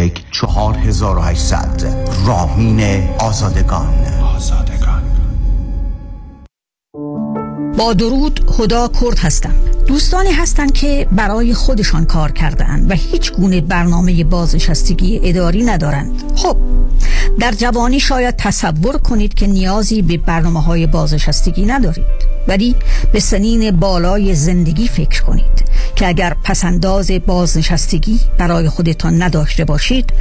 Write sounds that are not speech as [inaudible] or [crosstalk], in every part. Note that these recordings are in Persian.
یک چهار هزار و رامین آزادگان. آزادگان. با درود خدا کرد هستم. دوستانی هستند که برای خودشان کار کردهاند و هیچ گونه برنامه بازنشستگی اداری ندارند. خب در جوانی شاید تصور کنید که نیازی به برنامه های بازنشستگی ندارید ولی به سنین بالای زندگی فکر کنید که اگر پسنداز بازنشستگی برای خودتان نداشته باشید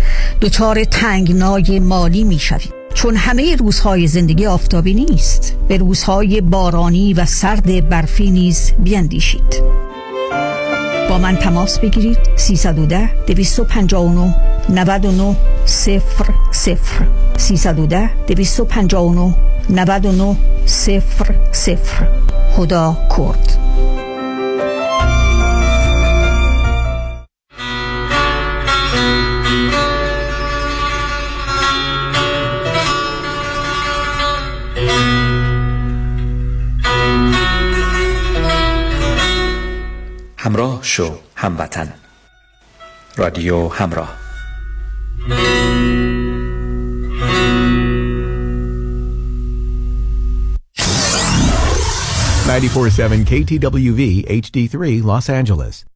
دچار تنگنای مالی می شوید چون همه روزهای زندگی آفتابی نیست. به روزهای بارانی و سرد برفی نیز بیندیشید. با من تماس بگیرید. 310 259 99 0 0 310 259 99 0 0 خدا کرد. همراه شو هموطن. رادیو همراه. 947 KTWV HD3 Los Angeles.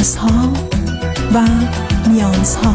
رازها و نیازها.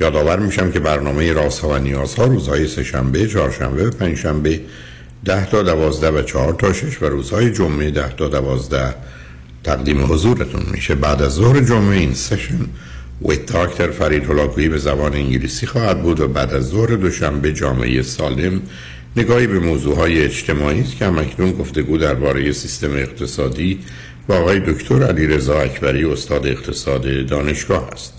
یادآور میشم که برنامه راست ها و نیاز ها روزهای سهشنبه، چهارشنبه و پنجشنبه ده تا دوازده و چهار تا شش و روزهای جمعه ده تا دوازده تقدیم حضورتون میشه. بعد از ظهر جمعه این سشن ویت داکتر فرید هلاکویی به زبان انگلیسی خواهد بود و بعد از ظهر دوشنبه جامعه سالم نگاهی به موضوع های اجتماعی است که همکنون گفتگو درباره سیستم اقتصادی با آقای دکتر علی رضا اکبری استاد اقتصاد دانشگاه است.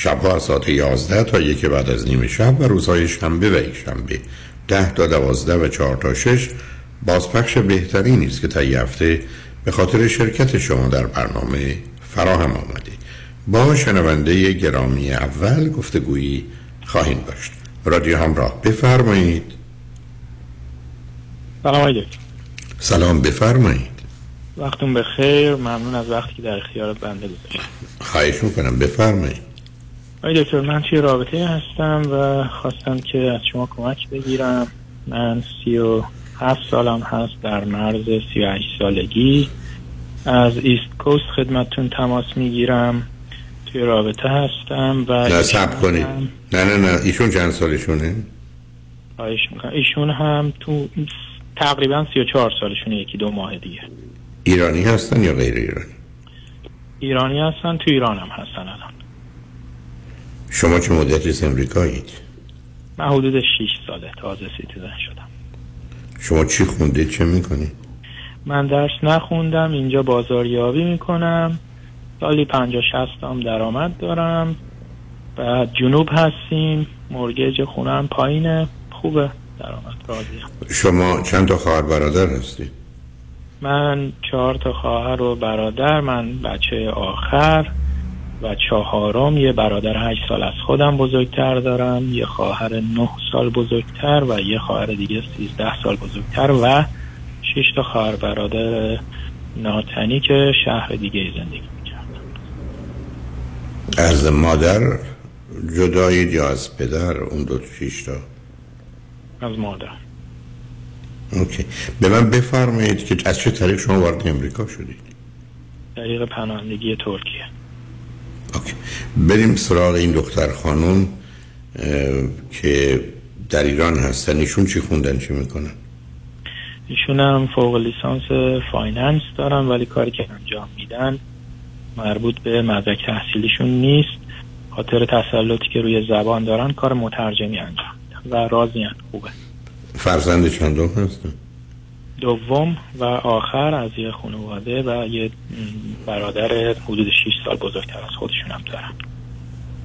شبها از ساعت 11 تا یک بعد از نیمه شب و روزهای شنبه و یک شنبه 10 تا 12 و 4 تا 6 بازپخش بهتری نیست که تا هفته به خاطر شرکت شما در برنامه فراهم آمده. با شنونده گرامی اول گفتگویی خواهیم داشت. رادیو همراه بفرمایید. سلام سلام بفرمایید. وقتون بخیر. ممنون از وقتی که در اختیار بنده گذاشتید خواهش می‌کنم بفرمایید. آقای دکتر من توی رابطه هستم و خواستم که از شما کمک بگیرم. من سی و هفت سالم هست در مرز سی و سالگی. از ایست کوست خدمتتون تماس می‌گیرم. توی رابطه هستم و نه سب کنید. نه نه نه. ایشون چند سالشونه؟ ایشون هم تو تقریبا سی و چهار سالشونه یکی دو ماه دیگه. ایرانی هستن یا غیر ایرانی؟ ایرانی هستن تو ایران هم هستن الان. شما چه مدتی از امریکایید؟ من حدود 6 ساله تازه citizen شدم. شما چی خونده؟ چه می‌کنید؟ من درس نخوندم اینجا بازاریابی می‌کنم. سالی 50 60 هم درآمد دارم. و جنوب هستیم مرگج خونم پایینه. خوبه درآمد راضیم شما چند تا خواهر برادر هستی؟ من چهار تا خواهر و برادر من بچه آخر. و چهارم یه برادر هشت سال از خودم بزرگتر دارم یه خواهر نه سال بزرگتر و یه خواهر دیگه سیزده سال بزرگتر و شش تا خواهر برادر ناتنی که شهر دیگه زندگی می‌کردن. از مادر جدایید یا از پدر اون دو شش تا؟ از مادر. OK. به من بفرمایید که از چه طریق شما وارد امریکا شدید؟ طریق پناهندگی ترکیه. OK. بریم سراغ این دختر خانم که در ایران هستن. ایشون چی خوندن چی می‌کنن؟ ایشون هم فوق لیسانس finance دارن ولی کاری که انجام میدن مربوط به مدرک تحصیلیشون نیست. خاطر تسلطی که روی زبان دارن کار مترجمی انجام میدن و راضی خوبه. فرزند چندم هستن؟ دوم و آخر از یه خانواده و یه برادر حدود 6 سال بزرگتر از خودشون هم دارن.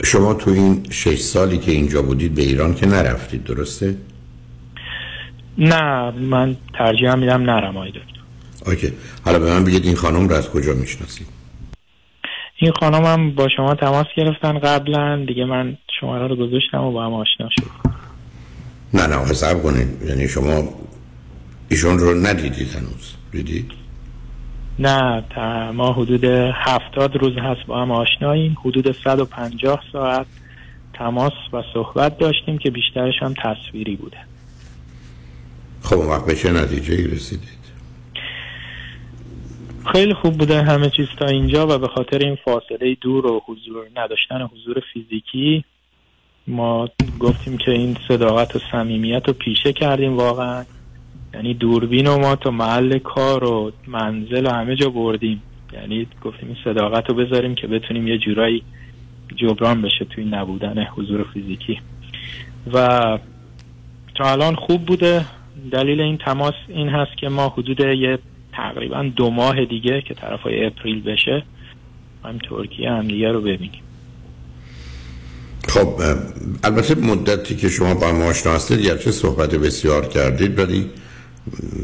شما تو این 6 سالی که اینجا بودید به ایران که نرفتید درسته؟ نه من ترجیح میدم نرم آی اوکی. حالا به من بگید این خانم رو از کجا می‌شناسید؟ این خانم هم با شما تماس گرفتن قبلا دیگه من شما رو گذاشتم و با هم آشنا شد نه نه حساب کنید. یعنی شما ایشون رو ندیدید هنوز. دیدید؟ نه ما حدود هفتاد روز هست با هم آشناییم. حدود 150 ساعت تماس و صحبت داشتیم که بیشترش هم تصویری بوده. خب وقت به چه نتیجه ای رسیدید؟ خیلی خوب بوده همه چیز تا اینجا و به خاطر این فاصله دور و حضور نداشتن حضور فیزیکی ما گفتیم که این صداقت و صمیمیت رو پیشه کردیم واقعا. یعنی دوربین و ما تا محل کار و منزل و همه جا بردیم. یعنی گفتیم این صداقت رو بذاریم که بتونیم یه جورایی جبران بشه توی نبودن حضور فیزیکی. و تا الان خوب بوده. دلیل این تماس این هست که ما حدود یه تقریبا دو ماه دیگه که طرف های اپریل بشه هم ترکیه هم دیگه رو ببینیم. خب البته مدتی که شما با ما آشنا هستید گرچه صحبت بسیار کردید ولی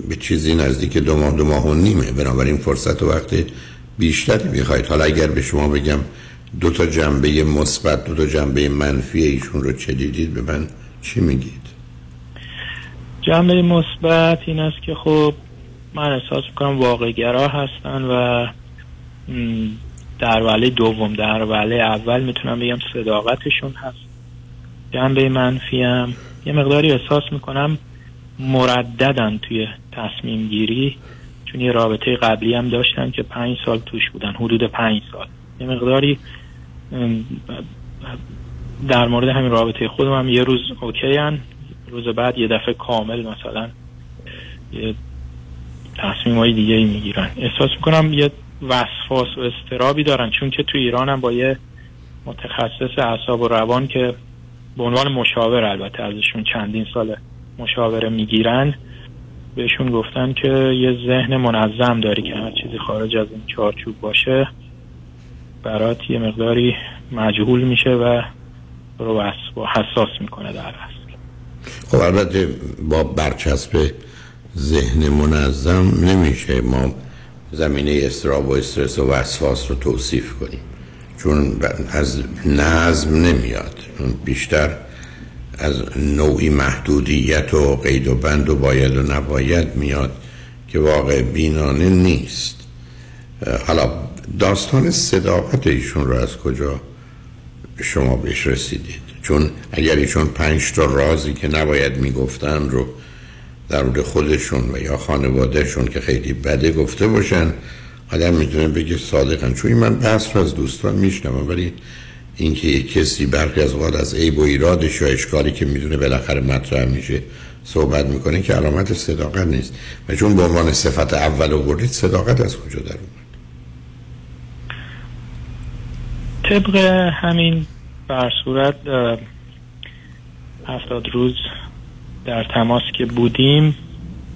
به چیزی نزدیک دو ماه دو ماه و نیمه. بنابراین فرصت و وقت بیشتری می‌خواید حالا اگر به شما بگم دو تا جنبه مثبت دو تا جنبه منفی ایشون رو چه دیدید به من چی میگید؟ جنبه مثبت این است که خب من احساس می‌کنم واقعگرا هستن و در وله دوم در وله اول می‌تونم بگم صداقتشون هست. جنبه منفی هم یه مقداری احساس می‌کنم مرددن توی تصمیم گیری. چون یه رابطه قبلی هم داشتن که پنج سال توش بودن. حدود پنج سال. یه مقداری در مورد همین رابطه خودم هم یه روز اوکی هن. روز بعد یه دفعه کامل مثلا یه تصمیم های دیگه ای می‌گیرن. احساس می‌کنم یه وسواس و استرابی دارن. چون که تو ایران هم با یه متخصص اعصاب و روان که به عنوان مشاور البته ازشون چندین سال مشاوره می‌گیرن بهشون گفتن که یه ذهن منظم داری که هر چیزی خارج از این چارچوب باشه برات یه مقداری مجهول میشه و رو حساس می‌کنه در اصل. خب البته با برچسب ذهن منظم نمیشه ما زمینه استراب و استرس و وسواس رو توصیف کنیم. چون از نظم نمیاد. بیشتر از نوعی محدودیت و قید و بند و باید و نباید میاد که واقع بینانه نیست. حالا داستان صداقت ایشون رو از کجا شما بهش رسیدید؟ چون اگر ایشون پنج تا رازی که نباید می‌گفتن رو در مورد خودشون و یا خانوادهشون که خیلی بده گفته باشن آدم می‌تونه بگه صادقن چون من بحث رو از دوستان میشنم ولی اینکه یک کسی برخی از اوقات از عیب و ایرادش یا اشکالی که می‌دونه بالاخره مطرح میشه صحبت می‌کنه که علامت صداقت نیست. و چون به عنوان صفت اول آوردید صداقت از کجا در اومد؟ طبق همین بر صورت هفتاد روز در تماس که بودیم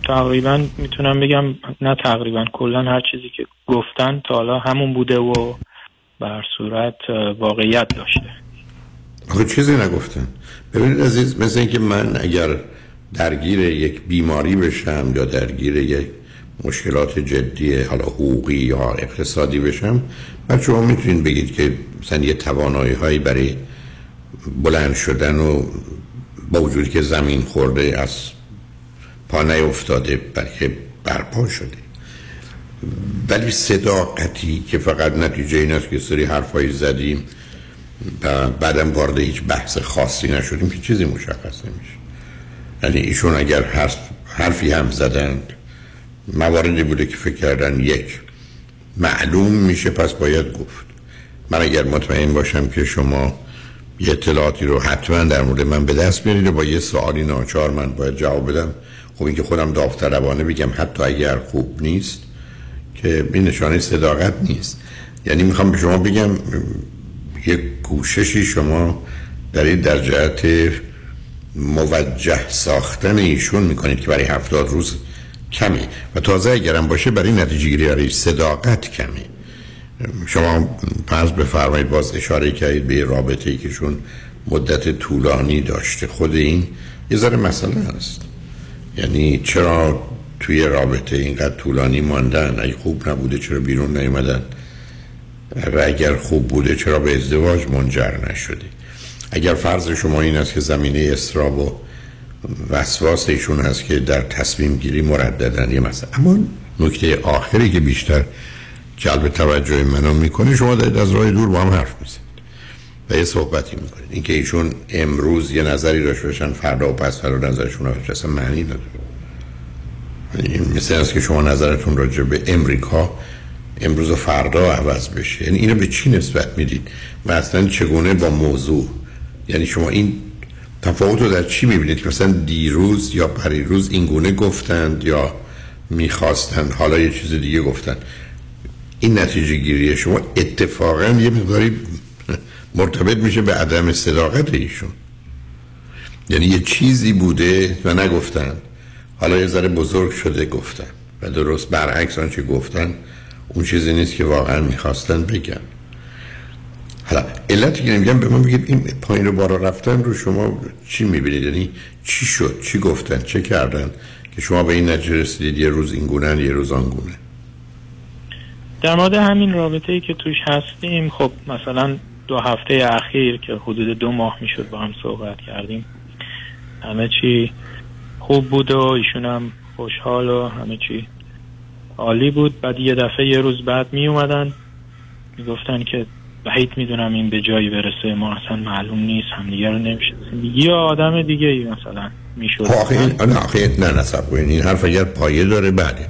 تقریبا می‌تونم بگم نه تقریبا کلا هر چیزی که گفتن تا حالا همون بوده و بر صورت واقعیت داشته. آخه چیزی نگفتن ببینید عزیز مثل اینکه من اگر درگیر یک بیماری بشم یا درگیر یک مشکلات جدی حالا حقوقی یا اقتصادی بشم بعد شما می‌تونید بگید که مثلا یه توانایی هایی برای بلند شدن و با وجودی که زمین خورده از پا نیفتاده بلکه برپا شده. ولی صداقتی که فقط نتیجه این است که سری حرفایی زدیم و بعدم وارد هیچ بحث خاصی نشدیم که چیزی مشخص نمیشه. یعنی ایشون اگر حرف حرفی هم زدند مواردی بوده که فکر کردن یک معلوم میشه پس باید گفت. من اگر مطمئن باشم که شما یه اطلاعاتی رو حتما در مورد من به دست بیارید و با یه سوالی ناچار من باید جواب بدم. خب این که خودم داوطلبانه بگم حتی اگر خوب نیست که این نشانه صداقت نیست. یعنی می‌خوام به شما بگم یک کوششی شما این در جهت موجه ساختن ایشون می‌کنید که برای هفتاد روز کمی و تازه اگرم باشه برای نتیجه گیری برای صداقت کمی شما پس بفرمایید باز اشاره کردید به رابطه ای که شون مدت طولانی داشته. خود این یه ذره مسئله هست یعنی چرا توی رابطه اینقدر طولانی ماندن. اگه خوب نبوده چرا بیرون نیومدن؟ و اگر خوب بوده چرا به ازدواج منجر نشده؟ اگر فرض شما این است که زمینه اسراب و وسواس ایشون هست که در تصمیم گیری مرددن یه مثلا اما نکته آخری که بیشتر جلب توجه منو می‌کنه شما دارید از راه دور با هم حرف می‌زنید و یه صحبتی می‌کنید. اینکه ایشون امروز یه نظری داشته باشن فردا و پس فردا نظرشون رو معنی نداره. مثل است که شما نظرتون راجع به امریکا امروز و فردا عوض بشه. یعنی اینو به چی نسبت می‌دید؟ و اصلا چگونه با موضوع؟ یعنی شما این تفاوت رو در چی می‌بینید؟ که مثلا دیروز یا پریروز این گونه گفتند یا می‌خواستند؟ حالا یه چیز دیگه گفتند. این نتیجه گیری شما اتفاقا یه مقداری مرتبط میشه به عدم صداقت ایشون. یعنی یه چیزی بوده و نگفتن حالا یه ذره بزرگ شده گفتن و درست برعکس آنچه گفتن اون چیزی نیست که واقعا می‌خواستن بگن. حالا علتی که نمیگم به من بگید این پایین رو بارا رفتن رو شما چی می‌بینید؟ یعنی چی شد؟ چی گفتن؟ چه کردن که شما به این نتیجه رسیدید؟ یه روز این گونه یه روز آن گونه. در مورد همین رابطه ای که توش هستیم خب مثلا دو هفته اخیر که حدود دو ماه می‌شد با هم صحبت کردیم همه چی خوب بود و ایشون هم خوشحال و همه چی عالی بود. بعد یه دفعه یه روز بعد می اومدن. می‌گفتن که بعید می‌دونم این به جایی برسه. ما اصلا معلوم نیست. همدیگه رو نمیشه یه آدم دیگه ای مثلا می‌شد این آخه نه نصب این حرف اگر پایه داره بله.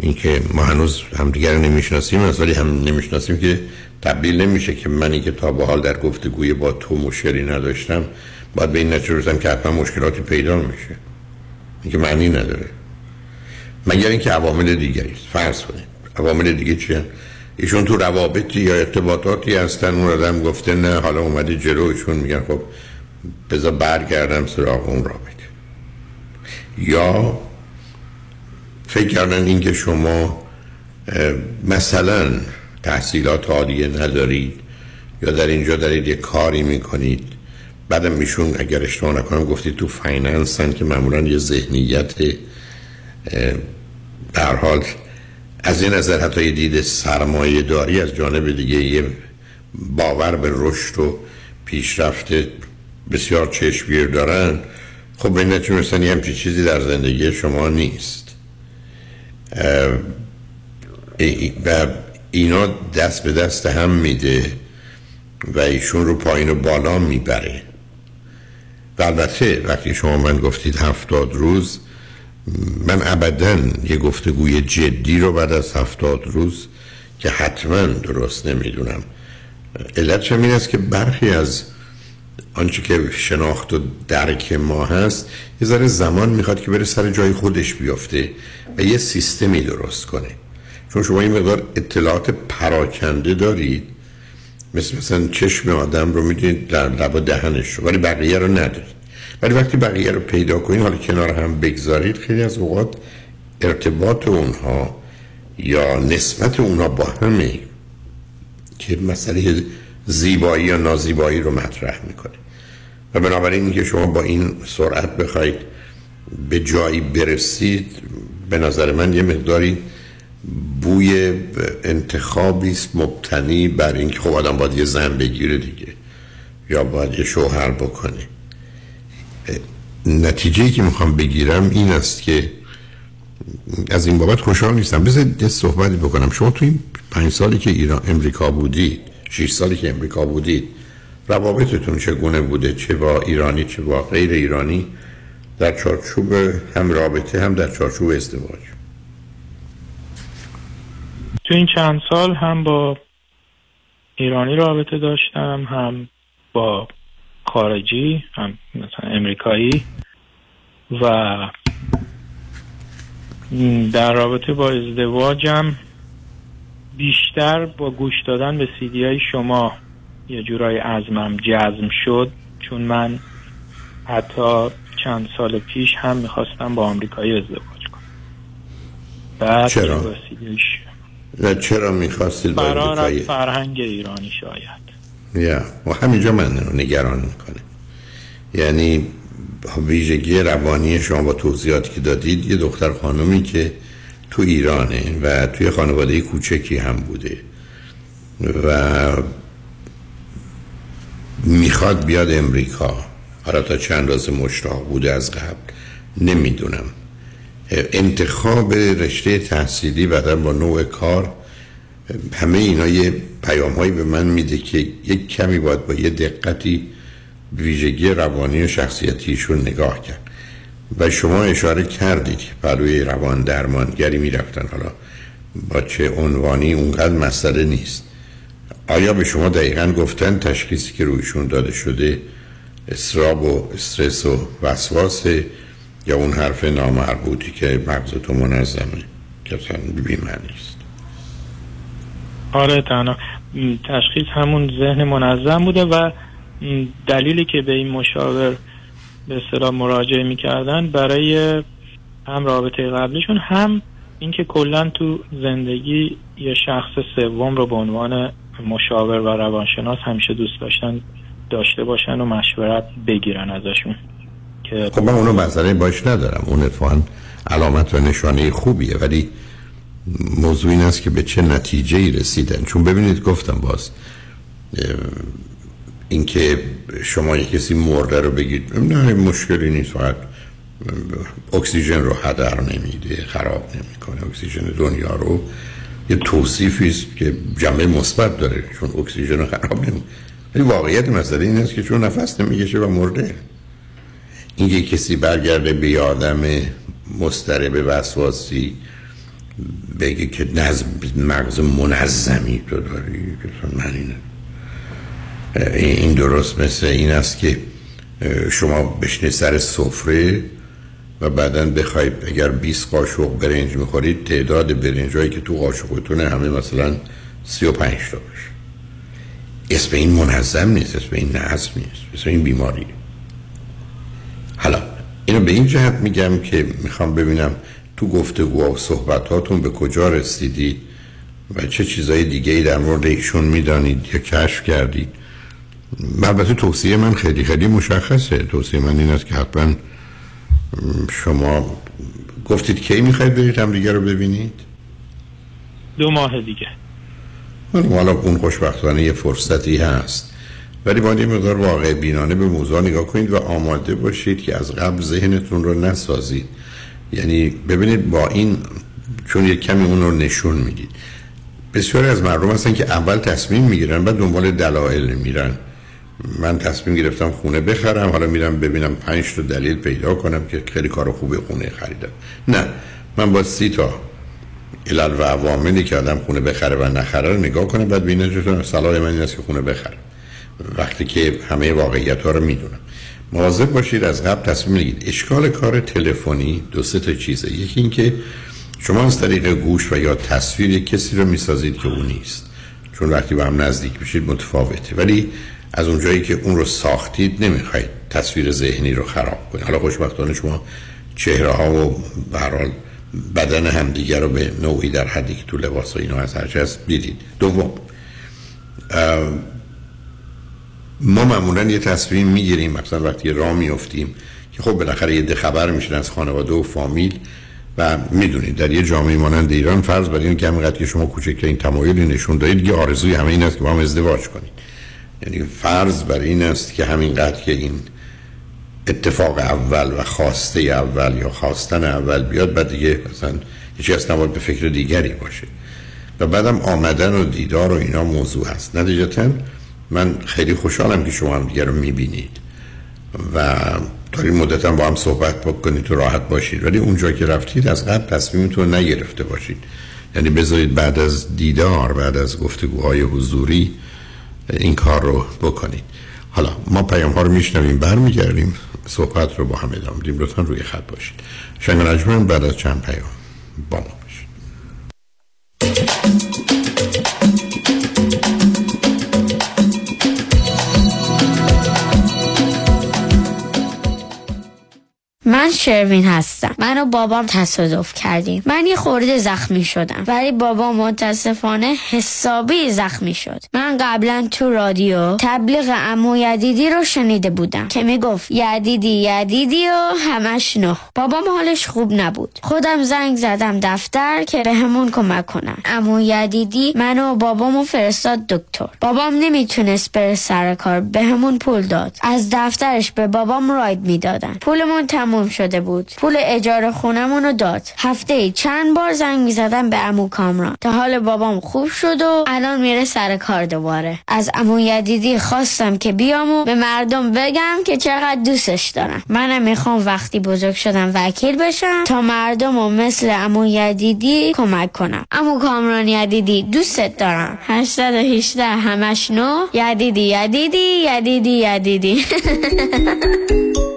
اینکه ما هنوز همدیگر رو نمی‌شناسیم از ولی هم نمی‌شناسیم که تبدیل نمیشه که منی که تا به حال در گفتگوی با تو مشکلی نداشتم باید به این نتیجه که حتما مشکلاتی پیدا میشه. اینکه معنی نداره. مگر اینکه عوامل دیگری است. فرض کنید. عوامل دیگه چیه ایشون تو روابطی یا ارتباطاتی هستن. اون آدم گفته نه حالا اومده جلوشون میگن خب بذار برگردم سراغ اون رابطه. یا فکر کردن اینکه شما مثلا تحصیلات عالیه ندارید یا در اینجا دارید یه کاری می‌کنید. بعدم میشون اگر اشتباه نکنم گفتید تو فایننسن که معمولا یه ذهنیت در حال از این نظر حتی یه دید سرمایه داری از جانب دیگه یه باور به رشد و پیشرفت بسیار چشمگیر دارن خب این مثلا یه همچی چیزی در زندگی شما نیست. و اینا دست به دست هم میده و ایشون رو پایین و بالا می‌بره. البته وقتی شما من گفتید هفتاد روز من ابدا یه گفتگوی جدی رو بعد از هفتاد روز که حتما درست نمی‌دونم. علت این است که برخی از آنچه که شناخت و درک ما هست یه ذره زمان می‌خواد که بره سر جای خودش بیافته و یه سیستمی درست کنه. چون شما این مقدار اطلاعات پراکنده دارید مثل مثلا چشم آدم رو می‌دونید در لب دهنش رو ولی بقیه رو ندارید. ولی وقتی بقیه رو پیدا کنید حالا کنار هم بگذارید خیلی از اوقات ارتباط اونها یا نسبت اونها با همه که مسئله زیبایی یا نازیبایی رو مطرح می‌کنه. و بنابراین اینکه شما با این سرعت بخواید به جایی برسید به نظر من یه مقداری بوی انتخابی است مبتنی بر اینکه خب آدم باید یه زن بگیره دیگه. یا باید یه شوهر بکنه. نتیجه که می‌خوام بگیرم این است که از این بابت خوشحال نیستم. بذار یه صحبتی بکنم. شما تو این پنج سالی که ایران امریکا بودید شیش سالی که امریکا بودید روابطتون چگونه بوده؟ چه با ایرانی چه با غیر ایرانی؟ در چارچوب هم رابطه هم در چارچوب ازدواج. تو این چند سال هم با ایرانی رابطه داشتم هم با خارجی هم مثلا امریکایی و در رابطه با ازدواجم بیشتر با گوش دادن به سیدی های شما یه جورای ازمم جزم شد چون من حتی چند سال پیش هم می‌خواستم با آمریکایی ازدواج کنم بعد چرا؟ نه چرا می‌خواستید آمریکایی؟ فرهنگ ایرانی شاید. یا و همینجا من نگران می‌کنه. یعنی ویژگی روانی شما با توضیحاتی که دادید یه دختر خانمی که تو ایرانه و توی خانواده کوچکی هم بوده و می‌خواد بیاد امریکا. حالا تا چند راز مشتاق بوده از قبل نمی‌دونم. انتخاب رشته تحصیلی بعدا با نوع کار همه اینا یه پیام هایی به من میده که یک کمی باید با یه دقتی ویژگی روانی و شخصیتیشون نگاه کرد. و شما اشاره کردید پروی روان درمانگری می‌رفتن. حالا با چه عنوانی اونقدر مسئله نیست. آیا به شما دقیقا گفتن تشخیصی که رویشون داده شده استراب و استرس و وسواس یا اون حرف نامربوطی که مغزتو منظمه. که اصلا نیست. آره تنها تشخیص همون ذهن منظم بوده و دلیلی که به این مشاور به اصطلاح مراجعه می‌کردن برای هم رابطه قبلیشون هم اینکه کلا تو زندگی یه شخص سوم رو به عنوان مشاور و روانشناس همیشه دوست داشتن داشته باشن و مشورت بگیرن ازشون. که خب من اونو مسئله باش ندارم. اون اتفاقا علامت و نشانه خوبیه. ولی موضوع این است که به چه نتیجه ای رسیدن. چون ببینید گفتم باز اینکه شما یک کسی مرده رو بگید نه مشکلی نیست. فقط اکسیژن رو هدر نمیده خراب نمی‌کنه. اکسیژن دنیا رو یه توصیفی است که جمعه مثبت داره. چون اکسیژن رو خراب نمی‌کنه ولی واقعیت مسئله این است که چون نفس نمی‌کشه و مرده. اینکه کسی برگرده به آدم مسترب وسواسی بگه که نظم مغز منظمی تو داری من اینه. این درست مثل این است که شما بشنه سر سفره و بعدا بخواید اگر 20 قاشق برنج می‌خورید تعداد برنج هایی که تو قاشقتونه همه مثلا 35 تا باشه. اسم این منظم نیست اسم این نظم نیست اسم این بیماری. حالا اینو به این جهت میگم که می‌خوام ببینم تو گفتگو و صحبتاتون به کجا رسیدید و چه چیزای دیگه ای در مورد ایشون می‌دانید یا کشف کردید. البته توصیه من خیلی خیلی مشخصه. توصیه من این است که حتما شما گفتید کی می‌خواید برید هم دیگه رو ببینید؟ دو ماه دیگه. حالا اون خوشبختانه یه فرصتی هست. ولی باید یه مقدار واقع بینانه به موضوع نگاه کنید و آماده باشید که از قبل ذهنتون رو نسازید. یعنی ببینید با این چون یک کمی اون رو نشون می‌دید. بسیاری از مردم هستن که اول تصمیم می‌گیرن بعد دنبال دلایل میرن. من تصمیم گرفتم خونه بخرم حالا میرم ببینم پنج تا دلیل پیدا کنم که خیلی کار خوبه خونه خریدم. نه من با سی تا علل و عواملی که آدم خونه بخره و نخره رو نگاه کنم بعد بینه چطور صلاح من این است که خونه بخرم. وقتی که همه واقعیت ها رو می‌دونم. مواظب باشید از قبل تصمیم بگیرید. اشکال کار تلفنی دو سه تا چیزه. یکی اینکه شما از طریق گوش و یا تصویر کسی رو می‌سازید که اون نیست. چون وقتی با هم نزدیک بشید متفاوته. ولی از اونجایی که اون رو ساختید نمی‌خواید تصویر ذهنی رو خراب کنید. حالا خوشبختانه شما چهره ها و برحال بدن همدیگر رو به نوعی در حدی که تو لباس و اینا از هرچه هست دیدید دوم ما معمولا یه تصمیم می‌گیریم مثلا وقتی راه میفتیم که خب بالاخره یه خبر میشن از خانواده و فامیل و می‌دونید در یه جامعه مانند ایران فرض بر این که همینقدر که شما کوچکترین تمایلی نشون دادید یه آرزوی همه این است که با هم ازدواج کنید. یعنی فرض بر این است که همینقدر که این اتفاق اول و خواسته اول یا خواستن اول بیاد بعد دیگه مثلا هیچی از نباید به فکر دیگری باشه. و بعدم آمدن و دیدار و اینا موضوع هست نتیجتا من خیلی خوشحالم که شما هم دیگه رو می‌بینید. و تا این مدت هم با هم صحبت بکنید تو راحت باشید. ولی اونجا که رفتید از قبل تصمیمتون نگرفته باشید. یعنی بذارید بعد از دیدار بعد از گفتگوهای حضوری این کار رو بکنید. حالا ما پیام ها رو میشنویم برمیگردیم صحبت رو با هم ادامه بدیم. لطفا روی خط باشید. شنگ بعد از چند پیام با ما باشید. من شروین هستم. من و بابام تصادف کردیم. من یه خورده زخمی شدم. ولی بابا متاسفانه حسابی زخمی شد. من قبلا تو رادیو تبلیغ امو یدیدی رو شنیده بودم که می‌گفت یدیدی یدیدی و همش نه. بابام حالش خوب نبود. خودم زنگ زدم دفتر که به همون کمک کنم امو یدیدی من و بابامو فرستاد دکتر. بابام نمی‌تونست بره سر کار. همون پول داد. از دفترش به بابام راید می‌دادن. پولمون تموم شده بود. پول اجاره خونمون رو داد. هفته چند بار زنگ می زدم به امو کامران. تا حال بابام خوب شد و الان میره سر کار دوباره. از امو یدیدی خواستم که بیام و به مردم بگم که چقدر دوستش دارم. منم می‌خوام وقتی بزرگ شدم وکیل بشم تا مردم و مثل امو یدیدی کمک کنم. امو کامران یدیدی دوستت دارم. 818 همش نو. یدیدی یدیدی یدیدی یدیدی. [laughs]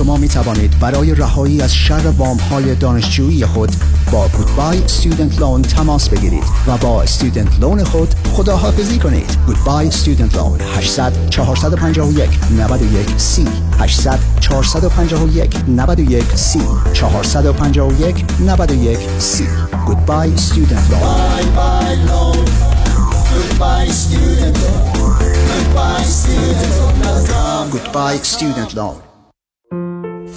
شما می توانید برای رهایی از شر وام های دانشجویی خود با گودبای استودنت لون تماس بگیرید و با استودنت لون خود خداحافظی کنید. گودبای استودنت لون 800 451 91 سی 800 451 91 سی 451 91 سی گودبای استودنت لون Goodbye student loan.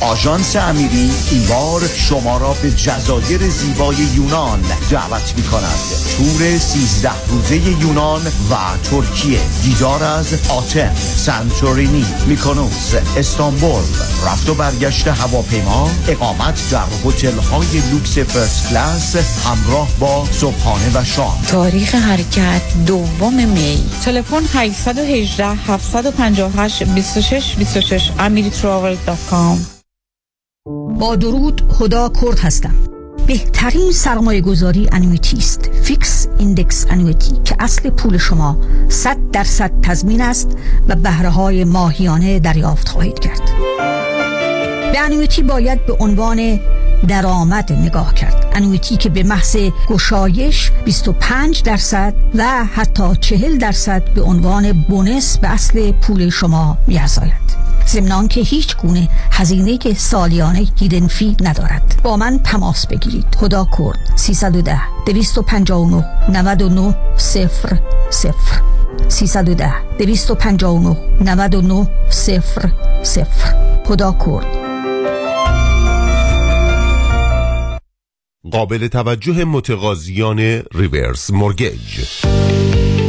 آژانس امیری این بار شما را به جزایر زیبای یونان دعوت می کند تور 13 روزه یونان و ترکیه. دیدار از آتن سانتورینی میکونوس استانبول. رفت و برگشت هواپیما اقامت در هتل های لوکس first class همراه با صبحانه و شام. تاریخ حرکت دوم می. تلفن 818 758 26 26 amiritravel.com با درود هدا کرد هستم. بهترین سرمایه گذاری annuity است fixed index annuity که اصل پول شما 100 درصد تضمین است و بهره های ماهیانه دریافت خواهید کرد. به انویتی باید به عنوان درآمد نگاه کرد؟ انویتی که به محض گشایش 25 درصد و حتی 40 درصد به عنوان بونس به اصل پول شما میارزاید ضمن که هیچ گونه هزینه که سالیانه هیدن فی ندارد. با من تماس بگیرید. خدا کرد. 310 259 99 صفر. صفر. 310 259 99 صفر. صفر. هدا کرد. قابل توجه متقاضیان reverse mortgage.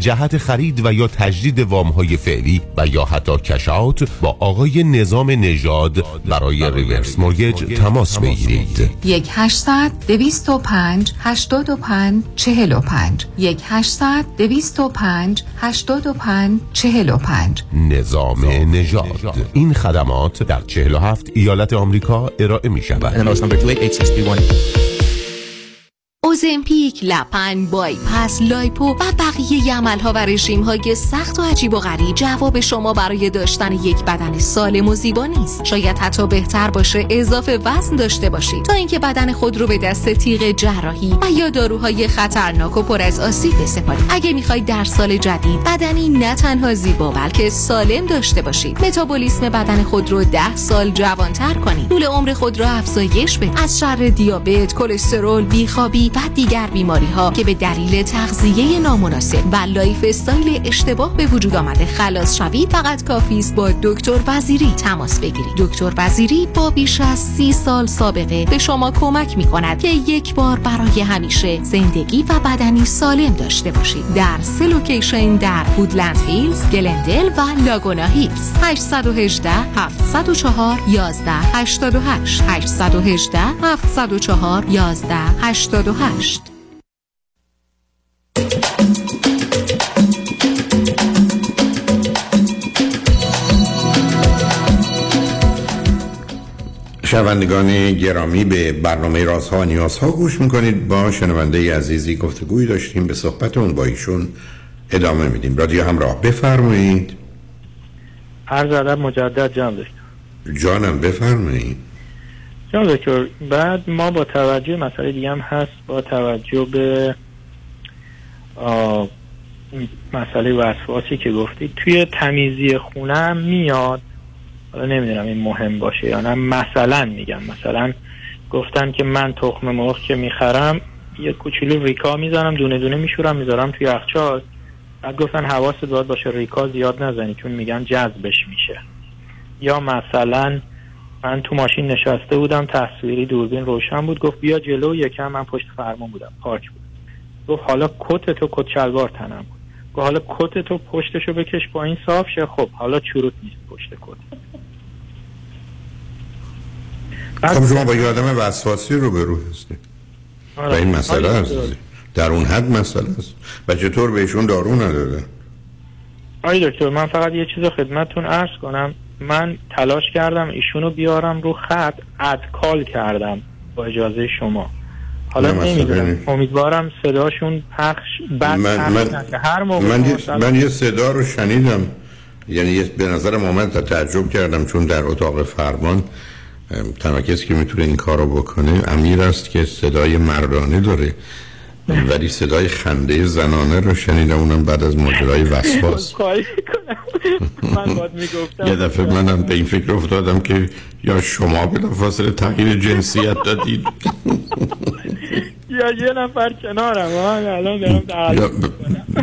جهت خرید و یا تجدید وام های فعلی و یا حتی کشات با آقای نظام نژاد برای ریورس مورگج تماس بگیرید. یک 800 205 85 45 یک 800 205 85 45 نظام نژاد. این خدمات در 47 ایالت آمریکا ارائه می شود Ozempic، lap band، bypass، lipo و بقیه عملها و رژیم های سخت و عجیب و غریب جواب شما برای داشتن یک بدن سالم و زیبا نیست. شاید حتی بهتر باشه اضافه وزن داشته باشید تا اینکه بدن خود رو به دست تیغ جراحی و یا داروهای خطرناک و پر از آسیب بسپارید. اگه می‌خواید در سال جدید بدنی نه تنها زیبا بلکه سالم داشته باشید، متابولیسم بدن خود رو ده سال جوانتر کنید. طول عمر خود را افزایش بدید. از شر دیابت، کلسترول، بیخوابی و دیگر بیماری ها که به دلیل تغذیه نامناسب و lifestyle اشتباه به وجود آمده. خلاص شوید فقط کافی است با دکتر وزیری تماس بگیرید. دکتر وزیری با بیش از سی سال سابقه به شما کمک می کند که یک بار برای همیشه زندگی و بدنی سالم داشته باشید. در سه location در وودلند هیلز گلندل و لاگونا هیلز. 818 704 11 88 818 704 11 88 شنوندگان گرامی به برنامه رازها و نیازها گوش می‌کنید. با شنونده عزیزی گفتگوی داشتیم به صحبتون با ایشون ادامه میدیم. رادیو همراه بفرمایید. عرض ادب مجدد جان دکتر جانم بفرمایید. جان دکتر بعد ما با توجه مسئله دیگه هم هست با توجه به مسئله وسواسی که گفتید توی تمیزی خونم میاد. حالا نمی‌دونم این مهم باشه یا نه مثلا میگم مثلا گفتن که من تخم مرغ که می‌خرم یه کوچولو ریکا می‌زنم دونه دونه میشورم می‌ذارم توی یخچال. بعد گفتن حواست باید باشه ریکا زیاد نزنی چون میگن جذبش میشه. یا مثلا من تو ماشین نشسته بودم تصویری دوربین روشن بود گفت بیا جلو یکم من پشت فرمان بودم پارک بود. گفت حالا کت تو کت شلوار تنم بود. گفت حالا کت تو پشتشو بکش پایین صاف شه خب حالا چروت نیست پشت کت. خب شما با یه آدم وسواسی رو به رو هستید و این مسئله آره. هست در اون حد مسئله است. و چطور بهشون دارو نداده؟ آی دکتر من فقط یه چیز خدمتتون عرض کنم. من تلاش کردم ایشونو بیارم رو خط ادکال کردم با اجازه شما حالا نمی‌دونم. امیدوارم صداشون پخش بد من, من. هر موقع من, من یه صدا رو شنیدم یعنی به نظر مومنت تعجب کردم چون در اتاق فرمان تنها کسی که می‌تونه این کار رو بکنه امیر است که صدای مردانه داره ولی صدای خنده زنانه رو شنیدم اونم بعد از ماجرای وسواس. [laughs] من باید می‌گفتم. یه دفعه منم به این فکر افتادم که یا شما بلافاصله تغییر جنسیت دادید. [laughs] یا یه نفر کنارم الان دارم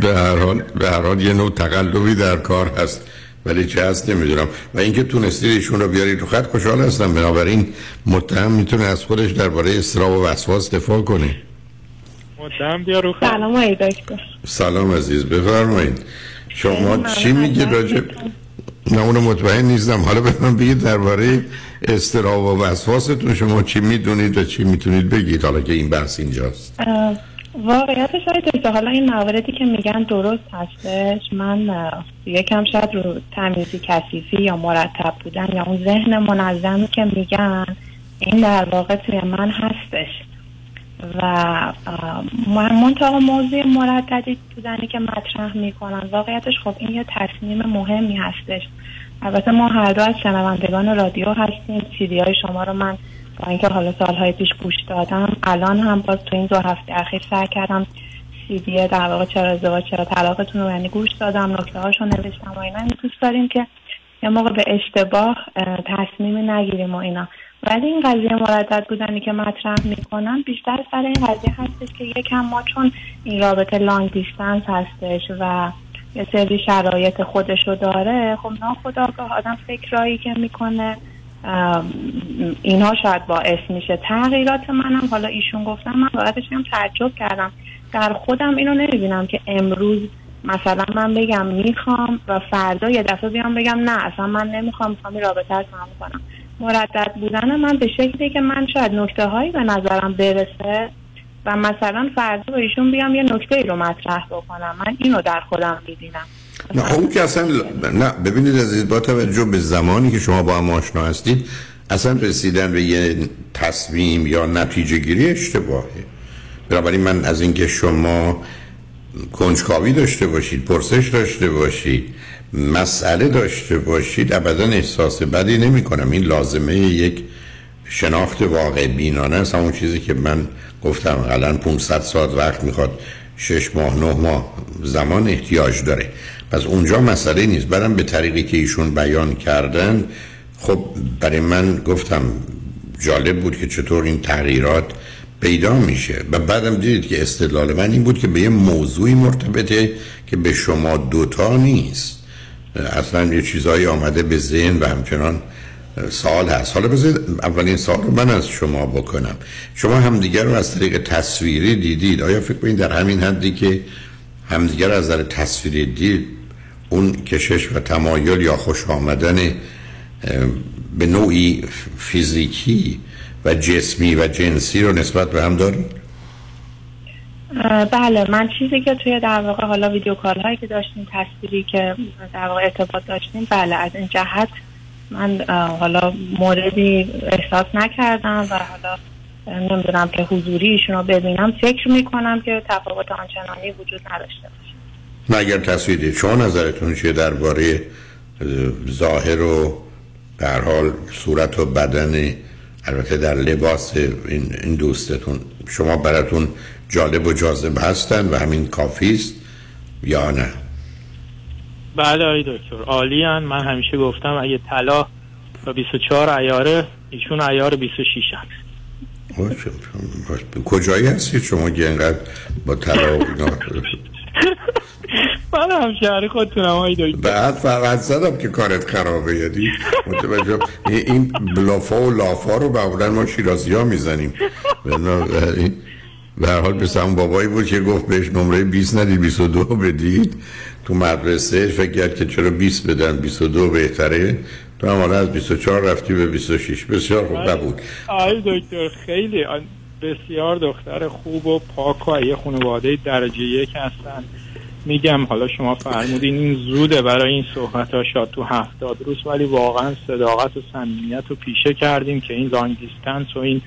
به هر حال به هر حال یه نوع تقلبی در کار هست ولی چه هست نمی‌دونم. و اینکه تونستید ایشون رو بیارید تو خط خوشحال هستم. بنابراین متهم می‌تونه از خودش درباره استراب و وسواس دفاع کنه. متهم بیا سلام آقای دکتر. سلام عزیز بفرمایید. شما چی ممنون. میگید راجع نه اونو مطمئن نیستم. حالا به من بگید درباره استراب و وسواستون. شما چی می‌دونید و چی می‌تونید بگید؟ حالا که این بحث اینجاست. واقعیتش آقای دکتر حالا این مواردی که میگن درست هستش. من یکم شاید رو تمیزی کثیفی یا مرتب بودن یا اون ذهن منظمی که میگن این در واقع توی من هستش. و منطقه موضوع مرددی بودنی که مطرح می‌کنن واقعیتش خب این یه تصمیم مهمی هستش. البته ما هر دو از شنوندگان رادیو هستیم. سیدی های شما رو من با اینکه حالا سالهای پیش گوش دادم الان هم باز تو این دو هفته اخیر سعی کردم سیدی در واقع چرا ازدواج چرا طلاقتون رو یعنی گوش دادم نکته هاشو نوشتم و اینا. یعنی دوست داریم که یه موقع به اشتباه اه، تصمیمی نگیریم و اینا. ولی این قضیه مردد بودنی که مطرح می‌کنم بیشتر سر این قضیه هستش که یکم ما چون این رابطه لانگ دیستنس هستش و یه سری شرایط خودشو داره خب ناخداگاه آدم فکرایی که می‌کنه ام، اینها شاید باعث میشه. تغییرات منم حالا ایشون گفتم من واقعا هم تعجب کردم. در خودم اینو نمی‌بینم که امروز مثلا من بگم می‌خوام و فردا یه دفعه بیام بگم نه اصلا من نمی‌خوام می‌خوام رابطه رو تمام کنم. مردد بودن من به شکلی که من شاید نکته هایی به نظرم برسه و مثلا فردا با ایشون بیام یه نکته ای رو مطرح بکنم. من اینو در خودم می‌بینم. نه خب اون که اصلا نه ببینید عزیز با توجه به زمانی که شما با هم آشنا هستید اصلا رسیدن به یه تصمیم یا نتیجه گیری اشتباهه. بنابراین من از اینکه شما کنجکاوی داشته باشید پرسش داشته باشید مسئله داشته باشید ابدا احساس بدی نمی کنم. این لازمه یک شناخت واقع بینانه است. همون چیزی که من گفتم الان 500 ساعت وقت می‌خواد شش ماه نه ماه زمان احتیاج داره. پس اونجا مسئله نیست. برم به طریقی که ایشون بیان کردن. خب برای من گفتم جالب بود که چطور این تغییرات پیدا میشه. و بعدم دیدید که استدلال من این بود که به یه موضوعی مرتبطه که به شما دوتا نیست. اصلا یه چیزهایی آمده به ذهن و همچنان سال هست. حالا بذارید اولین سال رو من از شما بکنم. شما همدیگر رو از طریق تصویری دیدید. آیا فکر کنید در همین حدی که همدیگر از نظر تصویری دید اون کشش و تمایل یا خوش آمدن به نوعی فیزیکی و جسمی و جنسی رو نسبت به هم دارید؟ بله من چیزی که توی در واقع حالا ویدیو کال هایی که داشتیم تصویری که در واقع ارتباط داشتیم بله از این جهت من حالا موردی احساس نکردم و حالا نمی‌دونم که حضوری ایشون رو ببینم فکر می‌کنم که تفاوت آنچنانی وجود نداشته باشه نه اگر تصویر دید شما نظرتون چیه درباره ظاهر و در حال صورت و بدن البته در لباس این, این دوستتون شما براتون جالب و جاذب هستن و همین کافی است یا نه؟ بله آقای دکتر عالی من همیشه گفتم اگه طلا با 24 ایاره ایشون ایار 26 هست کجایی هستید شما که اینقدر با طلا [laughs] من هم شهر خودتونم های دکتر. بعد فقط زدم که کارت خرابه یادی متوجه این بلافا و لافا رو معمولا ما شیرازی ها می‌زنیم به هر حال پس همون بابایی بود که گفت بهش نمره 20 ندید 22 بدید. تو مدرسه فکر کرد که چرا 20 بدن 22 بهتره. تو هم از 24 رفتی به 26 بسیار خوب نبود. آی دکتر خیلی بسیار دختر خوب و پاک و یه خانواده درجه یک هستن. میگم حالا شما فرمودین این زوده برای این صحبت ها شاد تو هفتاد روز ولی واقعا صداقت و صمیمیت رو پیشه کردیم که این لانگ دیستنس و این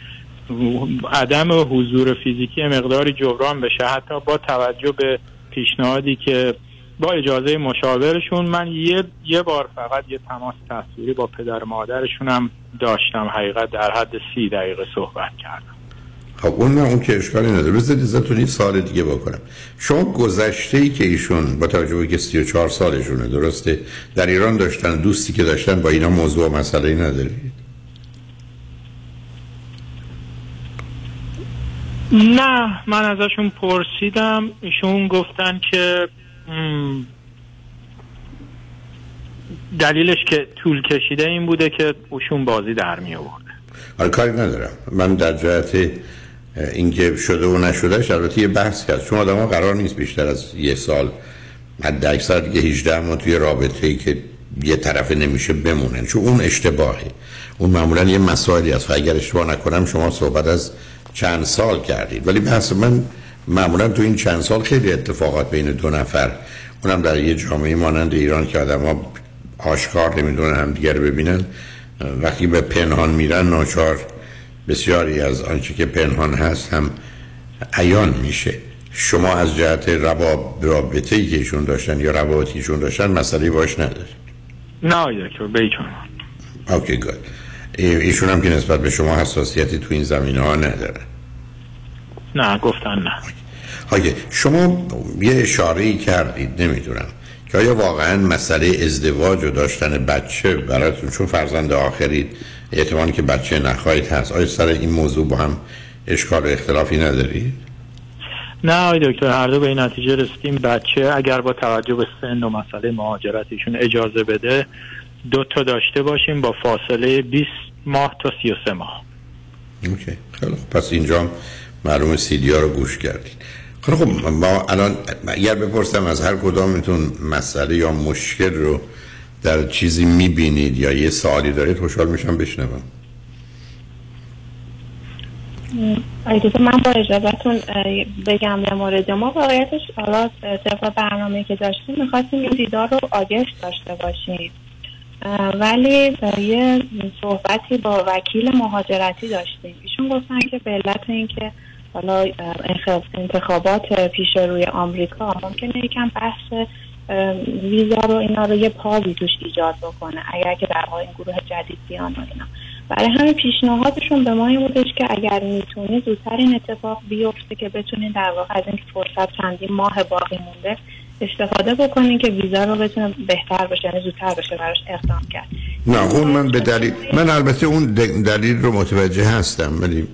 عدم حضور فیزیکی مقداری جبران بشه. حتی با توجه به پیشنهادی که با اجازه مشاورشون من یه, یه بار فقط یه تماس تصویری با پدر مادرشون هم داشتم. حقیقت در حد سی دقیقه صحبت کردم. خب اون نه اون که اشکالی نداره. بذارید ازتون سال دیگه بکنم. شما گذشته ای که ایشون با توجه به که 34 سالشونه درسته؟ در ایران داشتن دوستی که داشتن با اینا موضوع و مسئله ندارید نه من ازشون پرسیدم. ایشون گفتن که دلیلش که طول کشیده این بوده که اوشون بازی در می آورده آره کاری ندارم. من در جهت اینکه شده و نشده البته یه بحث کرد. چون آدم ها قرار نیست بیشتر از یه سال حد اکثر دیگه 18 ما توی رابطه ای که یه طرف نمیشه بمونن. چون اون اشتباهه. اون معمولا یه مسائلی است. اگر اشتباه نکنم شما صحبت از چند سال کردید. ولی بحث من معمولا تو این چند سال خیلی اتفاقات بین دو نفر اونم در یه جامعه مانند ایران که آدم ها آشکار نمی‌دونن هم دیگر ببینن وقتی به پنهان میرن ناچار بسیاری از آنچه که پنهان هست هم عیان میشه. شما از جهت رواب رابطه ای که ایشون داشتن یا روابطی ایشون داشتن مسئله باش ندارید. نه دکتر بیچون اوکی گود. ایشون هم که نسبت به شما حساسیتی تو این زمینه ها نداره. نه گفتن نه. های شما یه اشاره ای کردید نمی‌دونم که آیا واقعا مسئله ازدواج و داشتن بچه براتون چون فرزند آخرید احتمال که بچه نخواهید هست. آیا سر این موضوع با هم اشکال و اختلافی ندارید؟ نه آقای دکتر هر دو به این نتیجه رسیدیم. بچه اگر با توجه به سن و مسئله مهاجرتشون اجازه بده دو تا داشته باشیم با فاصله 20 ماه تا 33 ماه. اوکی. خیلی پس اینجا معلوم سیدی ها رو گوش کردید. خب خب ما الان اگر بپرسم از هر کدامتون مسئله یا مشکل رو در چیزی می‌بینید یا یه سوالی دارید خوشحال میشم بشنوم. اگه من با اجازتون بگم در مورد ما واقعیتش. حالا طبق برنامه که داشتیم می‌خواستیم این دیدار رو آگست داشته باشیم. ولی یه صحبتی با وکیل مهاجرتی داشتیم. ایشون گفتن که به علت اینکه حالا انتخابات پیش روی آمریکا ممکنه یکم بحث ویزا رو اینا رو یه پازی توش ایجاد بکنه اگر که در این گروه جدید بیان و اینا. برای همین پیشنهادشون به ما این بودش که اگر می‌تونی زودتر این اتفاق بیفته که بتونین در واقع از این فرصت چندین ماه باقی مونده استفاده بکنین که ویزا رو بتونه بهتر بشه یعنی زودتر بشه براش اقدام کرد. نه اون من به دلیل من البته اون دلیل رو متوجه هستم ولی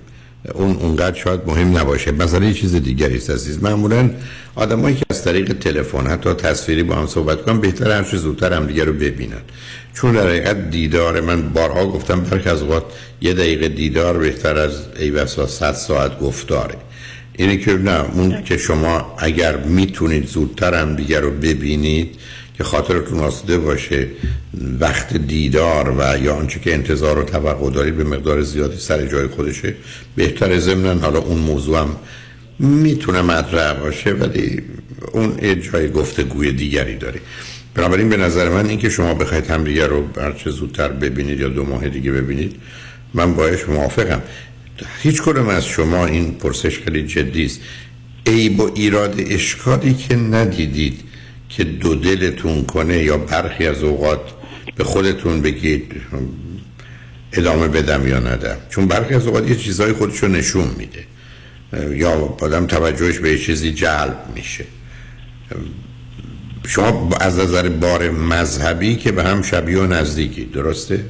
اون اونقدر شاید مهم نباشه. مثلا یه چیز دیگری است عزیز. معمولا آدمایی که از طریق تلفن حتی تصویری با هم صحبت کنن بهتر هر چه زودتر هم دیگه رو ببینن. چون در حقیقت دیدار من بارها گفتم برخ از اوقات یه دقیقه دیدار بهتر از ای بسا 100 ساعت گفتاره. اینه که نه اون که شما اگر می‌تونید زودتر هم دیگر رو ببینید که خاطرتون آسوده باشه وقت دیدار و یا آنچه که انتظار و توقع دارید به مقدار زیادی سر جای خودشه بهتر ضمن حالا اون موضوع هم می‌تونه مطرح باشه ولی اون یه جای گفتگوی دیگری داره. بنابراین به نظر من اینکه شما بخواید همدیگه رو چه زودتر ببینید یا دو ماه دیگه ببینید من باش موافقم. هیچ کدوم از شما این پرسش خیلی جدی است. ای با ایراد اشکالی که ندیدید که دو دلتون کنه یا برخی از اوقات به خودتون بگید ادامه بدم یا ندم. چون برخی از اوقات یه چیزهای خودشو نشون میده. یا آدم توجهش به یه چیزی جلب میشه. شما از نظر بار مذهبی که به هم شبیه و نزدیکی درسته؟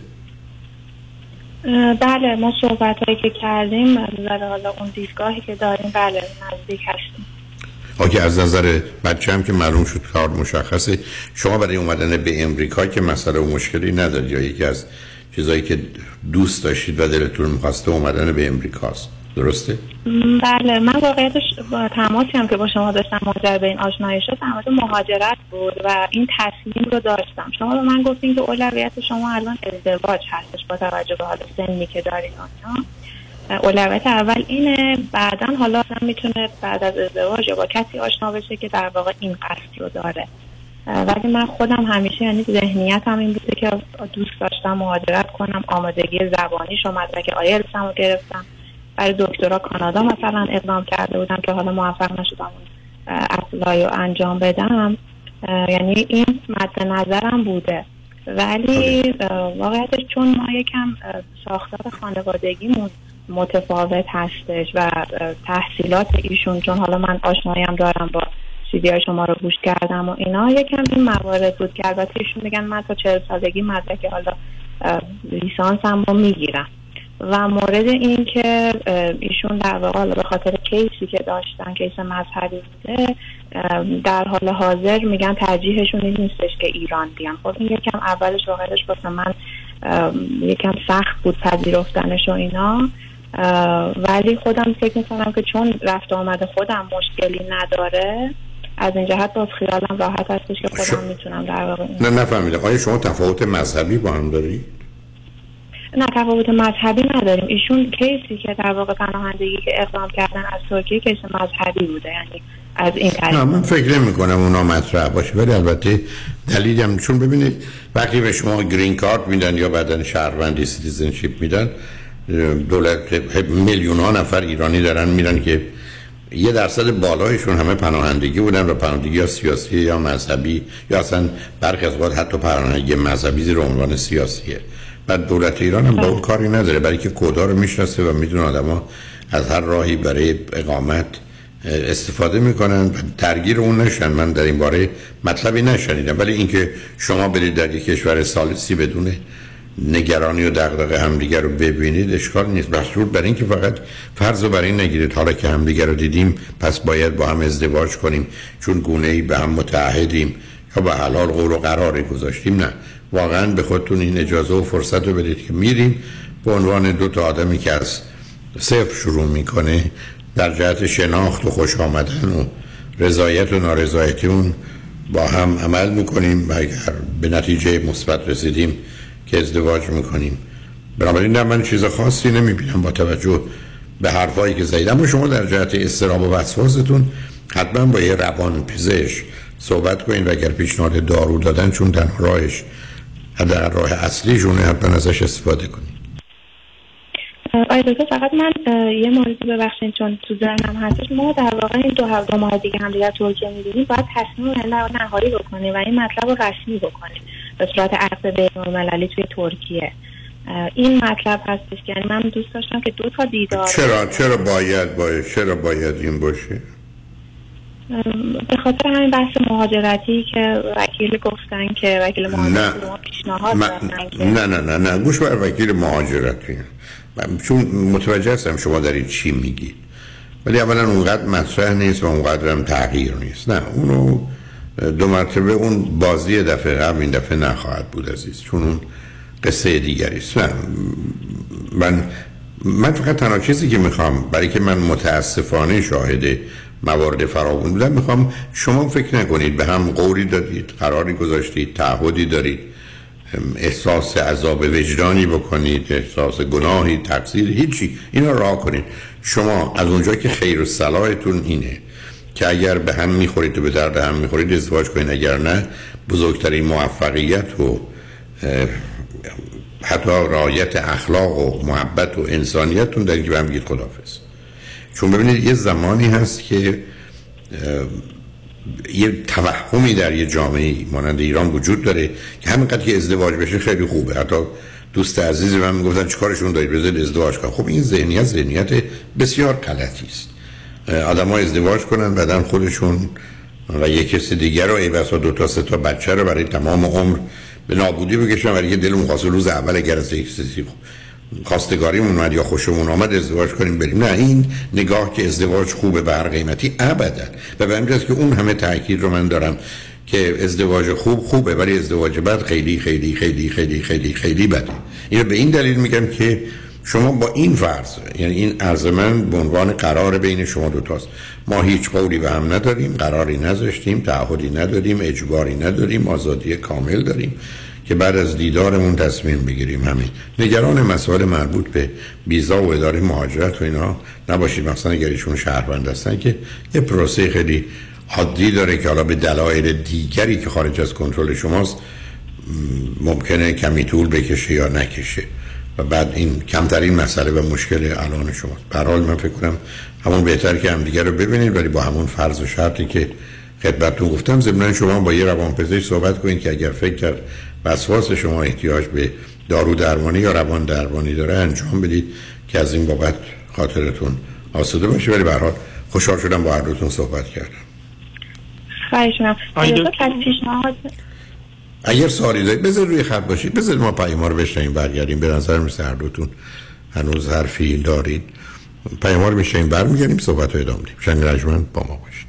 بله ما صحبت هایی که کردیم نظر حالا اون دیدگاهی که داریم بله نزدیک هستیم. آگه از نظر بچه هم که معلوم شد کار مشخصه. شما برای اومدن به امریکا که مسئله و مشکلی ندارید یا یکی از چیزایی که دوست داشتید و دلتون می‌خواسته اومدن به امریکاست. درسته؟ بله من واقعیتش با تماسی هم که با شما داشتم ماجر به این آشنایی شد تماس مهاجرت بود و این تصمیم رو داشتم. شما به من گفتین که اولویت شما الان ازدواج هستش با توجه به حال سنی که دارین آنها اولویت اول اینه. بعدا حالا می‌تونه بعد از ازدواج یا با کسی آشنا بشه که در واقع این قصد رو داره. ولی من خودم همیشه یعنی ذهنیت هم این بوده که دوست داشتم مهاجرت کنم آمادگی زبانی شما مدرک آیلتس رو گرفتم. برای دکترا کانادا مثلا اقدام کرده بودم که حالا موفق نشدم اپلای رو انجام بدم. یعنی این مد نظرم بوده. ولی واقعیتش چون ما یکم ساختار خانوادگیمون متفاوت هستش و تحصیلات ایشون چون حالا من آشناییم دارم با سیدی های شما رو گوش کردم و اینا. یکم این موارد بود که البته ایشون میگن من تا چهل سالگی مدرک حالا لیسانس هم رو می‌گیرم. و مورد این که ایشون در واقع به خاطر کیسی که داشتن کیس مذهبی بوده در حال حاضر میگن ترجیحشون این نیستش که ایران بیان. خب این یکم اولش واقعش واسه من یکم سخت بود پذیرفتنش و اینا. ولی خودم فکر می‌کنم که چون رفت آمد خودم مشکلی نداره از این جهت باز خیالم راحت هستش که خودم می‌تونم در واقع نه نفهمیدم. آیا شما تفاوت مذهبی با هم دارید؟ نه تفاوت مذهبی نداریم. ایشون کیسی که در واقع پناهندگی که اقدام کردن از ترکیه کیس مذهبی بوده یعنی از این نه من فکر نمی کنم اونا مطرح باشه ولی البته دلیلم چون ببینید وقتی به شما green card میدن یا بعدن شهروندی citizenship میدن دولت میلیون ها نفر ایرانی دارن میرن که یه درصد بالایشون همه پناهندگی بودن و پناهندگی یا سیاسی یا مذهبی یا اصلا برخی از حتی پناهندگی مذهبی زیر عنوان سیاسیه. بعد دولت ایران هم با اون کاری نداره برای که کودا رو می‌شناسه و می‌دونه آدم از هر راهی برای اقامت استفاده می‌کنن. و درگیر اون نشن. من در این باره مطلبی نشنیدم. ولی اینکه شما برید در یک کشور سالسی بدونه نگرانی و دغدغه همدیگر رو ببینید اشکال نیست. مشروط بر اینکه فقط فرض رو بر این نگیرید. حالا که همدیگر رو دیدیم پس باید با هم ازدواج کنیم. چون گونه ای به هم متعهدیم. یا به حلال قول و قراری گذاشتیم. نه. واقعا به خودتون این اجازه و فرصت رو بدید که میریم. به عنوان دو تا آدمی که از صفر شروع می‌کنه در جهت شناخت و خوش آمدن و رضایت و نارضایتی اون با هم عمل می‌کنیم. و اگر به نتیجه مثبت رسیدیم که ازدواج می‌کنیم. بنابراین نه من چیز خاصی نمی‌بینم با توجه به حرفایی که زدید اما شما در جهت استراب و وسواستون حتما با یه روان پزشک صحبت کنید و اگر پیشنهاد دارو دادن چون تنها راهش در راه اصلیشونه حتما ازش استفاده کنید آیا دکتر فقط من یه موردی ببخشید چون تو ذهنم هستش. ما در واقع این دو هفته ماه دیگه هم دیگر ترکیه می‌بینیم باید تصمیم نهایی بکنیم و این مطلب رو رسمی بکنیم. به صورت عقد بین المللی توی ترکیه. این مطلب هستش که یعنی من دوست داشتم که دو تا دیدار چرا چرا باید باید چرا باید این باشه؟ به خاطر همین بحث مهاجرتی که وکیل گفتن که وکیل مهاجرتی نه. پیشنهاد نه نه نه نه. گوش بر وکیل مهاجرتی. من چون متوجه هستم شما دارید چی میگید. ولی اولا اونقدر مطرح نیست و اونقدر هم تغییر نیست. نه اونو دو مرتبه اون بازی دفعه قبل این دفعه نخواهد بود عزیز چون اون قصه دیگری است. من من فقط تنها چیزی که می‌خوام برای که من متاسفانه شاهد موارد فراوون بودم می‌خوام شما فکر نکنید به هم قولی دادید قراری گذاشتید تعهدی دارید احساس عذاب وجدانی بکنید احساس گناهی تقصیر هیچی اینا راه کنید. شما از اونجا که خیر و صلاحتون اینه. که اگر به هم می‌خورید و به درد هم می‌خورید ازدواج کنید اگر نه بزرگترین موفقیت و حتی رعایت اخلاق و محبت و انسانیتتون در به هم بگید خدافز چون ببینید یه زمانی هست که یه توهمی در یه جامعه مانند ایران وجود داره که همینقدر که ازدواج بشه خیلی خوبه. حتی دوست عزیزی من می‌گفتن چیکارشون دارید؟ بذارید ازدواج کن خب این ذهنیت ذهنیت بسیار غلطی است. آدم ها ازدواج کنن بعدن خودشون و یک کسی دیگر رو ای بسا دو تا سه تا بچه رو برای تمام عمر به نابودی بکشن برای که دلمون خواست روز اول اگر از یک کسی خواستگاریمون اومد یا خوشمون آمد ازدواج کنیم بریم. نه این نگاه که ازدواج خوبه به هر قیمتی ابدا. و به همین که اون همه تاکید رو من دارم که ازدواج خوب خوبه ولی ازدواج بد خیلی خیلی خیلی خیلی خیلی خیلی بده. اینو به این دلیل میگم که شما با این فرض یعنی این عرض من به عنوان قرار بین شما دو تاست. ما هیچ قولی به هم نداریم قراری نذاشتیم تعهدی نداریم اجباری نداریم آزادی کامل داریم که بعد از دیدارمون تصمیم بگیریم همین. نگران مسائل مربوط به ویزا و اداره مهاجرت و اینا نباشید. مثلا اگر ایشون شهروند هستن که یه پروسه خیلی عادی داره که حالا به دلایل دیگری که خارج از کنترل شماست ممکنه کمی طول بکشه یا نکشه. و بعد این کمترین مسئله و مشکل الان شماست. به حال من فکر کنم همون بهتر که همدیگه رو ببینید ولی با همون فرض و شرطی که خدمتتون گفتم ضمن شما با یه روانپزشک صحبت کنید که اگر فکر کرد وسواس شما احتیاج به دارو درمانی یا روان درمانی داره انجام بدید که از این بابت خاطرتون آسوده باشه. ولی به هر حال خوشحال شدم با هر صحبت کردم. خواهش می‌کنم. پیشنهاد اگر سوالی دارید بذار روی خط باشید. بذار ما پیام رو بشنیم برگردیم. به نظر مثل هر دوتون هنوز حرفی دارید. پیام رو بشنیم برمیگردیم صحبت رو ادامه دیم شنگ رجمن با ما باشید.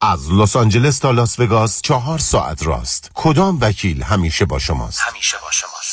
از لس آنجلس تا لاس وگاس چهار ساعت راهست. کدام وکیل همیشه با شماست؟ همیشه با شماست.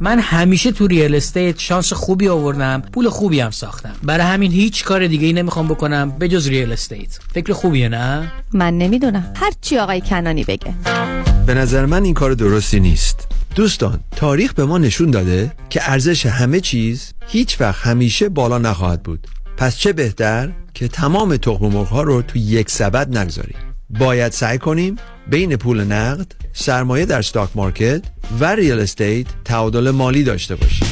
من همیشه تو real estate شانس خوبی آوردم پول خوبی هم ساختم. برای همین هیچ کار دیگه ای نمی‌خوام بکنم به جز real estate فکر خوبیه نه؟ من نمی‌دونم. هر چی آقای کنانی بگه. به نظر من این کار درستی نیست. دوستان تاریخ به ما نشون داده که ارزش همه چیز هیچ وقت همیشه بالا نخواهد بود. پس چه بهتر که تمام تخم مرغ ها رو تو یک سبد نگذاریم. باید سعی کنیم بین پول نقد سرمایه در stock market و real estate تعادل مالی داشته باشیم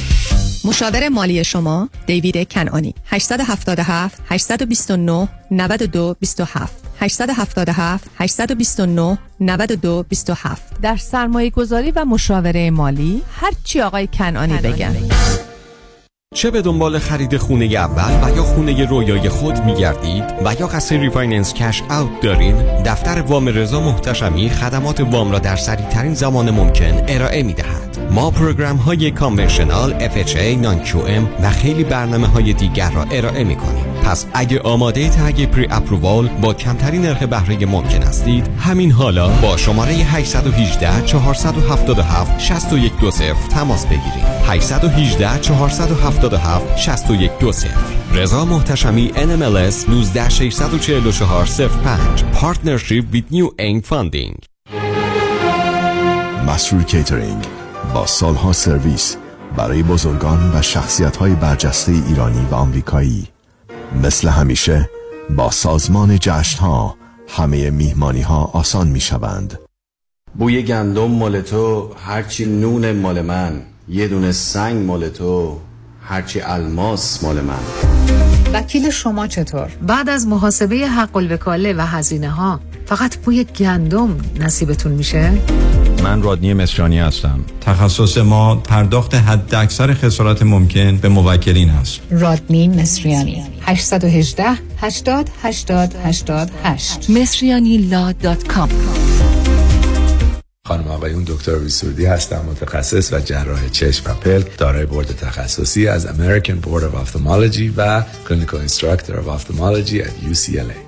مشاور مالی شما دیوید کنانی 877 829 92 27 877 829 92 27 در سرمایه گذاری و مشاوره مالی هرچی آقای کنانی بگن چه به دنبال خرید خونه اول و یا خونه رویای خود می گردید و یا قصد refinance cash out دارین؟ دفتر وام رضا محتشمی خدمات وام را در سریع ترین زمان ممکن ارائه می دهد ما program های conventional FHA non و خیلی برنامه های دیگر را ارائه می کنیم پس اگه آماده تگ پری اپرووال با کمترین نرخ بهره ممکن هستید همین حالا با شماره 818 477 6120 تماس بگیرید. 818 477 6120 رضا محتشمی NMLS 19644 05 Partnership with New Aim Funding. مسرور کیترینگ با سالها سرویس برای بزرگان و شخصیت های برجسته ایرانی و آمریکایی. مثل همیشه با سازمان جشن ها همه میهمانی ها آسان می شوند بوی گندم مال تو هرچی نون مال من یه دونه سنگ مال تو هرچی الماس مال من وکیل شما چطور؟ بعد از محاسبه حق الوکاله و هزینه ها فقط بوی گندم نصیبتون میشه؟ من رادنی مصریانی هستم. تخصص ما پرداخت حد اکثر خسارت ممکن به موکلین است. رادنی مصریانی. 818 80 80 88 مصریانی law dot com. خانم آقایون دکتر ویسوردی هستم متخصص و جراح چشم و پلک دارای بورد تخصصی از American Board of Ophthalmology و Clinical Instructor of Ophthalmology at UCLA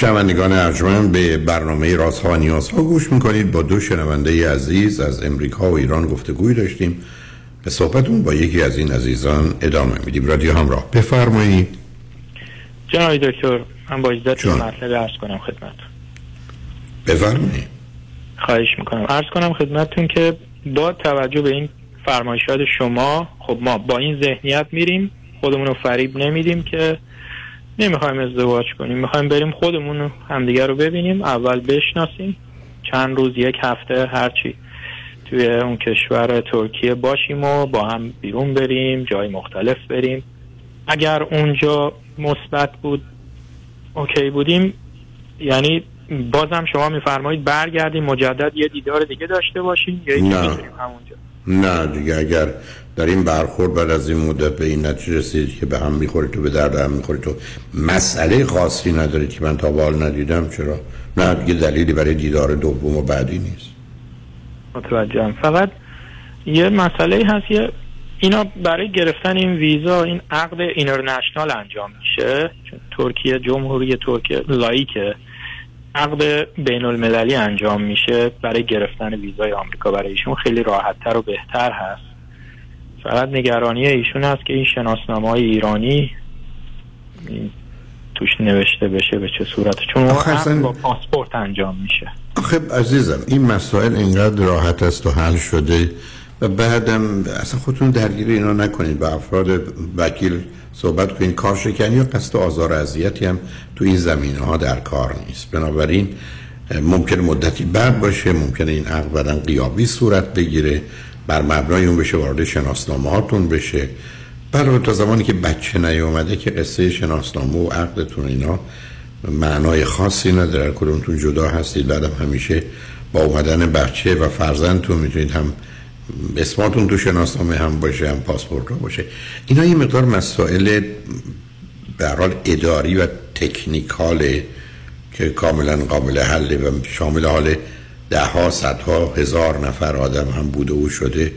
شنوندگان ارجمند به برنامه رازها و نیازها گوش می‌کنید. با دو شنونده عزیز از امریکا و ایران گفتگوی داشتیم. به صحبتون با یکی از این عزیزان ادامه میدیم. رادیو همراه. بفرمایید. جنابی دکتر من با اجازت مطلب عرض کنم خدمت بفرمایید. خواهش می‌کنم. عرض کنم خدمتتون که با توجه به این فرمایشات شما خب ما با این ذهنیت میریم. خودمون رو فریب نمیدیم که نمی‌خوایم ازدواج کنیم. می‌خوایم بریم خودمون همدیگه رو ببینیم. اول بشناسیم. چند روز یک هفته هرچی. توی اون کشور ترکیه باشیم و با هم بیرون بریم جای مختلف بریم. اگر اونجا مثبت بود اوکی بودیم. یعنی بازم شما میفرمایید برگردیم مجدد یه دیدار دیگه داشته باشیم یا نه. همونجا. نه دیگه اگر در این برخورد بعد از این مدت به این نتیجه رسید که به هم می‌خوری تو به درد هم می‌خوری تو. مسئله خاصی نداری که من تا بال ندیدم. چرا؟ نه دیگه دلیلی برای دیدار دوم و بعدی نیست. متوجهم. فقط یه مسئله هست یه اینا برای گرفتن این ویزا این عقد اینترنشنال انجام میشه. چون ترکیه جمهوری ترکیه لایکه. عقد بین المللی انجام میشه برای گرفتن ویزای آمریکا برای ایشون. خیلی راحتتر و بهتر هست. فقط نگرانی ایشون هست که این شناسنامه های ایرانی توش نوشته بشه به چه صورت. چون اون با پاسپورت انجام میشه. آخه عزیزم این مسائل اینقدر راحت است و حل شده و بعدم اصلا خودتون درگیر اینا نکنید. با افراد وکیل صحبت کنید. کار شکنی و قصد آزار اذیتی هم تو این زمینه ها در کار نیست. بنابراین ممکن مدتی بعد باشه ممکن این عقد بعدن قیابی صورت بگیره. بر مبنای اون بشه وارد شناسنامه هاتون بشه. برای تا زمانی که بچه نیومده که قصه شناسنامه و عقدتون اینا معنای خاصی نداره کدومتون جدا هستید. بعدم همیشه با اومدن بچه و فرزندتون می‌تونید هم اسماتون تو شناسنامه هم باشه هم پاسپورت رو باشه. اینا یه مقدار مسائل به حال اداری و تکنیکاله که کاملا قابل حله و شامل حال ده ها صدها هزار نفر آدم هم بوده و شده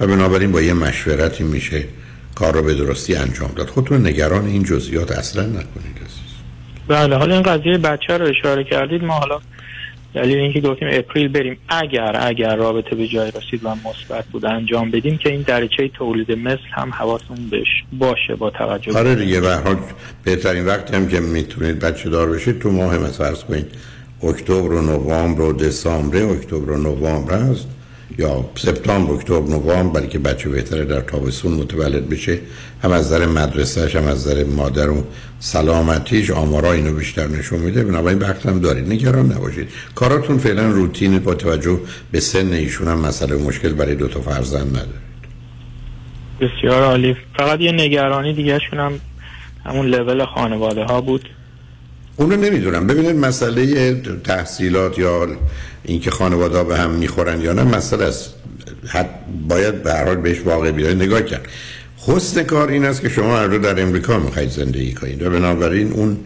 و بنابراین با یه مشورتی میشه کار رو به درستی انجام داد. خودتون نگران این جزئیات اصلا نکنید بله حالا این قضیه بچه رو اشاره کردید ما حالا دلیل اینکه گفتیم اپریل بریم. اگر اگر رابطه به جای رسید و مثبت بود انجام بدیم که این درچه تولید مثل هم حواسمون بش باشه با توجه آره دیگه به حال بهترین وقت هم که می‌تونید بچه دار بشید تو ماه مثلا فرض کنید. اکتبر و نوامبر و دسامبر اکتبر و نوامبر است. یا سپتامبر اکتبر نوامبر بلکه بچه بهتره در تابستون متولد بشه. هم از نظر مدرسهش هم از نظر مادر و سلامتیش آمارا اینو بیشتر نشون میده. بنابراین وقت هم دارید نگران نباشید. کاراتون فعلا روتین با توجه به سن ایشون هم مسئله مشکل برای دو تا فرزند ندارید بسیار عالی. فقط یه نگرانی دیگه هم همون لول خانواده ها بود. اونو نمی‌دونم. ببینید مسئله تحصیلات یا اینکه خانواده به هم می‌خورن یا نه مسئله است. حد باید به هر حال بهش واقع بیاید نگاه کرد. حسن کار این است که شما هر در امریکا می‌خواید زندگی کنید و بنابراین اون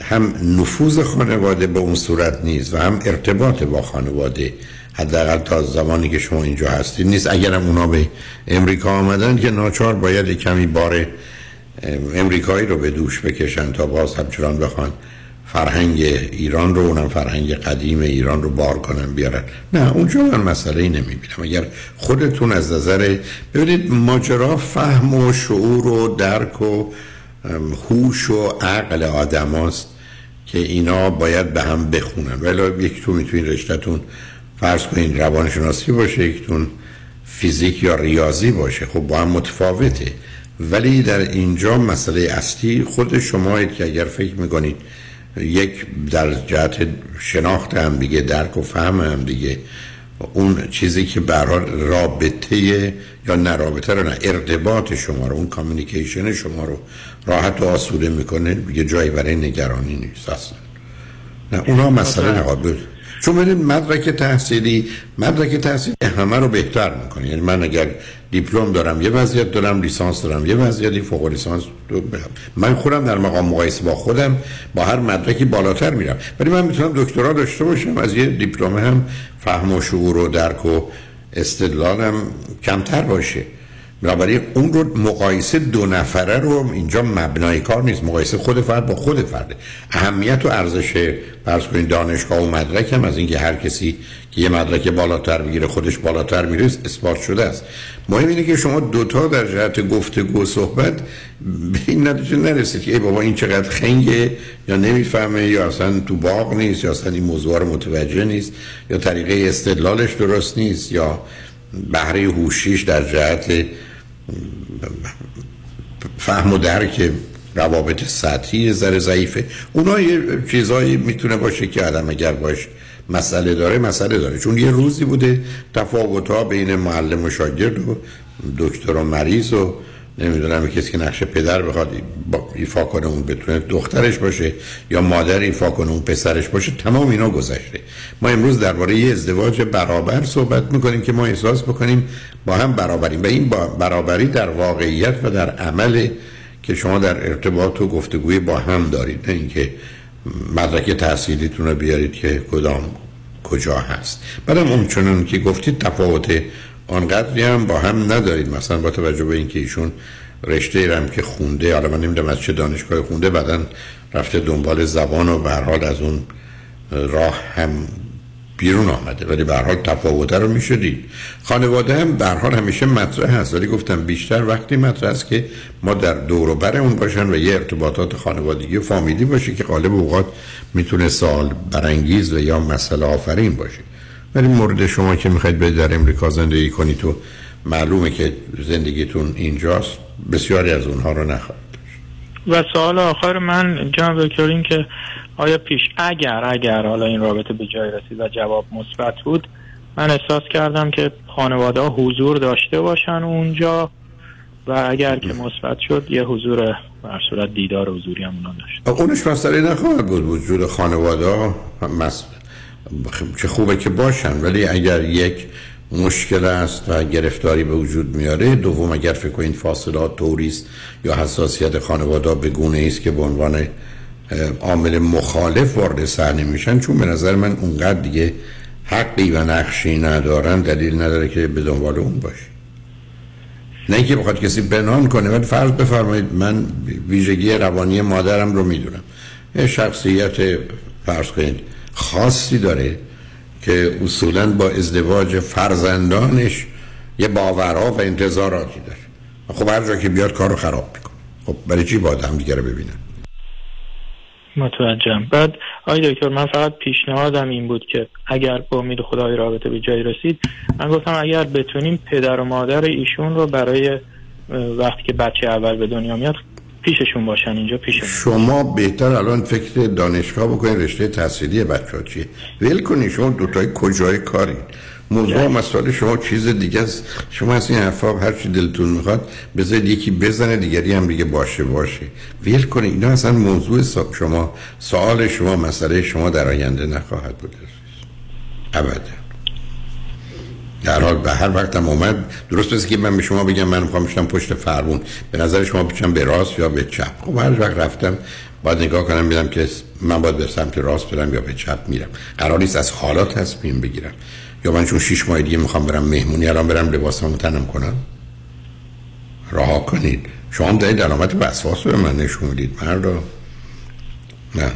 هم نفوذ خانواده به اون صورت نیست و هم ارتباط با خانواده حداقل تا زمانی که شما اینجا هستید نیست. اگرم اونا به امریکا آمدن که ناچار باید کمی بار امریکایی رو به دوش بکشن تا باز همچنان بخوان فرهنگ ایران رو اونم فرهنگ قدیم ایران رو بار کنن بیارن. نه اونجا من مسئله نمی‌بینم. اگر خودتون از نظر ببینید ماجرا فهم و شعور و درک و هوش و عقل آدم هاست که اینا باید به هم بخونن. ولی یکتون می‌تونید رشتهتون فرض کنید روانشناسی باشه یکتون فیزیک یا ریاضی باشه. خب با هم متفاوته. ولی در اینجا مسئله اصلی خود شما که اگر فکر می‌کنید یک در جهت شناخت هم دیگه درک و فهم هم دیگه. اون چیزی که برای رابطه یا نه رابطه رو نه ارتباط شما رو اون کامیونیکیشن شما رو راحت و آسوده می‌کنه دیگه جایی برای نگرانی نیست اصلا. نه اونا مسئله نقابل چون ببینید مدرک تحصیلی مدرک تحصیلی همه رو بهتر می‌کنه. یعنی من اگر دیپلم دارم یه وضعیت دارم لیسانس دارم یه وضعیتی فوق لیسانس من خودم در مقام مقایسه با خودم با هر مدرکی بالاتر میرم. ولی من می‌تونم دکترا داشته باشم از یه دیپلم هم فهم و شعور و درک و استدلالم کمتر باشه. بنابراین اون رو مقایسه دو نفره رو اینجا مبنای کار نیست. مقایسه خود فرد با خود فرده. اهمیت و ارزش فرض کنید دانشگاه و مدرک هم از اینکه هر کسی که یه مدرک بالاتر بگیره خودش بالاتر میره اثبات شده است. مهم اینه که شما دوتا در جهت گفتگو و صحبت به این نتیجه نرسید که ای بابا این چقدر خنگه یا نمی‌فهمه یا اصلا تو باغ نیست یا اصلا این موضوع رو متوجه نیست یا طریقه استدلالش درست نیست یا بهره هوشیش در جهت فهم و درک روابط سطحی زر ضعیفه. اونا یه چیزایی می‌تونه باشه که آدم اگر باش مسئله داره مسئله داره. چون یه روزی بوده تفاوت ها بین معلم و شاگرد و دکتر و مریض و نمی‌دونم کسی که نقش پدر بخواد ایفا کنه اون بتونه دخترش باشه یا مادر ایفا کنه اون پسرش باشه تمام اینا گذشته. ما امروز درباره یه ازدواج برابر صحبت می‌کنیم که ما احساس بکنیم با هم برابریم و این برابری در واقعیت و در عمل که شما در ارتباط و گفتگوی با هم دارید. نه اینکه مدرک تحصیلیتون رو بیارید که کدام کجا هست. بعدم اون که گفتید تفاوت آنقدری هم با هم ندارید. مثلا با توجه به اینکه ایشون رشته هم که خونده حالا من نمی‌دونم از چه دانشگاه خونده بعدا رفته دنبال زبان و به حال از اون راه هم بیرون آمده. ولی به حال تفاوت رو میشه دید. خانواده هم به حال همیشه مطرح هست. ولی گفتم بیشتر وقتی مطرح است که ما در دور و بر اون باشن و یه ارتباطات خانوادگی و فامیلی باشه که غالب اوقات می‌تونه سال برانگیز و یا مسئله آفرین باشه. ولی مورد شما که می‌خواید به در امریکا زندگی کنید تو معلومه که زندگیتون اینجاست بسیاری از اونها رو نخواهید و سوال آخر من جناب دکتر این که آیا پیش اگر اگر حالا این رابطه به جای رسید و جواب مثبت بود من احساس کردم که خانواده ها حضور داشته باشن اونجا و اگر که مثبت شد یه حضور بر صورت دیدار حضوری هم اونا داشت. اونش مسئله نخواهد بود وجود خانواده ها چه خوبه که باشن ولی اگر یک مشکل است و گرفتاری به وجود میاره دوم اگر فکر کنید فاصلات توریست یا حساسیت خانواده به گونه است که به عنوان عامل مخالف وارد صحنه میشن چون به نظر من اونقدر دیگه حقی و نقشی ندارن دلیل نداره که به دنبال اون باشه. نه اینکه بخواد کسی بنان کنه ولی فرض بفرمایید من ویژگی روانی مادرم رو می‌دونم. یه شخصیت فرض کنید خاصی داره که اصولا با ازدواج فرزندانش یه باورها و انتظاراتی داره. خب هر جا که بیاد کار رو خراب می‌کنه. خب برای چی باید هم دیگه رو ببینن؟ متوجهم. بعد آقای دکتر من فقط پیشنهادم این بود که اگر با امید خدای رابطه به جایی رسید من گفتم اگر بتونیم پدر و مادر ایشون رو برای وقتی که بچه اول به دنیا میاد پیششون باشن اینجا پیششون شما بهتر الان فکر دانشگاه بکنید رشته تحصیلی بچه ها چیه؟ ول کنید شما دوتای کجای کاری موضوع مسئله شما چیز دیگه است. شما از این حرفا هر چی دلتون می‌خواد بذارید یکی بزنه دیگری هم دیگه باشه باشه. ویل کنید اینا اصلا موضوع شما سوال شما مسئله شما در آینده نخواهد بود. ابدا. در حال به هر وقت هم اومد درست است که من به شما بگم من می‌خوام بشم پشت فرمون. به نظر شما بچم به راست یا به چپ؟ خب هر وقت رفتم باید نگاه کنم ببینم که من باید به سمت راست برم یا به چپ میرم. قرار نیست از حالات تصمیم بگیرم. یا من چون شیش ماه دیگه می‌خوام برم مهمونی الان برم لباسمو تنم کنم؟ رها کنید. شما هم دارید علامت وسواس به من نشون می‌دید مردا. نه.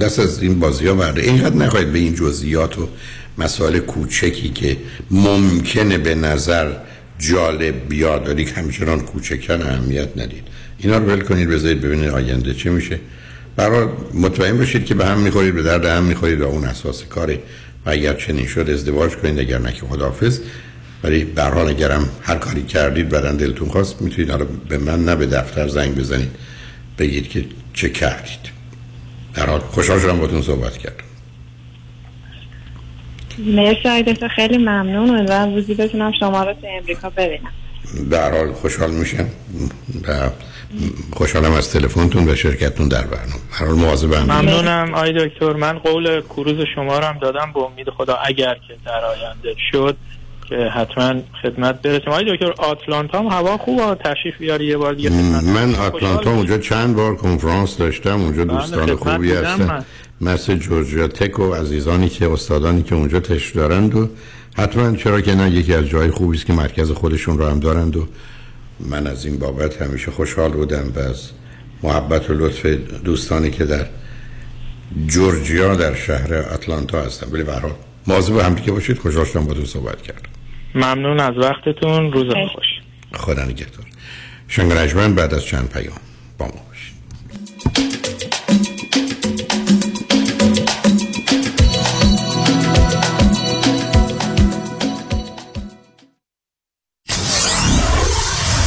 دست از این بازی ها برده اینقدر نخواهید به این جزئیات و مسائل کوچکی که ممکنه به نظر جالب بیاد ولی همچنان کوچکن اهمیت ندید. اینا رو ول کنید بذارید ببینید آینده چه میشه. برای مطمئن باشید که به هم می‌خورید به درد هم می‌خورید و اون اساس کاره. و اگر چنین شد ازدواج کنید اگر نه که خداحافظ. ولی به حال اگرم هر کاری کردید بعدن دلتون خواست می‌تونید حالا به من نه به دفتر زنگ بزنید. بگید که چه کردید. در حال خوشحال شدم باتون صحبت کردم. مرسی خیلی ممنون. و روزی بتونم شما رو تو امریکا ببینم. در حال خوشحال میشم. و خوشحالم از تلفنتون و شرکتتون در برنامه. هر حال مواظب ممنونم آی دکتر. من قول کروز شما رو هم دادم. به امید خدا اگر که در آینده شد که حتما خدمت برسیم. آی دکتر آتلانتا هم هوا خوبه تشریف بیاری یه بار دیگه. من آتلانتا اونجا چند بار کنفرانس داشتم. اونجا بله، دوستان خوبی هستن. مثل جورجیا تک و عزیزانی که استادانی که اونجا تش دارند و حتما چرا که نه یکی از جای خوبی است که مرکز خودشون رو هم دارند و من از این بابت همیشه خوشحال بودم و از محبت و لطف دوستانی که در جورجیا در شهر اتلانتا هستم. ولی برای مواظب هم که باشید. خوشحال شدم با تو صحبت کردم. ممنون از وقتتون. روز خوش. خدا نگهدار. شنگ بعد از چند پیام با ما باشید.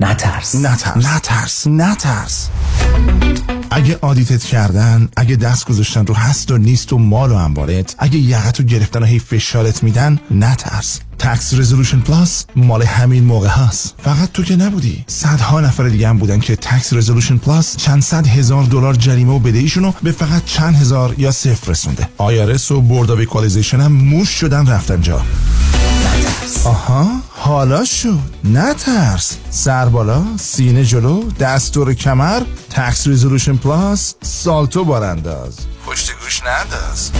نترس. نترس. نترس. نترس. اگه audit ت کردن اگه دست گذاشتن رو هست و نیست و مال و انبارت اگه یقتو گرفتن و هی فشارت میدن نترس. Tax Resolution Plus مال همین موقع هست فقط تو که نبودی. صدها نفر دیگه هم بودن که Tax Resolution Plus چند صد هزار دلار جریمه و بدهیشونو به فقط چند هزار یا صفر رسونده. IRS و Board of هم موش شدن رفتن جا. آها حالا شد نترس. سر بالا سینه جلو دستور کمر Tax Resolution Plus سالتو بارانداز. پشت گوش ننداز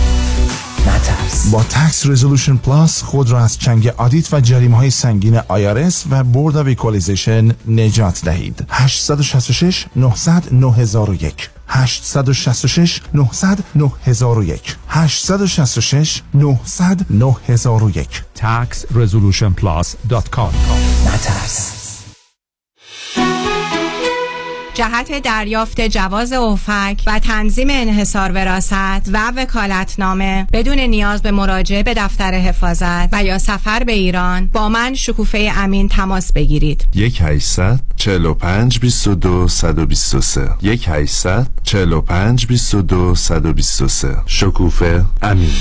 نترس. با Tax Resolution Plus خود را از چنگ audit و جریمه های سنگین IRS و Board of نجات دهید. 866 900 9001 866 900 9001 866 900 9001 taxresolutionplus.com نترس جهت دریافت جواز اوفک و تنظیم انحصار وراست و وکالتنامه بدون نیاز به مراجعه به دفتر حفاظت و یا سفر به ایران با من شکوفه امین تماس بگیرید. یک 800 45 22 123 یک 800 45 22 123 شکوفه امین.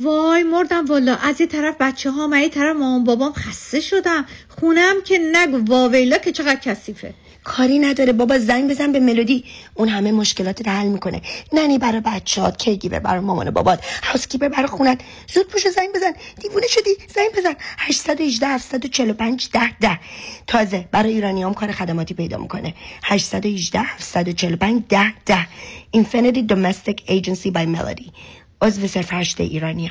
وای مردم والا از یه طرف بچه ها من یه طرف مامان بابام خسته شدم. خونم که نگو واویلا که چقدر کثیفه. کاری نداره بابا زنگ بزن به ملودی. اون همه مشکلات رو حل می‌کنه. ننی برای بچهات کیگیبر برای مامان بابات. هاوسکیپر برای خونت. زود پوش زنگ بزن. دیوونه شدی؟ زنگ بزن. 818 745 10 10 تازه برای ایرانیام کار خدماتی پیدا می‌کنه. 818 745 10 10 Infinity Domestic Agency by Melody. عضو سرفرشت ایرانیا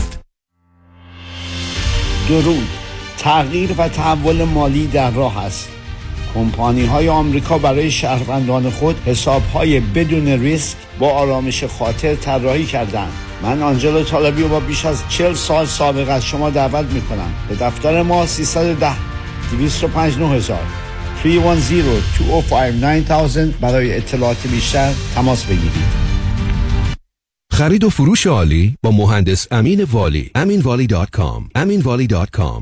درود. تغییر و تحول مالی در راه است. کمپانی های آمریکا برای شهروندان خود حساب های بدون ریسک با آرامش خاطر طراحی کردند. من آنجلو طالبی و با بیش از 40 سال سابقه از شما دعوت می کنم به دفتر ما 310 205 9000 310 205 9000 برای اطلاعات بیشتر تماس بگیرید. خرید و فروش عالی با مهندس امین والی. aminvali.com aminvali.com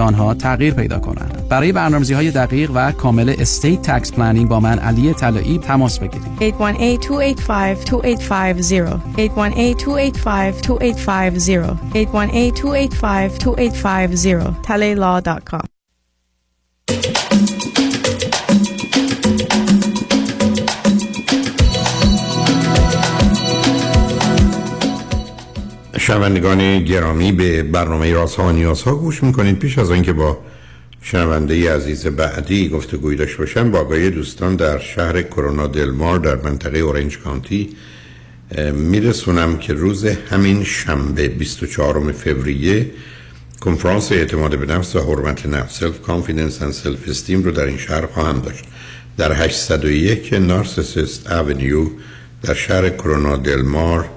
آنها تغییر پیدا کنند. برای برنامه‌ریزی های دقیق و کامل estate tax planning با من علی طلایی تماس بگیرید. 818-285-2850 818-285-2850 talaylaw.com شنوندگان گرامی به برنامه راست ها و نیاز ها گوش می‌کنید. پیش از اینکه با شنونده عزیز بعدی گفتگوی داشته باشم با آقای دوستان در شهر کرونا دلمار در منطقه اورنج کانتی میرسونم که روز همین شنبه 24 فوریه کنفرانس اعتماد به نفس و حرمت نفس self confidence and self esteem رو در این شهر خواهم داشت. در 801 Narcissus Avenue در شهر کرونا دلمار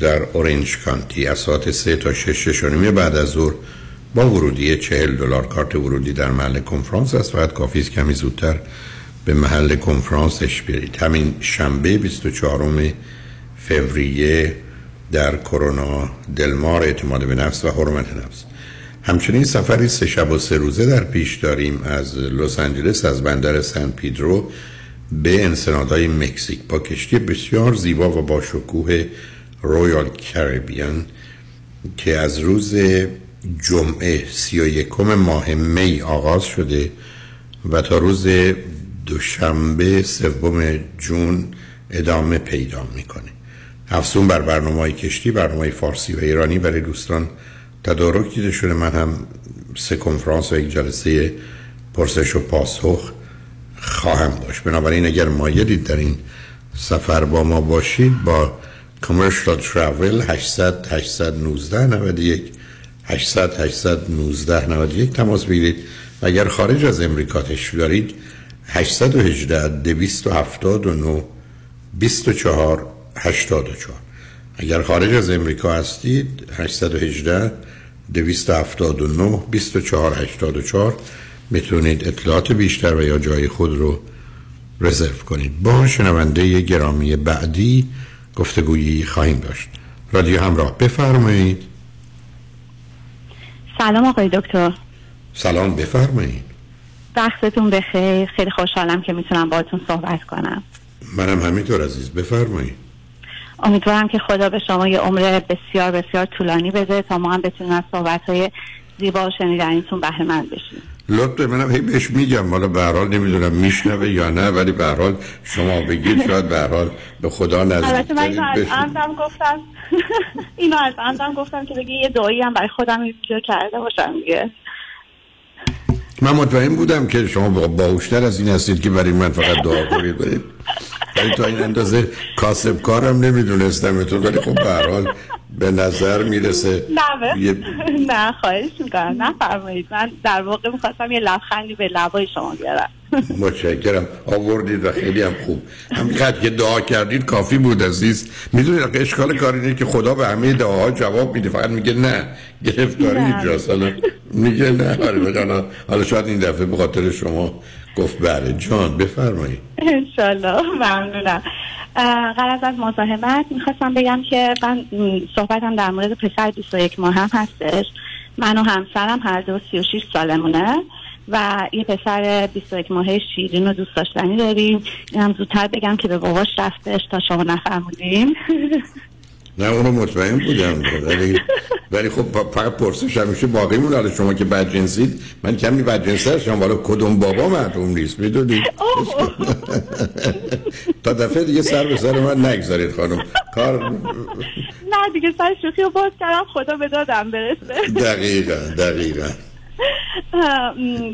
در اورنج کانتی از ساعت 3 تا 6 شش بعد از ظهر با ورودی 40 دلار کارت ورودی در محل کنفرانس است. فقط کافی است کمی زودتر به محل کنفرانسش برید. همین شنبه 24 فوریه در کرونا دلمار اعتماد به نفس و حرمت نفس. همچنین سفری سه شب و سه روزه در پیش داریم از لس آنجلس از بندر سن پیدرو به انسنادهای مکزیک. با کشتی بسیار زیبا و با شکوه رویال کریبیان که از روز جمعه سی و یکم ماه می آغاز شده و تا روز دوشنبه سوم جون ادامه پیدا می‌کنه افزون بر برنامه کشتی برنامه فارسی و ایرانی برای دوستان تدارک دیده شده. من هم سه کنفرانس و یک جلسه پرسش و پاسخ خواهم داشت. بنابراین اگر مایلید در این سفر با ما باشید با Commercial Travel 800 819 91 800 819 91 تماس بگیرید. و اگر خارج از امریکا تشریف دارید 818 279 24 84 اگر خارج از امریکا هستید 818 279 24 84 می‌تونید اطلاعات بیشتر و یا جای خود رو رزرو کنید. با شنونده گرامی بعدی گفتگویی خواهیم داشت. رادیو همراه بفرمایید. سلام آقای دکتر. سلام بفرمایید. وقتتون بخیر. خیلی خوشحالم که می‌تونم باهاتون صحبت کنم. منم همینطور عزیز بفرمایید. امیدوارم که خدا به شما یه عمر بسیار بسیار طولانی بده تا ما هم بتونیم از صحبت های زیبا و شنیدنیتون بهره مند بشیم. لطف منم هی بهش میگم حالا به هر حال نمی‌دونم میشنوه یا نه ولی به هر حال شما بگید شاید به هر حال به خدا نزدیک البته من اینو از عمدم گفتم. [laughs] اینو از عمدم گفتم که بگی یه دعایی هم برای خودم اینجا کرده باشم دیگه. من مطمئن بودم که شما باهوشتر از این هستید که برای من فقط دعا کنید. ولی ولی تا این اندازه کاسب کارم نمی‌دونستم تو ولی خب به هر حال به نظر می‌رسه. نه. یه... نه خواهش می‌کنم. نه فرمایید من در واقع می‌خواستم یه لبخندی به لبای شما بیارم. متشکرم. آوردید و خیلی هم خوب. همینقدر که دعا کردید کافی بود عزیز. می‌دونید اشکال کار اینه که خدا به همه دعاها جواب میده. فقط میگه نه. گرفتاری اینجاست حالا میگه نه. آره حالا شاید این دفعه به خاطر شما گفت بله جان بفرمایید انشالله ممنونم. قرار از مزاحمت می‌خواستم بگم که من صحبتم در مورد پسر 21 ماه هم هستش. من و همسرم هر دو 36 سالمونه و یه پسر 21 ماهه شیرین و دوست داشتنی داریم. اینم زودتر بگم که به باباش رفتش تا شما نفرمودیم [laughs] نه اونو مطمئن بودم ولی ولی خب فقط پرسش همیشه باقی مون حالا شما که بدجنسید من کمی بدجنس هستم. حالا کدوم بابا معلوم نیست می‌دونید تا دفعه دیگه سر به سر من نگذارید خانم. کار نه دیگه سر شوخی رو باز کردم خدا به دادم برسه. دقیقا دقیقا.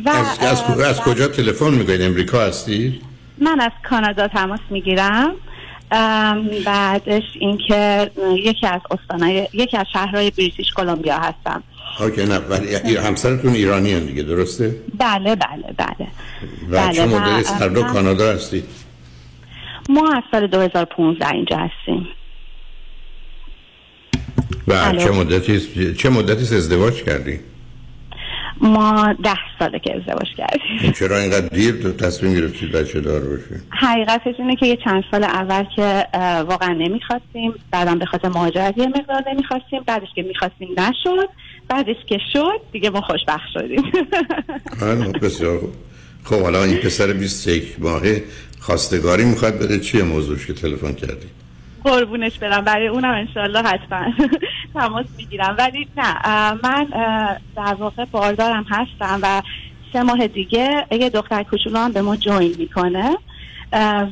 از, از, از کجا تلفن می‌کنید امریکا هستی؟ من از کانادا تماس می‌گیرم. بعدش اینکه یکی از استانهای یکی از شهرهای بریتیش کلمبیا هستم اوکی نه ولی همسرتون ایرانی هم دیگه درسته؟ بله بله بله و بله چه مدلی هر دو کانادا هستید؟ ما از سال 2015 اینجا هستیم و چه مدتی چه مدتی ازدواج کردی؟ ما ده ساله که ازدواج کردیم. چرا اینقدر دیر تو تصمیم گرفتید بچه دار باشید حقیقتش اینه که یه چند سال اول که واقعا نمی‌خواستیم بعدم به خاطر مهاجرت یه مقدار نمی‌خواستیم بعدش که می‌خواستیم نشد بعدش که شد دیگه ما خوشبخت شدیم. [laughs] بسیار خوب. خب حالا این پسر 21 ماهه خواستگاری می‌خواد بره چیه موضوعش که تلفن کردی؟ قربونش برم. برای اونم انشالله حتما [laughs] تماس می‌گیرم. ولی نه من در واقع باردارم هستم و سه ماه دیگه یه دختر کوچولو هم به ما جوین می‌کنه.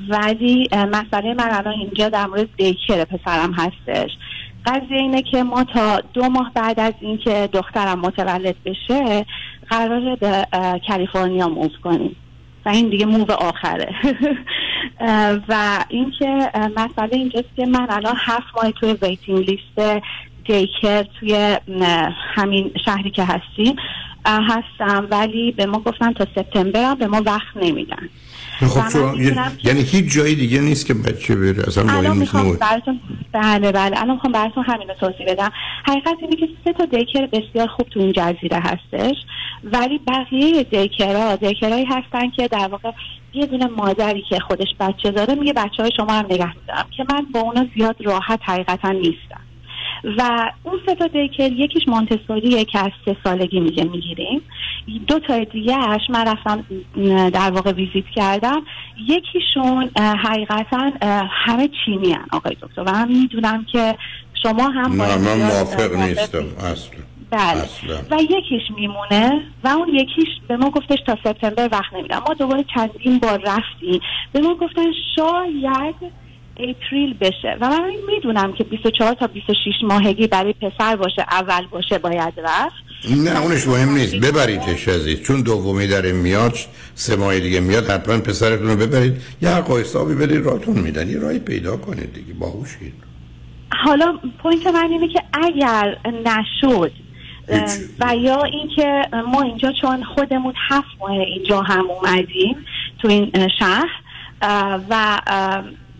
ولی مسئله من الان اینجا در مورد دیکر پسرم هستش. قضیه اینه که ما تا دو ماه بعد از اینکه دخترم متولد بشه قراره به کالیفرنیا move کنیم. و این دیگه move آخره. [laughs] و اینکه مسئله اینجاست که من الان هفت ماه توی waiting list daycare توی همین شهری که هستیم هستم. ولی به ما گفتن تا سپتامبر به ما وقت نمیدن. خب که- یعنی هیچ جای دیگه نیست که بچه بره اصلا الان می‌خوام براتون بله بله. الان می‌خوام براتون همین رو توضیح بدم. حقیقت اینه که سه تا دیکر بسیار خوب تو این جزیره هستش. ولی بقیه دیکرها دیکرهایی هستن که در واقع یه دونه مادری که خودش بچه داره میگه بچه های شما هم نگه میدارم که من با اونا زیاد راحت حقیقتا نیستم. و اون سه تا دیکر یکیش مونتسوریه که از سه سالگی میگه می‌گیریم. دو تا دیگهش من رفتم در واقع ویزیت کردم. یکیشون حقیقتا همه چینی هن آقای دکتر. و من می‌دونم که شما هم نه من موافق نیستم. اصلا. بله. اصلا. و یکیش میمونه و اون یکیش به ما گفتش تا سپتامبر وقت نمیدم. ما دوباره چندین بار رفتیم. به ما گفتن شاید اپریل بشه. و من می‌دونم که 24 تا 26 ماهگی برای پسر باشه اول باشه باید رفت. نه اونش مهم نیست. ببریدش عزیز. چون دومی در میاد سه ماه دیگه میاد حتما پسرتون رو ببرید. یه حق حسابی بدید راتون میدن. یه راهی پیدا کنید دیگه. باهوشید حالا پوینت من اینه که اگر نشد و یا اینکه ما اینجا چون خودمون هفت ماه اینجا هم اومدیم تو این شهر و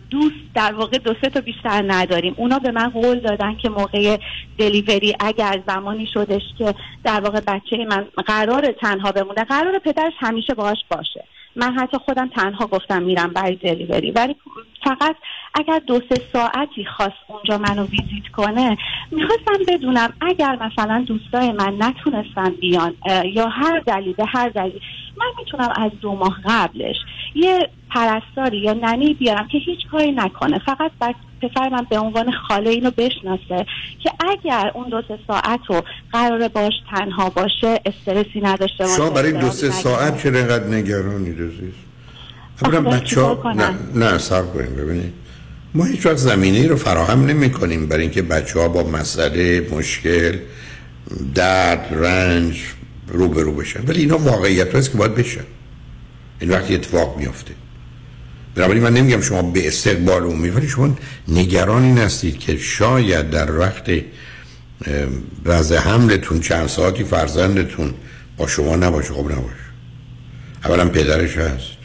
دوست در واقع دو سه تا بیشتر نداریم. اونا به من قول دادن که موقع دلیوری اگر زمانی شدش که در واقع بچه من قرار تنها بمونه قرار پدرش همیشه باهاش باشه. من حتی خودم تنها گفتم میرم برای دلیوری ولی فقط اگر دو سه ساعتی خواست اونجا منو ویزیت کنه می‌خواستم بدونم اگر مثلا دوستای من نتونستن بیان یا هر دلیل به هر دلیل من می‌تونم از دو ماه قبلش یه پرستاری یا ننی بیارم که هیچ کاری نکنه. فقط بر پسر من به عنوان خاله اینو بشناسه که اگر اون دو سه ساعت رو قرار باش تنها باشه استرسی نداشته باشه. شما برای دو سه ساعت چرا اینقدر نگرانید عزیز اولا آخه بچه ها نه؟ نه سر کنیم ببینید. ما هیچ وقت زمینه رو فراهم نمی کنیم برای اینکه بچه ها با مسئله مشکل درد رنج روبرو بشن. ولی اینا واقعیت هست که باید بشن. این وقتی اتفاق میافته. بنابراین من نمیگم شما به استقبال عمومی ولی شما نگران این هستید که شاید در وقت وضع حملتون چند ساعتی فرزندتون با شما نباشه. خب نباشه. اولا پدرش هست.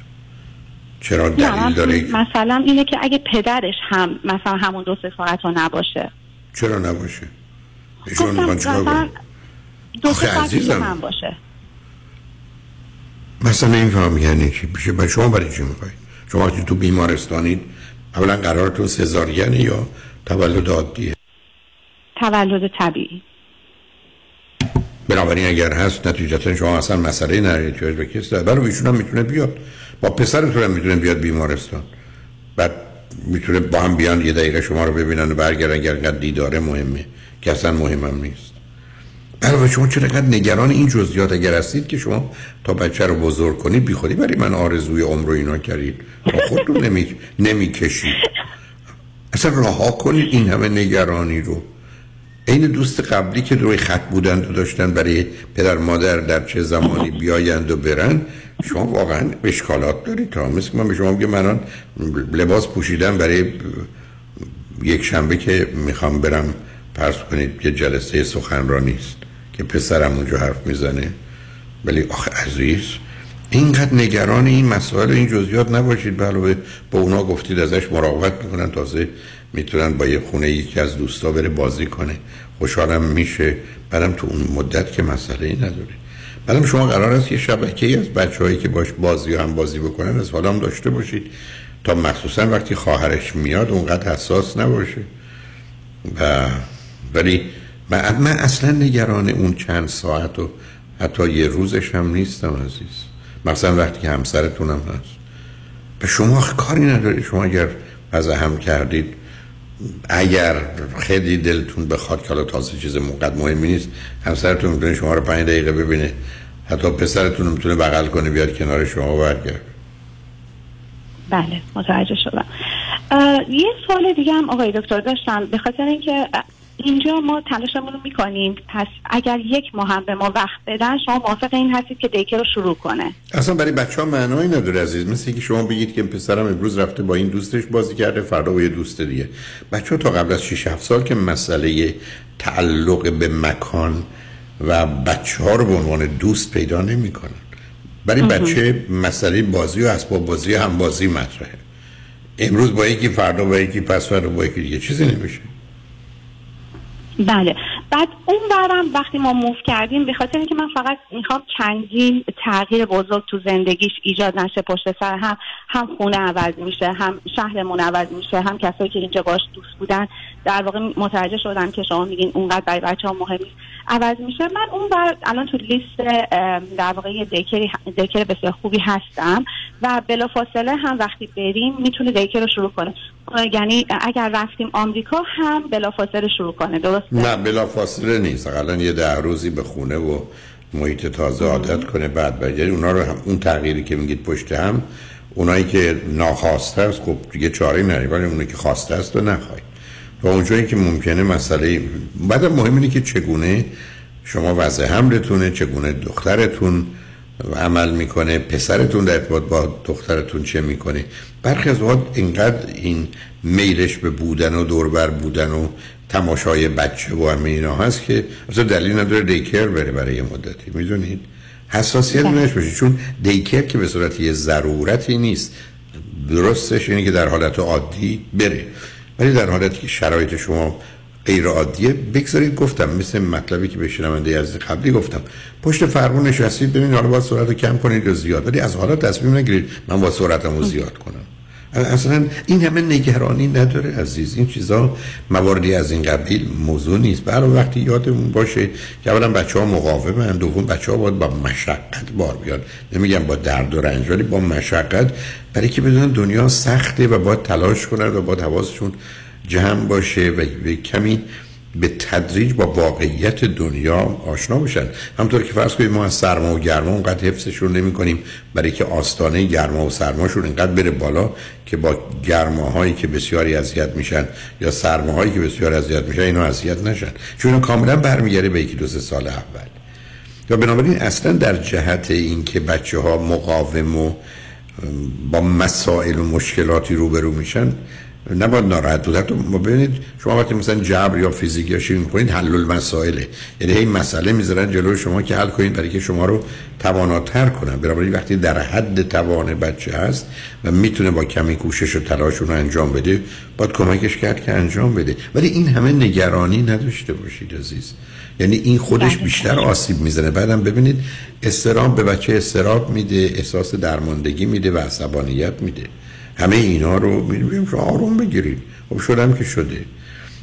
چرا دلیل من داره؟ مثلا اینه که اگه پدرش هم مثلا همون دو سه ساعت رو نباشه. چرا نباشه؟ ایشون گفتم می‌خوان چیکار مثلا کنن؟ دو سه ساعت. من باشه. مثلا نمیفهم یعنی چی. شما برای چی می‌خواید؟ شما وقتی تو بیمارستانید اولا قرارتون سزارین یا تولد عادیه؟ تولد طبیعی. بنابراین اگر هست نتیجتا شما اصلا مسئله ندارید که به کسی داره برای ایشون هم می‌تونه بیاد. با پسرتون هم می‌تونه بیاد بیمارستان. بعد می‌تونه با هم بیان یه دقیقه شما رو ببینن و برگردن اگر اینقدر دیداره مهمه که اصلا مهمم نیست. برای شما چرا اینقدر نگران این جزئیات اگر هستید که شما تا بچه رو بزرگ کنید بی خودی برای من آرزوی عمر و اینا کردید. با خودتون نمی... نمی‌کشید. اصلا رها کنید این همه نگرانی رو. این دوست قبلی که روی خط بودند و داشتن برای پدر مادر در چه زمانی بیایند و برن شما واقعا اشکالات دارید. تا مثل که من به شما میگم من لباس پوشیدم برای یک شنبه که می‌خوام برم پرس کنید یه جلسه سخنرانی است. که پسرم اونجا حرف می‌زنه. ولی آخه عزیز اینقدر نگران این مسائل این جزئیات نباشید. به علاوه به اونا گفتید ازش مراقبت می‌کنن. تازه می‌تونن با یه خونه یکی از دوستا بره بازی کنه. خوشحالم میشه. بعدم تو اون مدت که مسئله ای نداره. بعدم شما قرار است یه شبکه ای از بچههایی که باش بازی هم بازی بکنن از حالا هم داشته باشید. تا مخصوصا وقتی خواهرش میاد اونقدر حساس نباشه. و ولی من, من اصلا نگران اون چند ساعت و حتی یه روزش هم نیستم عزیز. مثلا وقتی که همسرتونم هست. به شما کاری نداره. شما اگر از هم کردید اگر خیلی دلتون بخواد که حالا تازه چیز موقت مهمی نیست همسرتون می‌تونه شما رو پنج دقیقه ببینه. حتی پسرتون می‌تونه بغل کنه بیاد کنار شما برگرد بله متوجه شدم. یه سوال دیگه هم آقای دکتر داشتم. به خاطر اینکه اینجا ما تلاشمون رو می‌کنیم. پس اگر یک ماه هم به ما وقت بدن شما موافق این هستید که دیکه رو شروع کنه. اصلا برای بچه ها معنایی نداره عزیز. مثل اینکه شما بگید که پسرم امروز رفته با این دوستش بازی کرده فردا با یه دوست دیگه. بچه ها تا قبل از 6 7 سال که مسئله تعلق به مکان و بچه ها رو به عنوان دوست پیدا نمی کنن برای بچه مسئله بازی و اسباب بازی هم بازی مطرحه. امروز با یکی فردا با یکی پس فردا با یکی دیگه. چیزی نمیشه. بله. بعد اون برم وقتی ما موف کردیم به خاطر اینکه من فقط می‌خوام چندین تغییر بزرگ تو زندگیش ایجاد نشه پشت سر هم هم خونه عوض میشه هم شهرمون عوض میشه هم کسایی که اینجا باش دوست بودن. در واقع متوجه شدم که شما میگین اونقدر برای بچه ها مهم نیست عوض میشه. من اون بر الان تو لیست در واقع یه دیکر بسیار خوبی هستم و بلافاصله هم وقتی بریم می‌تونه دیکر رو شروع کنه. یعنی اگر رفتیم آمریکا هم بلافاصله شروع کنه. درسته؟ نه بلافاصله نیست. الان یه ده روزی به خونه و محیط تازه عادت کنه بعد بعد یعنی اونا رو هم اون تغییری که میگید پشت هم اونایی که ناخواسته است خب دیگه چاره نری ولی اونایی که خواسته است و نخواهید و اونجایی که ممکنه مسئله بعد مهم اینه که چگونه شما وضع حملتونه چگونه دخترتون عمل می‌کنه پسرتون در ارتباط با دخترتون چه می‌کنه. برخی از وقت اینقدر این میلش به بودن و دوربر بودن و تماشای بچه و همه اینا هست که اصلا دلیل نداره دیکر بره برای یه مدتی. می‌دونید؟ حساسیت نش بشه چون دیکر که به صورت یه ضرورتی نیست. درستش اینه که در حالت عادی بره. ولی در حالتی که شرایط شما غیر عادیه بگذارید گفتم مثل مطلبی که به شنونده از قبلی گفتم. پشت فرمون نشستید ببینید حالا با سرعت رو کم کنید یا زیاد. ولی از حالا تصمیم نگیرید من با سرعتم رو زیاد کنم. اصلا این همه نگرانی نداره عزیز. این چیزا مواردی از این قبیل موضوع نیست. برای وقتی یادمون باشه که اولا بچه ها مقاومن دوم بچه ها باید با مشقت بار بیان. نمیگم با درد و رنج ولی با مشقت. برای که بدونن دنیا سخته و باید تلاش کنن و باید حواسشون جمع باشه و کمی به تدریج با واقعیت دنیا آشنا بشن. همطور که فرض کنید ما از سرما و گرما اونقدر حفظشون نمی کنیم برای که آستانه گرما و سرماشون اینقدر بره بالا که با گرماهایی که بسیاری اذیت میشن یا سرماهایی که بسیار اذیت میشن اینا اذیت نشن. چون کاملا برمیگره به یکی دو سال اول. یا بنابراین اصلا در جهت اینکه بچه ها مقاوم و با مسائل و مشکلاتی روبرو میشن نباید ناراحت بود. حتی ببینید شما وقتی مثلا جبر یا فیزیک یا شیمی می‌کنید حل المسائله یعنی این مسئله می‌ذارن جلوی شما که حل کنید برای که شما رو تواناتر کنن. بنابراین وقتی در حد توان بچه هست و می‌تونه با کمی کوشش و تلاش رو انجام بده باید کمکش کرد که انجام بده. ولی این همه نگرانی نداشته باشید عزیز. یعنی این خودش بیشتر آسیب می‌زنه. بعدم ببینید استرام به بچه استراب میده احساس درماندگی میده و عصبانیت میده. همه اینا رو می‌بینیم شما آروم بگیرید خب شدم که شده.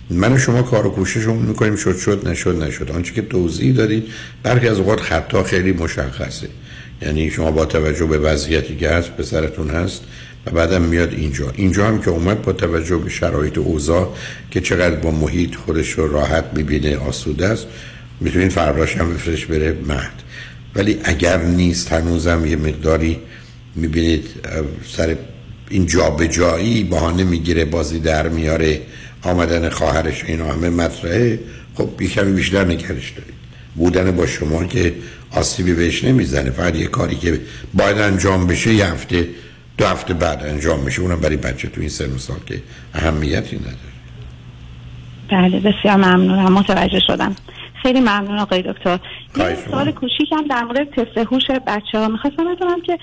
من و شما کار و کوششمون می‌کنیم شد شد نشد نشد. آنچه که توضیح دارید برخی از اوقات خطا خیلی مشخصه. یعنی شما با توجه به وضعیتی که هست پسرتون هست و بعدم میاد اینجا. اینجا هم که اومد با توجه به شرایط اوضاع که چقدر با محیط خودش رو راحت می‌بینه آسوده است می‌تونین فرداش هم بفرش بره مهد ولی اگر نیست هنوزم یه مقداری می‌بینید سر این جابجایی بهانه می‌گیره بازی در میاره. آمدن خواهرش اینا همه مطرحه. خب کمی بیشتر نگرش دارید. بودن با شما که آسیبی بهش نمی‌زنه. فقط یه کاری که باید انجام بشه یه هفته دو هفته بعد انجام بشه. اونم برای بچه تو این سن سال که اهمیتی نداره. بله بسیار ممنونم متوجه شدم. خیلی ممنون آقای دکتر. یه سوال کوچیکم در مورد تست هوش بچه ها می‌خواستم بدونم که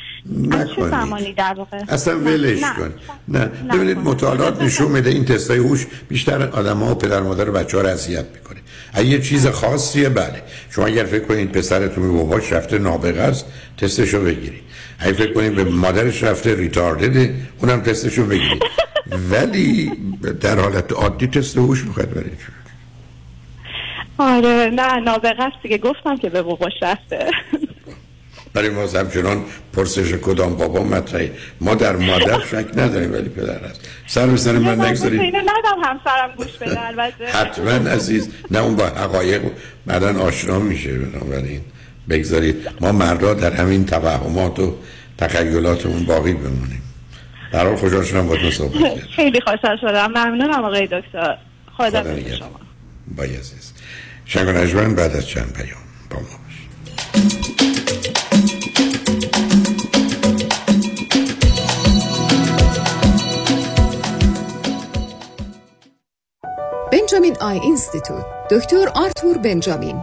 از چه زمانی در واقع؟ اصلا ولش کن. نه. ببینید مطالعات نشون میده این تست هوش بیشتر آدم ها و پدر مادر بچه ها رو اذیت می‌کنه. اگه یه چیز خاصیه بله. شما اگر فکر کنید پسرتون به باباش رفته نابغه است تستشو بگیرید. اگه فکر کنید به مادرش رفته ریتاردده اونم تستشو بگیرید. [laughs] ولی در حالت عادی تست هوش می‌خواد برای آره نه نابغه است دیگه. گفتم که به باباش رفته برای ما همچنان پرسش کدام بابا مطرحه ما در مادر شک نداریم ولی پدر هست سر به سر من نگذارید. اینو ندم همسرم گوش بده البته. حتما عزیز نه اون با حقایق بعدا آشنا میشه بنابراین. بگذارید ما مردا در همین توهمات و تخیلاتمون باقی بمونیم. در حال خوشحال شدم باید صحبت خیلی خوشحال شدم. ممنونم آقای دکتر. خدا شما بای عزیز. شنگ و بعد از چند پیام با ما بنجامین Eye Institute دکتر آرتور بنجامین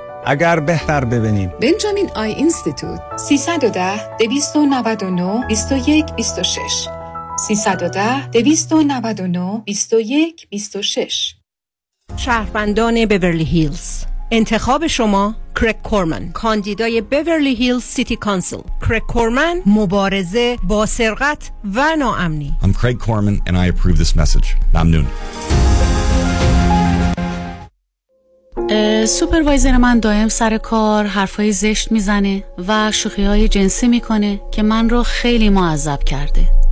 اگر بهتر ببینیم. بنجامین Eye Institute. 310 299 21 26 310 299 21 26 شهروندان بورلی هیلز. انتخاب شما Craig Corman. کاندیدای بورلی هیلز City Council. Craig Corman مبارزه با سرقت و ناامنی. I'm Craig Corman and I approve this message. ممنون. سوپروایزر من دائم سر کار حرفای زشت می‌زنه و شوخی های جنسی می‌کنه که من رو خیلی معذب کرده.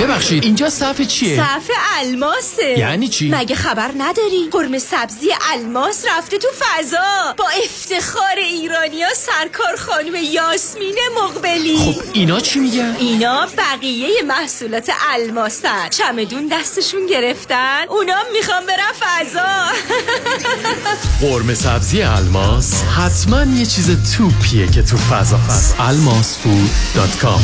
ببخشید اینجا صف چیه؟ صف الماسه یعنی چی؟ مگه خبر نداری؟ قرمه سبزی الماس رفته تو فضا با افتخار ایرانیا سرکار خانم یاسمین مقبلی خب اینا چی میگن؟ اینا بقیه محصولات الماسن چمدون دستشون گرفتن اونا می‌خوان برن فضا [laughs] قرمه سبزی الماس حتما یه چیز توپیه که تو فضا هست almasfood.com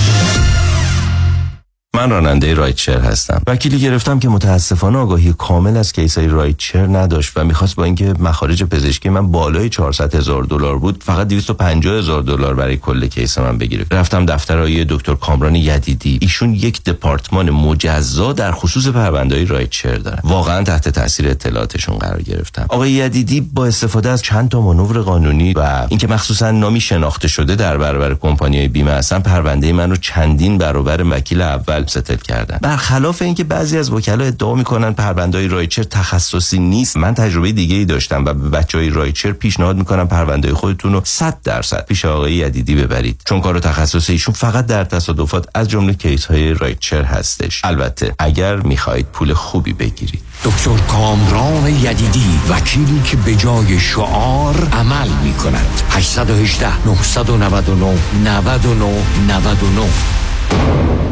من راننده رایتشر هستم. وکیلی گرفتم که متاسفانه آگاهی کامل از کیسای رایتشر نداشت و می‌خواست با اینکه مخارج پزشکی من بالای 400 هزار دلار بود فقط 250 هزار دلار برای کل کیس من بگیره رفتم دفتر آقای دکتر کامران یدیدی. ایشون یک دپارتمان مجزا در خصوص پروندهای رایتشر دارن. واقعا تحت تاثیر اطلاعاتشون قرار گرفتم. آقای یدیدی با استفاده از چند تا مانور قانونی و اینکه مخصوصا نامی شناخته شده در برابر کمپانیهای بیمه هستن پرونده من رو چندین برابر وکیل اول settle کردن. برخلاف اینکه بعضی از وکلا ادعا می‌کنن پرونده‌های rideshare تخصصی نیست من تجربه دیگه ای داشتم و به بچه های rideshare پیشنهاد می‌کنم پرونده خودتون رو 100 درصد پیش آقای یدیدی ببرید. چون کار تخصصی ایشون فقط در تصادفات از جمله case های rideshare هستش. البته اگر می‌خواهید پول خوبی بگیرید. دکتر کامران یدیدی وکیلی که به جای شعار عمل می کند 818 999 99 99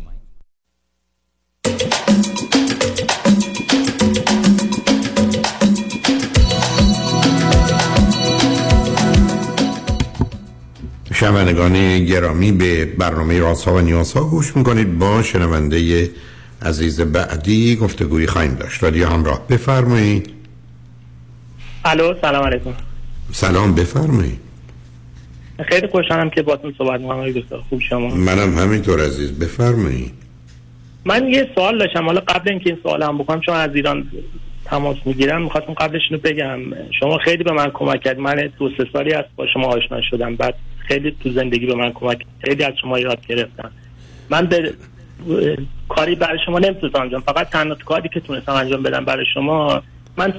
شنوندگان گرامی به برنامه رازها و نیازها گوش می‌کنید. با شنونده عزیز بعدی گفتگوی خواهیم داشت. رادیو همراه بفرمایید. الو سلام علیکم. سلام بفرمایید. خیلی خوشحالم که باتون صحبت می‌کنم. خوب شما؟ منم همینطور عزیز. بفرمایید. من یه سوال داشتم. حالا قبل اینکه این سوال هم بکنم چون از ایران تماس می‌گیرم می‌خواستم قبلش اینو بگم. شما خیلی به من کمک کرد من دو سه سالی از با شما آشنا شدم. بعد خیلی تو زندگی به من کمک خیلی از شما یاد گرفتم. من به کاری برای شما نمی‌تونستم انجام. فقط تنها کاری که تونستم انجام بدم برای شما من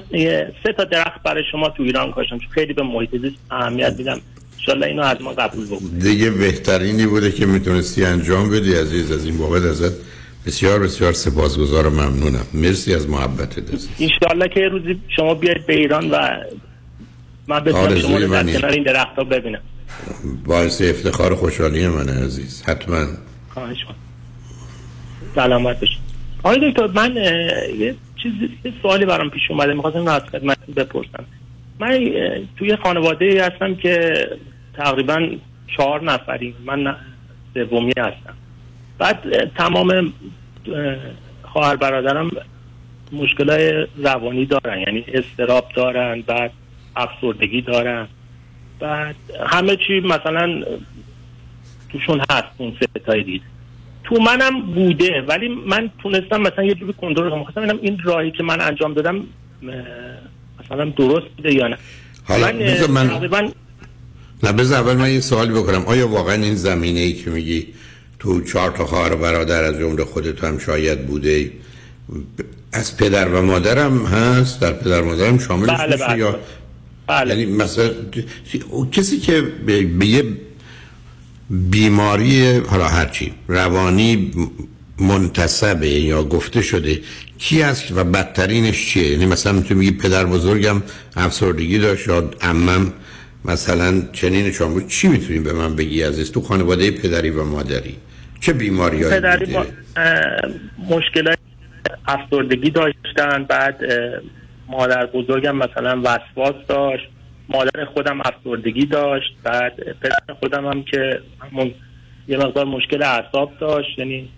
سه تا درخت برای شما تو ایران کاشتم چون خیلی به محیط زیست اهمیت میدم. انشالله اینو از ما قبول بکنید. دیگه بهترینی بوده که می‌تونستی انجام بدی عزیز از این بابت ازت بسیار بسیار سپاسگزار و ممنونم. مرسی از محبت دست. انشالله که روزی شما بیاید به ایران و من بتونم شما رو در. کنار این درخت ها ببینم. باعث افتخار خوشحالی من عزیز. حتما. خواهش سلامت باشید آقای دکتر من یه چیزی یه سوالی برام پیش اومده. می‌خواستم اینو از خدمتتون بپرسم. من توی خانواده هستم که تقریبا چهار نفریم. من سومی هستم. بعد تمام اه، خواهر برادرم مشکلای روانی دارن. یعنی استراب دارن بعد افسردگی دارن. بعد همه چی مثلا توشون هست اون ستای دید. تو منم بوده ولی من تونستم مثلا یه جوری کنترل کنم. خواستم ببینم این راهی که من انجام دادم مثلا درست بوده یا نه. حالا من- تقریبا نه بذار اول من یه سوالی بکنم. آیا واقعا این زمینه ای که میگی تو چهار تا خواهر برادر از جمله خودت هم شاید بوده از پدر و مادرم هست؟ در پدر و مادرم شامل بله، بله. یا بله. یعنی مثلا کسی که به, یه بیماری حالا هرچی روانی منتصبه یا گفته شده کی است و بدترینش چیه؟ یعنی مثلا تو میگی پدر بزرگم افسردگی داشت یا عمم مثلا چنین شما بود چی می‌تونی به من بگی عزیز؟ تو خانواده پدری و مادری. چه بیماری پدری ما مشکل افسردگی داشتن بعد مادر بزرگم مثلا وسواس داشت مادر خودم افسردگی داشت بعد پدر خودم هم که همون یه مقدار مشکل اعصاب داشت یعنی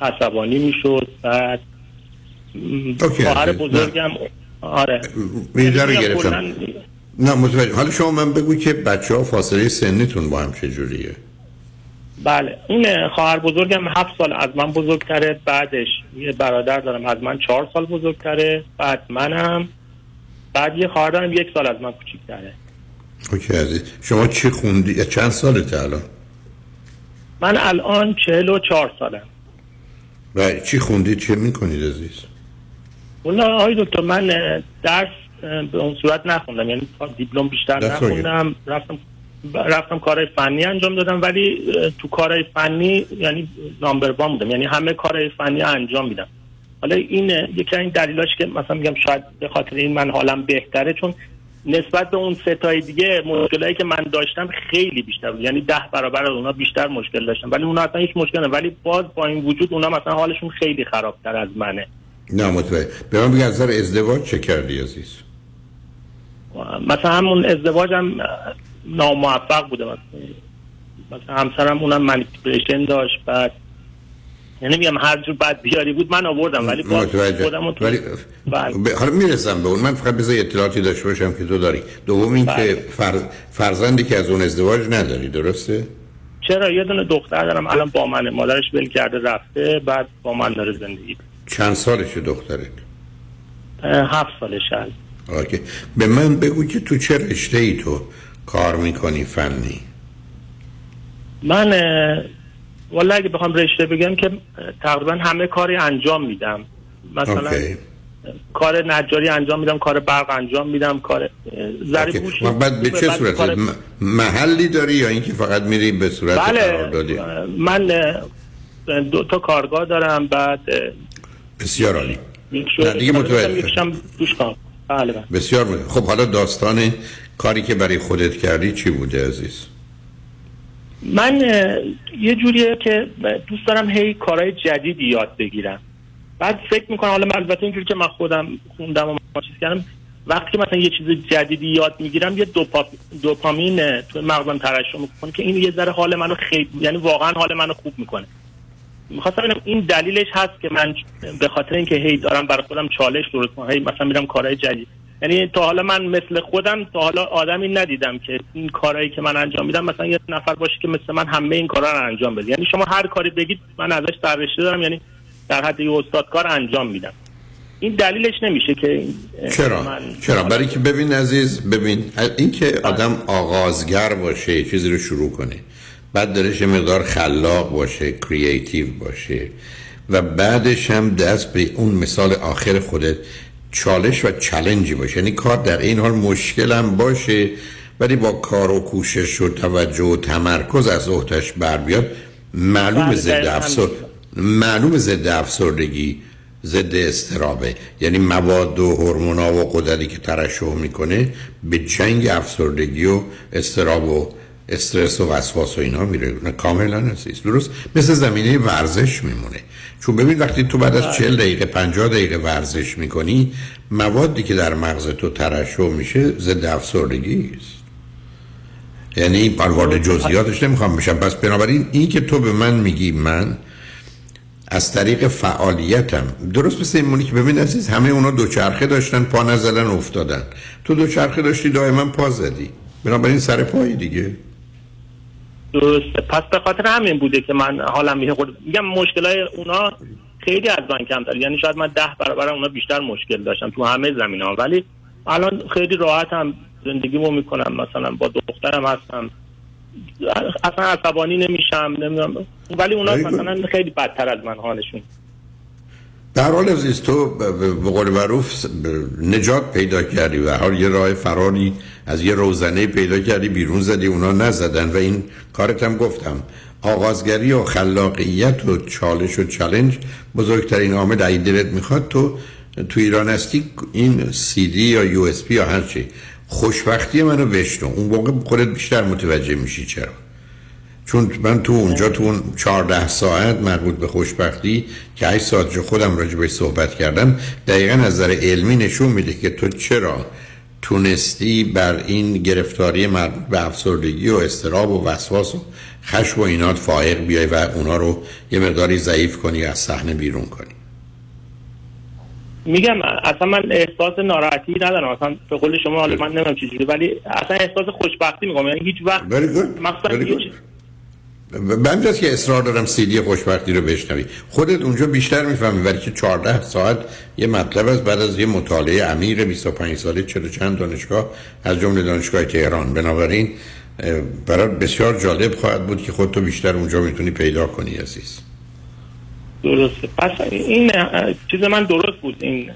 عصبانی می‌شد بعد خواهر. بزرگم آره. رو یعنی گرفتم. نه متوجه حالا شما من بگو که بچه ها فاصله سنیتون با هم چجوریه بله. این خواهر بزرگم هفت سال از من بزرگتره بعدش یه برادر دارم از من چهار سال بزرگتره بعد منم. بعد یه خواهر دارم یک سال از من کوچیکتره. اوکی عزیز. شما چی خوندی؟ چند سالته الان؟ من الان چهل و چهار سالم. و چی خوندید چه می‌کنید عزیز؟ والله آقای دکتر من درس به اون صورت نخوندم. یعنی دیپلم بیشتر نخوندم. رفتم رفتم کارهای فنی انجام دادم ولی تو کارهای فنی یعنی نامبر وان بودم. یعنی همه کارهای فنی انجام میدم. حالا این یکی از این دلیلاش که مثلا میگم شاید به خاطر این من حالم بهتره چون نسبت به اون ستای دیگه مشکلایی که من داشتم خیلی بیشتر بود. یعنی ده برابر از اونا بیشتر مشکل داشتم. ولی اونا اصلا هیچ مشکل نه ولی باز با این وجود اونا مثلا حالشون خیلی خرابتر از منه. نه متوجه. به من نظر ازدواج چه کردی عزیز؟ مثلا همون ازدواجم ناموفق بوده مثلا مثلا همسرم اونم منیپولیشن داشت بعد یعنی میگم هر جور بد بیاری بود من آوردم ولی خودم تو- ولی بله. ب- حالا می‌رسم به اون. من فقط بذار اطلاعاتی داشته باشم که تو داری. دوم این بله. که فر... فرزندی که از اون ازدواج نداری درسته؟ چرا؟ یه دونه دختر دارم الان با منه. مادرش ول کرده رفته بعد با من داره زندگی چند سالشه دخترت؟ اه، هفت سالش هست به من بگو که تو چه رشته ای تو؟ کار می‌کنی فنی؟ من والا اگه بخوام رشته بگم که تقریبا همه کاری انجام میدم. مثلا اوکی. کار نجاری انجام میدم کار برق انجام میدم کار زری و بعد به چه صورت؟ کار- محلی داری یا اینکه فقط میری به صورت بله. قراردادی؟ اه، من دو تا کارگاه دارم بعد بسیار عالی. دیگه متوجه بله بله. بسیار. خب حالا داستان کاری که برای خودت کردی چی بوده عزیز؟ من یه جوریه که دوست دارم هی کارهای جدیدی یاد بگیرم. بعد فکر می‌کنم حالا من البته اینجوری که من خودم خوندم و من چیز کردم وقتی مثلا یه چیز جدیدی یاد می‌گیرم یه دوپا... دوپامین تو مغزم ترشح می‌کنه که این یه ذره حال منو خیلی یعنی واقعا حال منو خوب می‌کنه. می‌خواستم ببینم این دلیلش هست که من به خاطر اینکه هی دارم برای خودم چالش درست کنم هی مثلا میرم کارهای جدید. یعنی تا حالا من مثل خودم تا حالا آدمی ندیدم که این کارهایی که من انجام میدم مثلا یه نفر باشه که مثل من همه این کارا رو انجام بده. یعنی شما هر کاری بگید من ازش سررشته دارم یعنی در حد یه استادکار انجام میدم. این دلیلش نمیشه که چرا؟ من چرا؟ برای که ببین عزیز ببین اینکه آدم آغازگر باشه چیزی رو شروع کنه. بعد درش مقدار خلاق باشه کریتیو باشه. و بعدش هم دست به اون مثال آخر خودت چالش و چلنجی باشه. یعنی کار در این حال مشکل هم باشه ولی با کار و کوشش و توجه و تمرکز از اوتش بر بیاد معلوم بله، ضد افسر معلوم ضد افسردگی ضد استرابه یعنی مواد و هورمونا و قدرتی که ترشح می‌کنه به جنگ افسردگی و استراب و استرس و وسواس و اینا میره. کاملا عزیز. درست. مثل زمینه ورزش میمونه. چون ببین وقتی تو بعد از 40 دقیقه 50 دقیقه ورزش می‌کنی موادی که در مغز تو ترشح میشه ضد افسردگی است. یعنی من وارد جزئیاتش نمی‌خوام بشم. پس بنابراین این که تو به من میگی من از طریق فعالیتم درست مثل این مونی که ببین عزیز همه اونا دوچرخه داشتن پا نزدن افتادن. تو دوچرخه داشتی دائما پا زدی. بنابراین سر پایی دیگه. درسته. پس به خاطر همین بوده که من حالم یه خورده میگم مشکلای اونا خیلی از من کمتر یعنی شاید من ده برابر اونا بیشتر مشکل داشتم تو همه زمین ها ولی الان خیلی راحت هم زندگیمو می‌کنم. مثلا با دخترم هستم. اصلا عصبانی نمیشم نمی‌دونم. ولی اونا. مثلا خیلی بدتر از من حالشون. در هر حال عزیز تو به قول معروف نجات پیدا کردی و حال یه راه فراری از یه روزنه پیدا کردی بیرون زدی اونا نزدن. و این کارت هم گفتم آغازگری و خلاقیت و چالش و challenge بزرگترین عامل اگه دلت می‌خواد تو تو ایران هستی؟ این سی دی یا USB یا هرچی خوشبختی منو بشنو. اون موقع خودت بیشتر متوجه میشی چرا. چون من تو اونجا تو اون 14 ساعت مربوط به خوشبختی که 8 ساعت جو خودم راجع بهش صحبت کردم دقیقا از نظر علمی نشون میده که تو چرا تونستی بر این گرفتاری مربوط به افسردگی و استراب و وسواس و خشم و اینات فائق بیای و اونا رو یه مقداری ضعیف کنی از صحنه بیرون کنی. میگم اصلا من احساس ناراحتی ندارم. اصلا به قول شما حالا من نمی‌دونم چجوری ولی اصلا احساس خوشبختی می‌کنم. یعنی هیچ وقت Very به همین که اصرار دارم سیدی خوشبختی رو بشنوی. خودت اونجا بیشتر می‌فهمی ولی که 14 ساعت یه مطلب است بعد از یه مطالعه عمیق 25 ساله چلو چند دانشگاه از جمله دانشگاه تهران. بنابراین اه، برات بسیار جالب خواهد بود که خودتو بیشتر اونجا می‌تونی پیدا کنی عزیز. درسته. پس این چیز من درست بود. این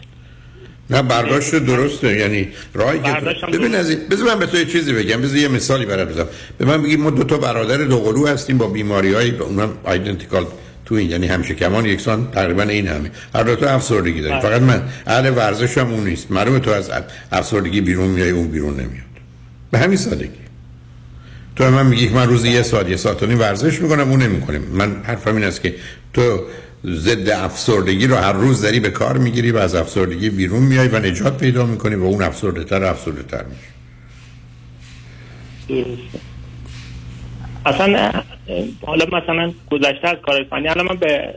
نه برداشت درسته. یعنی راهی که تو... ببین از این- بذار من به تو یه چیزی بگم. بذار یه مثالی برات بزنم. به من بگی ما دو تا برادر دوقلو هستیم با بیماری های اونم آیدنتیکال تو این یعنی همشه کمان یکسان تقریبا این همه. هر دو تا افسردگی داریم. بله. فقط من اهل ورزش هم اون نیست. معلومه تو از افسردگی بیرون میای اون بیرون نمیاد. به همین سادگی. تو من میگی من روزی یه ساعت یه ساعت ورزش می‌کنم اون نمی‌کنیم من حرفم این است که تو ضد افسردگی رو هر روز داری به کار می‌گیری و از افسردگی بیرون میای و نجات پیدا می‌کنی و اون افسرده تر افسرده تر میشه اصلا حالا مثلا گذشته از کار فنی الان من به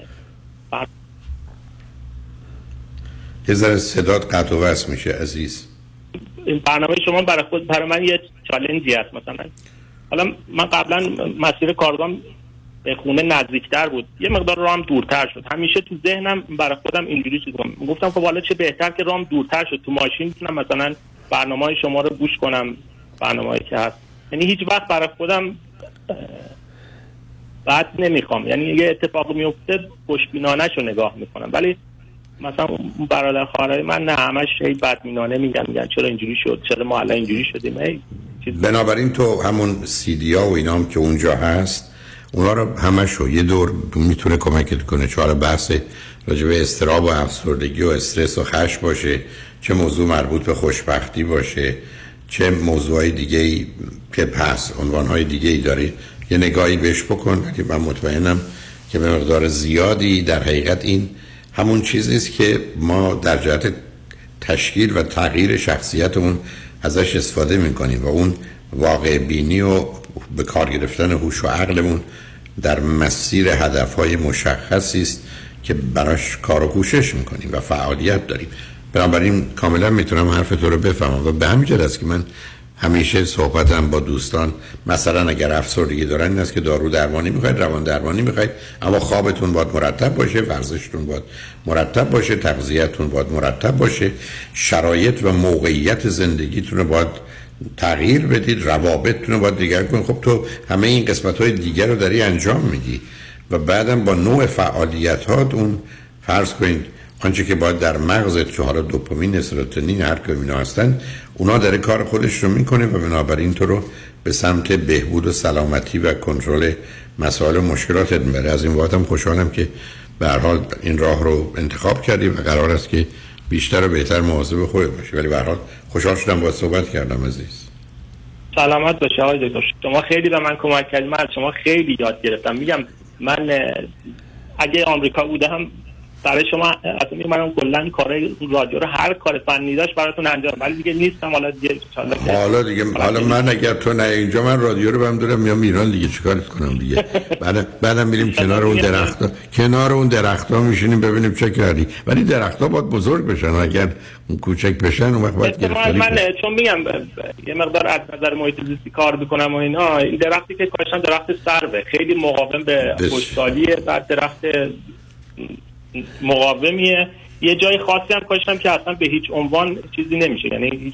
یه ذره صدات قطع و وصل میشه عزیز. این برنامه شما برای خود برای من یه چالنجی هست مثلا. حالا من قبلا مسیر کارگام به خونه نزدیکتر بود. یه مقدار رام دورتر شد. همیشه تو ذهنم برای خودم اینجوری چیز کنم گفتم خب حالا چه بهتر که رام دورتر شد. تو ماشین می‌تونم مثلا برنامه های شما رو گوش کنم برنامه که هست. یعنی هیچ وقت برای خودم بعد نمی‌خوام. یعنی یه اتفاق میفته خوشبینانه رو نگاه می‌کنم. ولی مثلا برادر خواهرای من نه همش هی بدمینانه میگن میگن چرا اینجوری شد؟ چرا ما الان اینجوری شدیم؟ هی بنابراین تو همون سیدی ها و اینا هم که اونجا هست اونا رو همش رو یه دور می‌تونه کمکت کنه. چه حالا بحث راجع به استراب و افسردگی و استرس و خشم باشه چه موضوع مربوط به خوشبختی باشه چه موضوعهای دیگه ای که پس عنوانهای دیگه ای داری یه نگاهی بهش بکن. ولی من مطمئنم که به مقدار زیادی در حقیقت این همون چیزی است که ما در جهت تشکیل و تغییر شخصیتمون ازش استفاده می‌کنیم و اون واقع بینی و به کار گرفتن هوش و عقلمون در مسیر هدفهای مشخصی است که براش کار و کوشش می‌کنیم و فعالیت داریم. بنابراین کاملا می‌تونم حرف تو رو بفهمم و به همین جهت است که من همیشه صحبتم با دوستان مثلا اگر افسردگی دارن این است که دارو درمانی می‌خواید روان درمانی می‌خواید اما خوابتون باید مرتب باشه ورزشتون باید مرتب باشه تغذیه‌تون باید مرتب باشه شرایط و موقعیت زندگیتون رو باید تغییر بدید روابطتون رو باید دیگر کنید. خب تو همه این قسمت های دیگر رو داری انجام میدی و بعدم با نوع فعالیت اون فرض کنید آنچه که باید در مغزت که حالا دوپامین سروتونین هر که اینا هستن اونا داره کار خودش رو می‌کنه و بنابراین تو رو به سمت بهبود و سلامتی و کنترل مسائل و مشکلاتت می‌بره. از این هم خوشحالم که به حال این راه رو انتخاب کردی و قرار است که بیشتر و بهتر مواظب خودت باشی. ولی به حال خوشحال شدم با صحبت کردم عزیز. سلامت باشه آقای دکتر. شما خیلی به من کمک کردید من شما خیلی یاد گرفتم. میگم من اگه آمریکا بودم برای شما اصلا من کلا کارهای رادیو رو هر کار فنی داشت براتون انجام ولی دیگه نیستم. حالا دیگه حالا دیگه حالا من اگر تو نه اینجا من رادیو رو بهم دارم میام ایران دیگه. چیکارت کنم دیگه؟ بعد بعدم میریم [laughs] کنار اون درخت کنار اون درخت ها میشینیم ببینیم چه کردی ولی درخت ها باید بزرگ بشن. اگر اون کوچک بشن اون وقت باید گرفتاری من چون میگم یه مقدار از نظر محیط زیستی کار می‌کنم و اینا این درختی که کاشتم درخت سروه. خیلی مقاوم به خشکالیه بعد درخت مقاومیه. یه جای خاصی هم کاشتم که اصلا به هیچ عنوان چیزی نمیشه. یعنی هیچ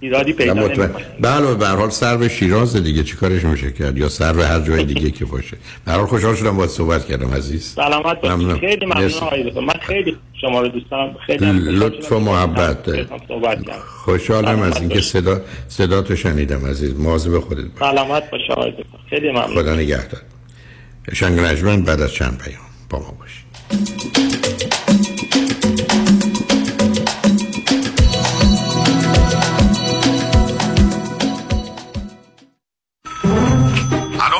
ایرادی پیدا نمی‌کنه. بله به هر حال سر شیراز دیگه چیکارش میشه کرد؟ یا سر هر جای دیگه که باشه. به هر حال خوشحال شدم باهات صحبت کردم عزیز. سلامت باشید خیلی ممنون من خیلی شما رو دوست دارم. خیلی لطف و محبت. خوشحالم از اینکه صدا صدا تو شنیدم عزیز. مواظب خودت باش. سلامت باش خیلی ممنون. خدا نگهدار. شنگ بعد از چند پیام با ما باشید. Thank you.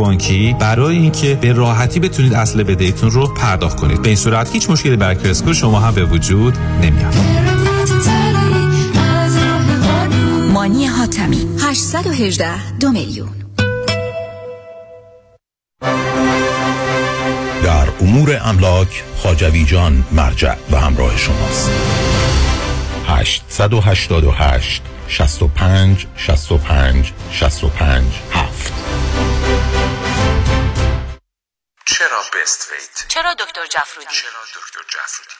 بانکی برای اینکه به راحتی بتونید اصل بدهیتون رو پرداخت کنید. به این صورت هیچ مشکلی برای credit score شما هم به وجود نمیاد. مانی حاتمی 818 دو میلیون. در امور املاک خاجوی جان مرجع و همراه شماست. 888 65 65 65 7 چرا بست ویت؟ چرا دکتر جفرودی؟ چرا دکتر جفرودی؟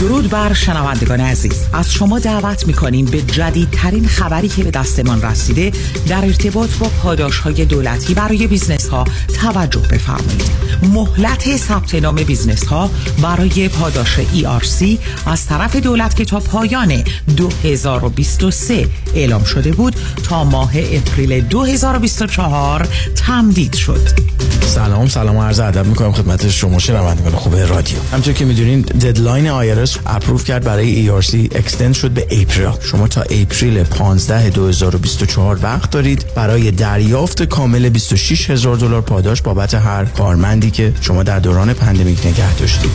درود بر شنوندگان عزیز. از شما دعوت می‌کنیم به جدیدترین خبری که به دستمان رسیده در ارتباط با پاداش های دولتی برای business ها توجه بفرمایید. مهلت ثبت نام بیزنس ها برای پاداش ERC از طرف دولت که تا پایان 2023 اعلام شده بود تا ماه اپریل 2024 تمدید شد. سلام سلام عرض ادب می‌کنم خدمت شما شنوندگان خوب رادیو. همونطور که می‌دونین deadline IRS Congress approve کرد برای ERC extend شد به اپریل شما تا اپریل 15 2024 وقت دارید برای دریافت کامل 26 هزار دلار پاداش بابت هر کارمندی که شما در دوران pandemic نگه داشتید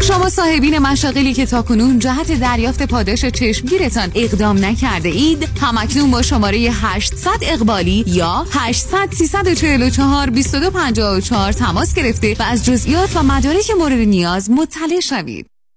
شما صاحبین مشاغلی که تاکنون جهت دریافت پاداش چشمگیرتان اقدام نکرده اید هم‌اکنون با شماره 800 اقبالی یا 800 344 2254 تماس گرفته و از جزئیات و مدارک مورد نیاز مطلع شوید.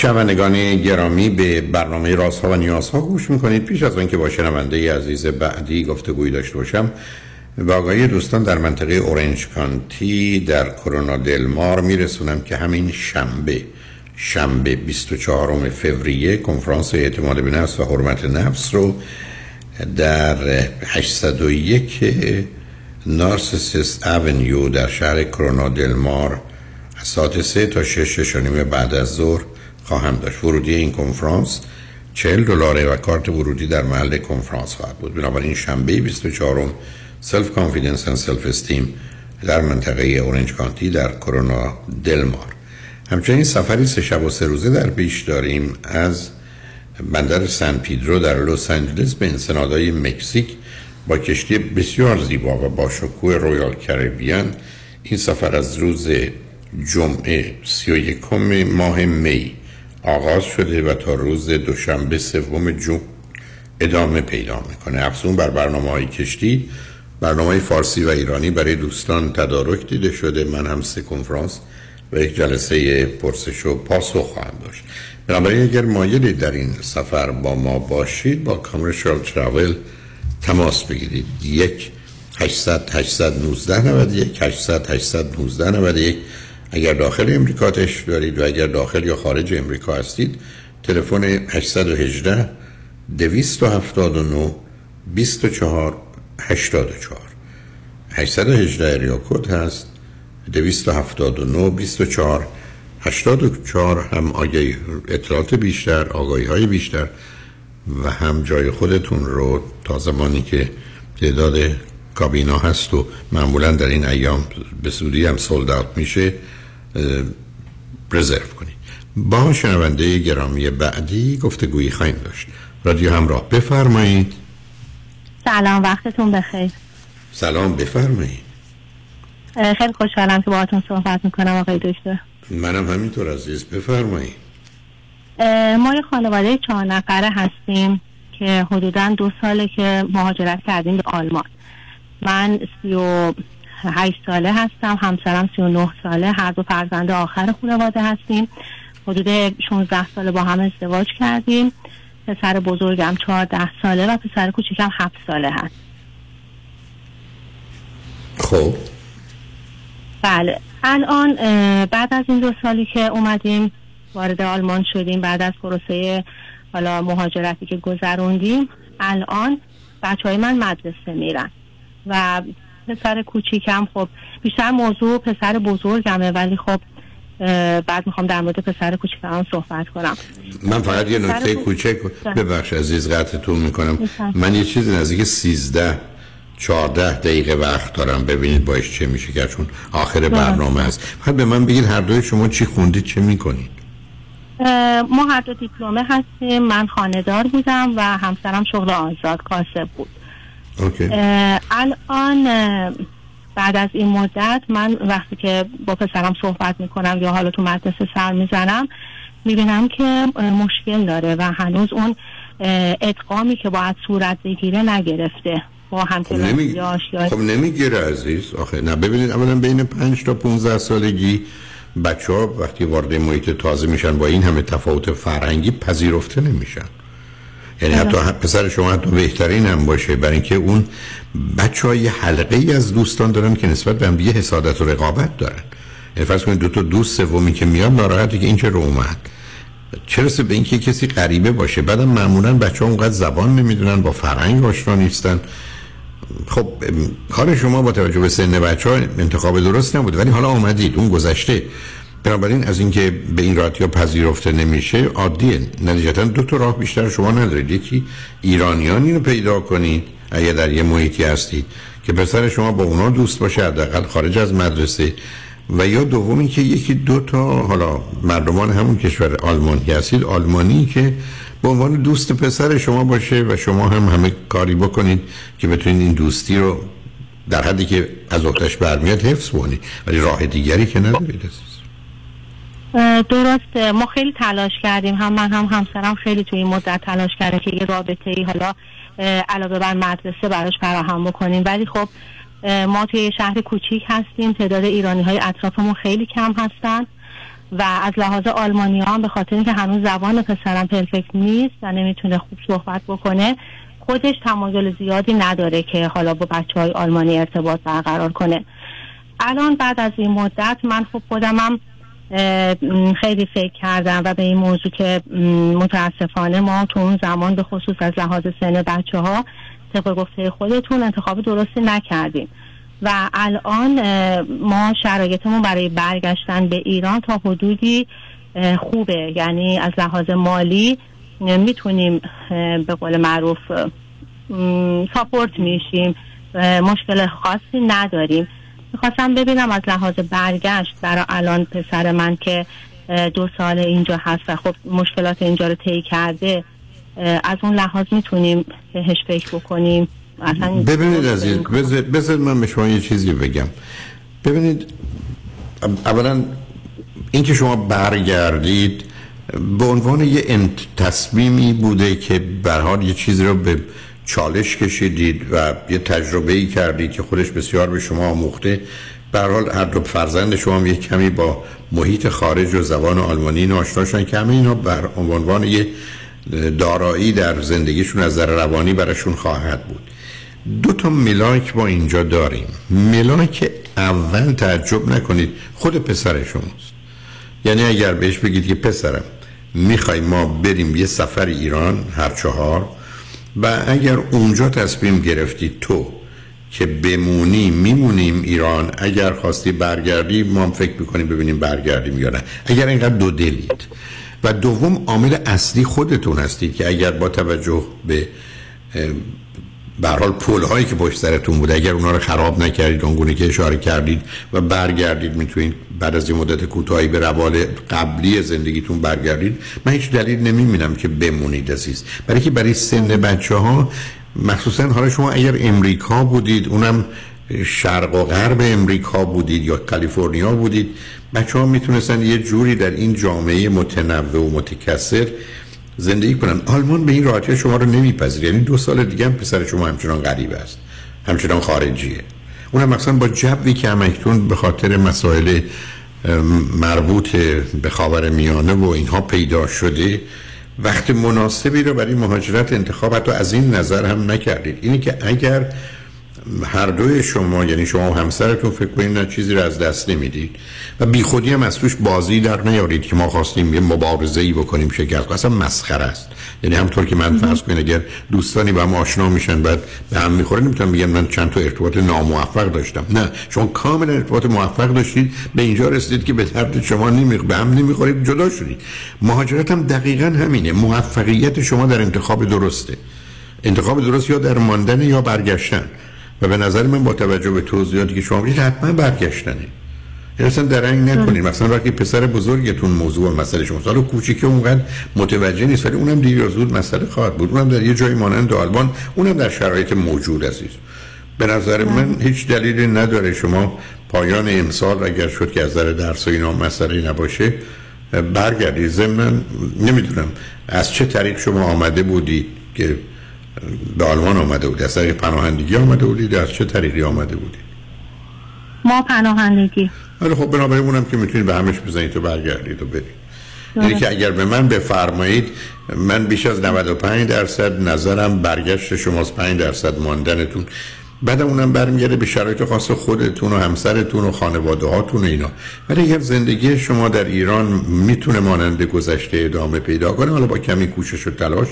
شنوندگان گرامی به برنامه رازها و نیازها گوش می‌کنید. پیش از آنکه با شنونده عزیز بعدی گفتگوی داشته باشم به آقای دوستان در منطقه اورنج کانتی در کرونا دلمار میرسونم که همین شنبه شنبه 24 فوریه کنفرانس اعتماد به نفس و حرمت نفس رو در 801 نارسیسیس اونیو در شهر کرونا دلمار از ساعت 3 تا 6 نیم بعد از ظهر خواهم داشت. ورودی این کنفرانس 40 دلاره و کارت ورودی در محل کنفرانس خواهد بود. بنابراین شنبه 24 self confidence و self esteem در منطقه Orange County در Corona del Mar همچنین سفری سه شب و سه روزه در پیش داریم از بندر سن پیدرو در لس آنجلس به Ensenada ی مکزیک با کشتی بسیار زیبا و با شکوه Royal Caribbean. این سفر از روز جمعه سی و یکم ماه می آغاز شده و تا روز دوشنبه سوم جون ادامه پیدا می‌کنه. افزون بر برنامه های کشتی برنامه فارسی و ایرانی برای دوستان تدارک دیده شده. من هم سه کنفرانس و یک جلسه پرسش و پاسخ خواهم داشت. بنابراین اگر مایلی در این سفر با ما باشید با کامرشال تراول تماس بگیرید. یک 800 819 91 800 819 91 اگر داخل امریکا تشریف دارید و اگر داخل یا خارج امریکا هستید تلفن 818 279 24 84 818 اریا کد هست 279 24 84 هم آگهی اطلاعات بیشتر آگاهی های بیشتر و هم جای خودتون رو تا زمانی که تعداد کابینا هست و معمولا در این ایام به سودی هم سولد میشه. رزرو کنید با شنونده گرامی بعدی گفتگویی خواهیم داشت. رادیو همراه بفرمایید. سلام وقتتون بخیر. سلام بفرمایید. خیلی خوشحالم که باهاتون صحبت می‌کنم آقای دکتر. منم همینطور عزیز بفرمایید. ما یه خانواده چهار نفره هستیم که حدودا دو ساله که مهاجرت کردیم به آلمان. من سی و هشت ساله هستم همسرم سی و نه ساله هر دو فرزند آخر خانواده هستیم. حدود 16 ساله با هم ازدواج کردیم. پسر بزرگم چهارده ساله و پسر کوچیکم هفت ساله هست. خب. بله. الان بعد از این دو سالی که اومدیم وارد آلمان شدیم. بعد از پروسه حالا مهاجرتی که گذروندیم الان بچه های من مدرسه میرن. و پسر کوچیکم خب بیشتر موضوع پسر بزرگمه ولی خب بعد می‌خوام در مورد پسر کوچیکم صحبت کنم. من فقط یه نکته کوچک ببخش عزیز قطعتون می‌کنم. من یه چیزی نزدیک سیزده چهارده دقیقه وقت دارم. ببینید باش چه میشه که چون آخر برنامه است. فقط به من بگید هر دوی شما چی خوندید چه می‌کنید؟ ما هر دو دیپلمه هستیم. من خاندار بودم و همسرم شغل آزاد کاسب بود. اوکی. الان بعد از این مدت من وقتی که با پسرم صحبت می‌کنم یا حالا تو مدرسه سر می‌زنم می‌بینم که مشکل داره و هنوز اون ادغامی که باید صورت بگیره نگرفته با هم خب نمی... خب نمی‌گیره عزیز آخه نه ببینید اولا بین 5 تا 15 سالگی بچه ها وقتی وارد محیط تازه میشن با این همه تفاوت فرهنگی پذیرفته نمیشن یعنی حتی پسر شما حتی بهترین هم باشه. برای اینکه اون بچه های حلقه ای از دوستان دارن که نسبت به هم دیگه حسادت و رقابت دارن. یعنی فرض کنید دو تا دوست سومی که میان ناراحتی که این چه رو اومد رسه به اینکه کسی غریبه باشه؟ بعدم معمولا بچه ها اونقدر زبان نمی‌دونن با فرهنگ آشنا نیستن. خب کار شما با توجه به سن بچه ها انتخاب درست نبود ولی حالا آمدید اون گذشته. بنابراین از اینکه به این راحتی پذیرفته نمیشه عادیه نتیجتا دو تا راه بیشتر شما ندارید. یکی ایرانیانی رو پیدا کنید اگر در یه محیطی هستید که پسر شما با اونا دوست باشه حداقل خارج از مدرسه. و یا دومی که یکی دو تا حالا مردمان همون کشور آلمانی هستید آلمانی که به عنوان دوست پسر شما باشه و شما هم همه کاری بکنید که بتونید این دوستی رو در حدی که از وقتش برمیاد حفظ کنید. ولی راه دیگری که ندارید. درسته ما خیلی تلاش کردیم. هم من هم همسرم خیلی توی این مدت تلاش کردیم که یه رابطه ای حالا علاوه بر مدرسه براش فراهم بکنیم. ولی خب ما توی شهر کوچیک هستیم. تعداد ایرانی های اطرافمون خیلی کم هستن و از لحاظ آلمانی ها به خاطر اینکه هنوز زبان پسرم پرفکت نیست و نمی‌تونه خوب صحبت بکنه خودش تمایل زیادی نداره که حالا با بچه های آلمانی ارتباط برقرار کنه. الان بعد از این مدت من خب خودمم خیلی فکر کردم و به این موضوع که متاسفانه ما تو اون زمان به خصوص از لحاظ سن بچه ها طبق گفته خودتون انتخاب درستی نکردیم. و الان ما شرایطمون برای برگشتن به ایران تا حدودی خوبه. یعنی از لحاظ مالی می‌تونیم به قول معروف ساپورت میشیم. مشکل خاصی نداریم. می‌خواستم ببینم از لحاظ برگشت برای الان پسر من که دو سال اینجا هست و خب مشکلات اینجا رو طی کرده از اون لحاظ می‌تونیم بهش فکر بکنیم. ببینید عزیز بذار- من به شما یه چیزی بگم. ببینید اولا اینکه شما برگردید به عنوان یه انت تصمیمی بوده که به هر حال یه چیزی رو به چالش کشیدید و یه تجربه ای کردید که خودش بسیار به شما آموخته. به حال هر دو فرزند شما هم کمی با محیط خارج و زبان آلمانی آشنا شدن که همه اینا بر عنوان یه دارایی در زندگیشون از نظر روانی براشون خواهد بود. دو تا ملاک ما اینجا داریم. ملاک اول تعجب نکنید خود پسر شماست یعنی اگر بهش بگید که پسرم می‌خوای ما بریم یه سفر ایران هر چهار و اگر اونجا تصمیم گرفتی تو که بمونی میمونیم ایران. اگر خواستی برگردی ما هم فکر می‌کنیم ببینیم برگردیم یا نه. اگر اینقدر دو دلید و دوم عامل اصلی خودتون هستید که اگر با توجه به به حال پول هایی که پشت سرتون بود اگر اونا رو خراب نکردید اونگونه که اشاره کردید و برگردید می‌تونید بعد از یه مدت کوتاهی به روال قبلی زندگیتون برگردید. من هیچ دلیل نمی‌بینم که بمونید عزیز. برای که برای سن بچه ها مخصوصا حالا شما اگر امریکا بودید اونم شرق و غرب امریکا بودید یا کالیفرنیا بودید بچه ها می‌تونستن یه جوری در این جامعه متنوع و متکثر زندگی کنن آلمان به این راحتی شما رو نمیپذیره. یعنی دو سال دیگه هم پسر شما همچنان غریب است. همچنان خارجیه. اونم مثلا با جوی که همکنون به خاطر مسائل مربوط به خاور میانه و اینها پیدا شده وقت مناسبی رو برای مهاجرت انتخاب حتی از این نظر هم نکردید. اینی که اگر هر دوی شما یعنی شما و همسرتون فکر کنید نه چیزی رو از دست نمی‌دید. و بی خودی هم از توش بازی در نیارید که ما خواستیم یه مبارزه ای بکنیم شکست. اصلا مسخره است. یعنی همطور که من فرض کنید اگر دوستانی با هم آشنا میشن بعد به هم می‌خوره نمی‌تونم بگم من چند تا ارتباط ناموفق داشتم. نه شما کاملا ارتباط موفق داشتید. به اینجا رسیدید که به درد شما نمیخ به هم نمی‌خورید جدا شدید. مهاجرت هم دقیقا همینه. موفقیت شما در انتخاب درسته. انتخاب درست یا در ماندن یا برگشتن. و به نظر من با توجه به توضیحاتی که شما می‌دید حتما برگشتنه. اصلا درنگ نکنید مثلا وقتی پسر بزرگتون موضوع و مسئله شما حالا کوچیکه اونقدر متوجه نیست ولی اونم دیر یا زود مسئله خواهد بود. اونم در یه جای مانند آلمان اونم در شرایط موجود عزیز. به نظر من هیچ دلیلی نداره شما پایان امسال اگر شد که از نظر درس و اینا مسئله نباشه برگردید. ضمن نمی‌دونم از چه طریق شما آمده بودید که به آلمان آمده بودید از طریق پناهندگی آمده بودید از چه طریقی آمده بودید ما پناهندگی. ولی خب بنابراین اونم که می‌تونید به همش بزنید و برگردید و برید. یعنی که اگر به من بفرمایید من بیش از 95 درصد نظرم برگشت شماست 5 درصد ماندنتون. بعد اونم برمیگرده به شرایط خاص خودتون و همسرتون و خانواده هاتون و اینا. ولی اگر زندگی شما در ایران می‌تونه مانند گذشته ادامه پیدا کنه حالا با کمی کوشش و تلاش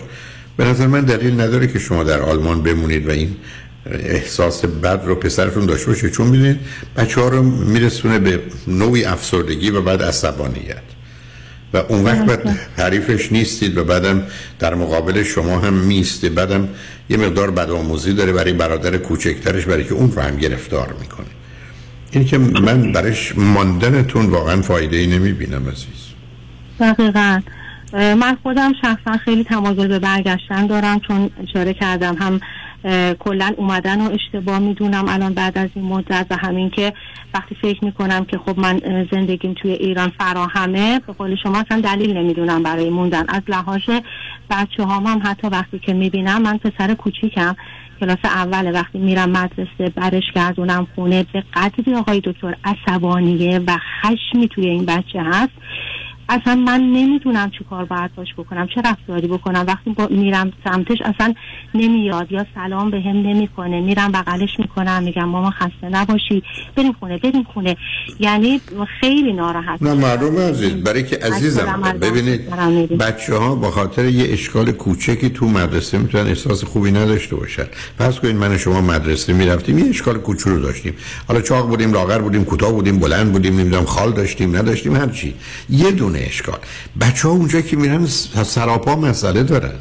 به نظر من دلیل نداره که شما در آلمان بمونید و این احساس بد رو پسرتون داشته باشه چون می‌دونید بچه ها رو میرسونه به نوعی افسردگی و بعد عصبانیت. و اون وقت بعد حریفش نیستید و بعدم در مقابل شما هم میسته بعدم یه مقدار بدآموزی داره برای برادر کوچکترش برای که اون رو هم گرفتار می‌کنه. این که من برش ماندنتون واقعا فایده ای نمی‌بینم عزیز. دقیقا. من خودم شخصا خیلی تمایل به برگشتن دارم چون اشاره کردم هم کلا اومدن و اشتباه می‌دونم الان بعد از این مدت و همین که وقتی فکر می‌کنم که خب من زندگیم توی ایران فراهمه به قول شما اصلا دلیل نمی‌دونم برای موندن. از لحاظ بچه هم, هم حتی وقتی که می‌بینم من پسر کوچیکم. کلاس اول وقتی میرم مدرسه برش گردونم خونه به قدری آقای دکتر عصبانیه و خشمی توی این بچه هست اصلا من نمی‌دونم چی کار باید باش بکنم چه رفتاری بکنم. وقتی با میرم سمتش اصلا نمیاد. یا سلام به هم نمی‌کنه میرم بغلش می‌کنم میگم ماما خسته نباشی. بریم خونه بریم خونه. یعنی خیلی ناراحت. نه معلومه عزیز برای که عزیزم ببینید بچه ها با خاطر یه اشکال کوچکی تو مدرسه می‌تونن احساس خوبی نداشته باشن. پس کنید من شما مدرسه می‌رفتیم یه اشکال کوچولو داشتیم. حالا چاق بودیم لاغر بودیم کوتاه بودیم بلند بودیم نمی‌دونم خال داشتیم نداشتیم هرچی. یه دونه اشکال. بچه ها اونجا که میرن سراپا مسئله دارن.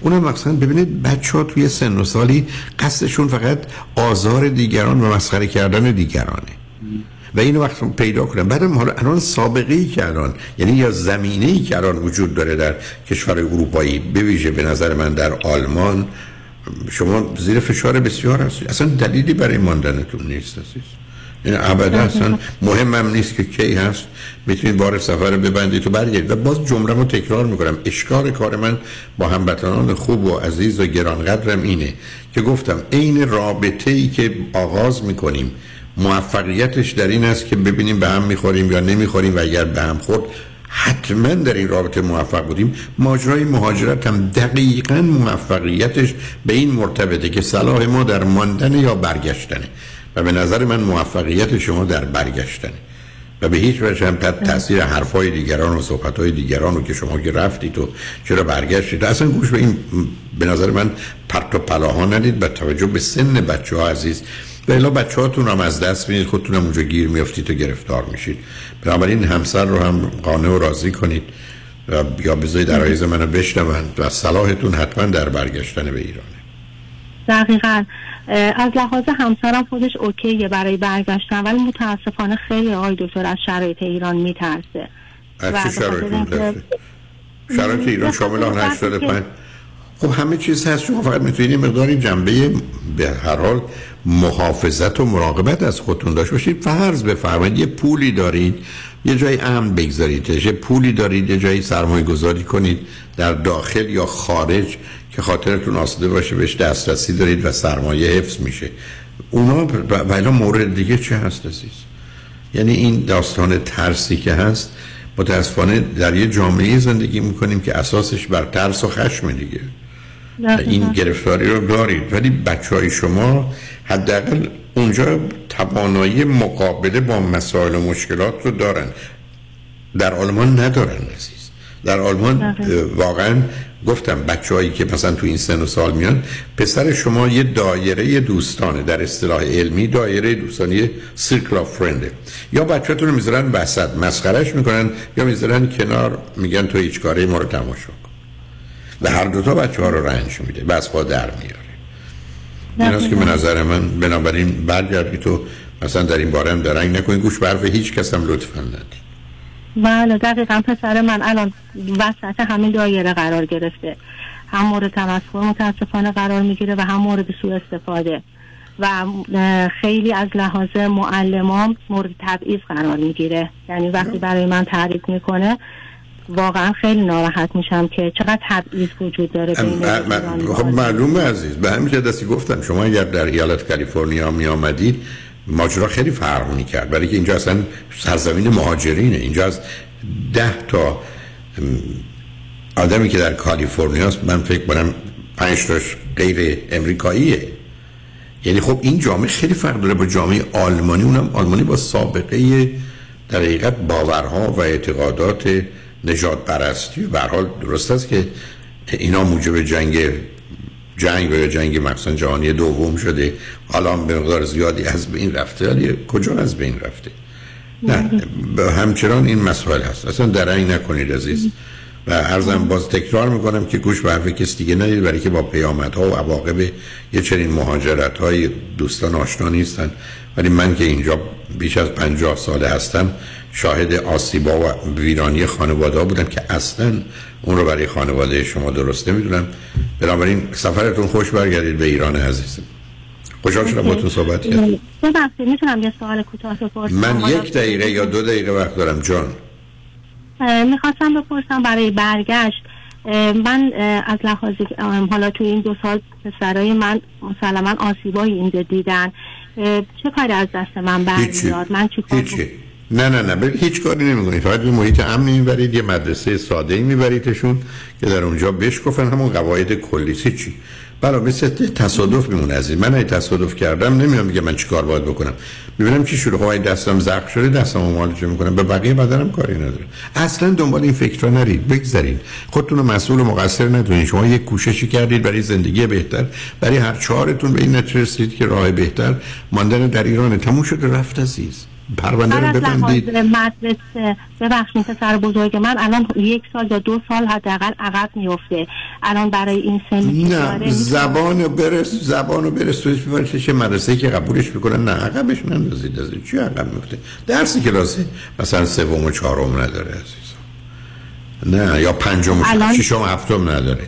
اونم مثلا ببینید بچه ها توی سن و سالی قصدشون فقط آزار دیگران و مسخره کردن دیگرانه. و این وقت پیدا کنم بعدم حالا الان سابقه ای که الان یعنی یا زمینه ای که الان وجود داره در کشور اروپایی بویژه به نظر من در آلمان شما زیر فشار بسیار هستید. اصلا دلیلی برای ماندنتون نیست عزیز. این ابدا اصلا مهمم نیست که کی هست. می‌تونید بار سفر ببندید و برگردید. و باز جمله رو تکرار می‌کنم. اشکار کار من با هموطنان خوب و عزیز و گرانقدرم اینه که گفتم عین رابطه ای که آغاز می‌کنیم موفقیتش در این است که ببینیم به هم می‌خوریم یا نمی‌خوریم و اگر به هم خورد حتما در این رابطه موفق بودیم. ماجرای مهاجرت هم دقیقا موفقیتش به این مرتبطه که صلاح ما در ماندن یا برگشتنه. و به نظر من موفقیت شما در برگشتنه و به هیچ وجه هم تاثیر حرفای دیگران و صحبتهای دیگران و که شما که رفتید و چرا برگشتید. اصلا گوش به این به نظر من پرت و پلاها ندید با توجه به سن بچه ها عزیز. و الا بچه هاتون هم از دست بینید خودتون هم اونجا گیر میافتید و گرفتار میشید. بنابراین همسر رو هم قانع و راضی کنید و یا بذارید عرایز منو بشنوند و صلاحتون حتما در برگشتن به ایرانه. دقیقا. از لحاظ همسرم خودش اوکیه برای برگشتن ولی متاسفانه خیلی آقای دکتر از شرایط ایران میترسه. از چه شرایط میترسه؟ شرایط ایران شامل آن 85 خب همه چیز هست. شما فقط می‌تونید مقداری جنبه به هر حال محافظت و مراقبت از خودتون داشت باشید. فرض بفرمایید یه پولی دارید یه جای امن بگذارید یه پولی دارید یه جایی سرمایه گذاری کنید در داخل یا خارج. که خاطرتون آسوده باشه بهش دسترسی دارید و سرمایه حفظ میشه. اونا ولی مورد دیگه چه هست عزیز؟ یعنی این داستان ترسی که هست متاسفانه در یه جامعه زندگی می‌کنیم که اساسش بر ترس و خشم دیگه. این گرفتاری رو دارید. ولی بچه های شما حداقل اونجا توانایی مقابله با مسائل و مشکلات رو دارن. در آلمان ندارن عزیز. در آلمان واقعا گفتم بچههایی که مثلا تو این سن و سال میان پسر شما یه دایره دوستانه در اصطلاح علمی دایره دوستانی سیرکل آف فرنده یا بچه‌تون رو می‌ذارن وسط مسخرش می‌کنن یا می‌ذارن کنار میگن تو هیچ کاری ما رو تماشا کن. و هر دوتا بچه ها رو رنج میده بس با در میاره. این است که به نظر من بنابراین برگردی تو مثلا در این باره هم درنگ نکنید گوش برف هیچ کس هم لطفا ندید. بله دقیقا. پسر من الان وسط همین دایره قرار گرفته. هم مورد تمسخر متاسفانه قرار می‌گیره و هم مورد سوء استفاده. و خیلی از لحاظ معلمان مورد تبعیض قرار می‌گیره. یعنی وقتی برای من تعریف می‌کنه واقعا خیلی ناراحت میشم که چقدر تبعیض وجود داره خب معلومه عزیز. به همین که دستی گفتم شما اگر در ایالت کالیفرنیا می آمدید ماجرا خیلی فرق می کرد برای که اینجا اصلا سرزمین مهاجرینه. اینجا از ده تا آدمی که در کالیفرنیا است من فکر کنم پنج تاش غیر امریکاییه. یعنی خب این جامعه خیلی فرق داره با جامعه آلمانی. اونم آلمانی با سابقه در حقیقت باورها و اعتقادات نجات پرستی. حال درست است که اینا موجب جنگ جنگ و یا جنگ مخصوصا جهانی دوم شده. حالا به مقدار زیادی از بین رفته ولی کجا از بین رفته؟ نه به همچنان این مسائل هست. اصلا درنگ نکنید عزیز. و عرضم باز تکرار می‌کنم که گوش به حرف کسی دیگه ندید برای که با پیامدها و عواقب یه چنین مهاجرت های دوستان آشنا نیستن. ولی من که اینجا بیش از پنجاه ساله هستم شاهد آسیبا و ویرانی خانواده ها بودم که اصلا اون رو برای خانواده شما درست نمی‌دونم. بنابراین سفرتون خوش برگردید به ایران عزیزم خوشحال شدم با تو صحبت کردم. می‌تونم یه سوال کوتاه بپرسم؟ من یک دقیقه یا دو دقیقه وقت دارم جان. می‌خواستم بپرسم برای برگشت من از لحاظ حالا تو این دو سال پسرای من مسلما آسیبایی اینجا دیدن. چه کاری از دست من برمیاد؟ من چی کار نه نه نه هیچ کاری نمی‌کنید فقط به محیط امنی می‌برید یه مدرسه ساده ای میبریدشون که در اونجا بشکفن. همون قواعد کلی چی؟ برای مثل تصادف میمونه از این من اگه تصادف کردم نمیام میگه من چیکار باید بکنم. می‌بینم که شروع های دستم زخم شده دستم معالجه می‌کنم. به بقیه بدنم کاری نداره. اصلا دنبال این فکر نرید. بگذارید خودتون مسئول و مقصر ندونید شما یک کوششی کردید برای زندگی بهتر برای هر چهارتون به این نتیجه رسیدید که راه بهتر ماندن در ایران تموم شده رفت عزیز. پرونده رو ببندید. مدرسه ببخشید پسر بزرگ من الان یک سال یا دو سال حداقل عقب میفته الان برای این داره، نه زبان برس زبان رو برس توش ببرید چه مدرسه که قبولش می‌کنن نه عقبش نندازید از. چی عقب میفته درسی کلاسی مثلا سوم و چهارم نداره عزیزم. نه یا پنجم و الان- ششم هفتم نداره.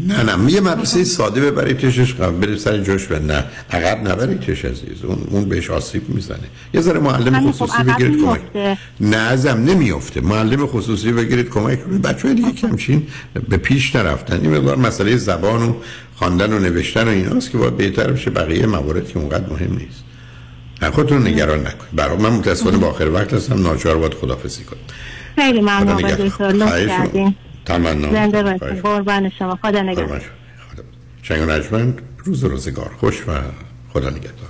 نه نه یه مدرسه ساده ببرید تشش برید سر جاش و نه. عقب نبرید تش عزیز. اون اون بهش آسیب می‌زنه. یه ذره معلم خب خصوصی بگیرید کمک. نه ازم نمیفته معلم خصوصی بگیرید کمک کنید بچه های دیگه کمچین به پیش نرفتن. این مقدار مسئله زبان و خواندن و نوشتن و ایناست که باید بهتر بشه. بقیه موارد که اونقدر مهم نیست. خودتون نگران نکنید برای من متاسفانه با آخر وقت هستم. ناچار باید خدافزی کنم. خیلی ممنون. دکتر. لطف. کردین تمنا. زنده. باشین قربان شما. خدا نگهدار. شنگ روز روزگار. خوش و خدا نگهدار.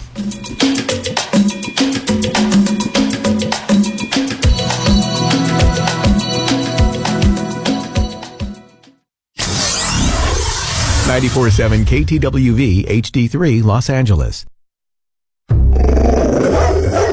Ninety-four seven KTWV HD3 Los Angeles.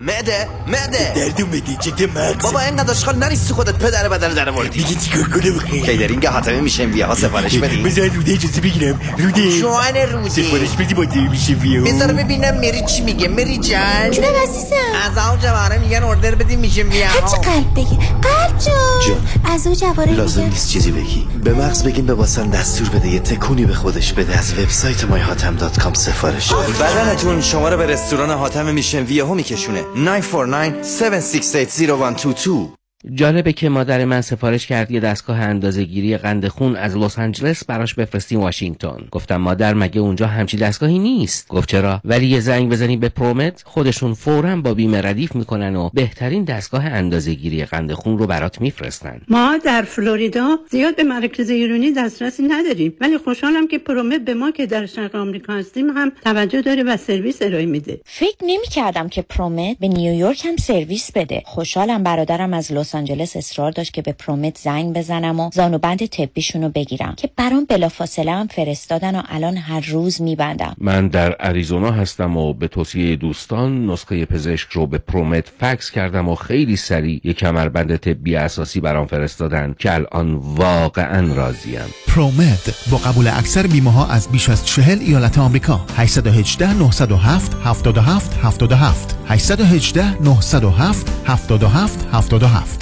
معده معده میگی چه مغز بابا اینقدر اشغال نریست خودت پدر بدن در موردی میگی چیکار کنم بخیر کیدرینگ حاتمه میشه ویاها سفارش بدیم. بذار روده اجازه بگیرم. روده. جوان روده. سفارش بدی با دیر میشه ویاها بذار ببینم مری چی میگه. مری جان جونم عزیزم. از اون جواره میگن اردر بدیم میشه ویاها هرچی قلب بگی قلب جان. از اون جواره لازم میگن نیست چیزی بگی. به مغز بگیم به واسن دستور بده. یه تکونی به خودش بده. از وبسایت مایهاتم دات کام سفارش. بده بدنتون شما رو به رستوران حاتم میشن. ویاهو میکشونه. 949 7680122. جالبه که مادر من سفارش کرد یه دستگاه اندازه‌گیری قند خون از لس آنجلس براش بفرستیم واشنگتن گفتم مادر مگه اونجا همچی دستگاهی نیست؟ گفت چرا؟ ولی یه زنگ بزنی به پرومت خودشون فورا با بیمه ردیف می‌کنن و بهترین دستگاه اندازه‌گیری قند خون رو برات میفرستن. ما در فلوریدا زیاد به مراکز ایرانی دسترسی نداریم ولی خوشحالم که پرومت به ما که در شرق آمریکا هستیم هم توجه داره و سرویس ارائه میده. فکر نمی کردم که پرومت به نیویورک هم سرویس بده. خوشحالم برادرم از لس آنجلس اصرار داشت که به پرومت زنگ بزنم و زانوبند طبیشون رو بگیرم که برام بلافاصله هم فرستادن و الان هر روز میبندم. من در اریزونا هستم و به توصیه دوستان نسخه پزشک رو به پرومت فکس کردم و خیلی سریع یک کمربند طبی اساسی برام فرستادن که الان واقعا راضیم. پرومد با قبول اکثر بیمه ها از بیش از چهل ایالت آمریکا. 818 907 77 77 818 907 77 77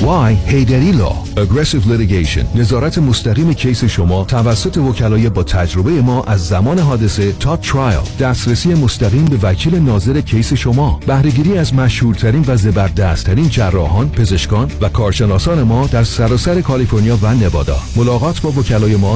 Why Heidari Law Aggressive Litigation. نظارت مستقیم case شما توسط وکلای با تجربه ما از زمان حادثه تا trial دسترسی مستقیم به وکیل ناظر case شما. بهرهگیری از مشهورترین و زبردستترین جراحان پزشکان و کارشناسان ما در سراسر کالیفرنیا و نوادا. ملاقات با وکلای ما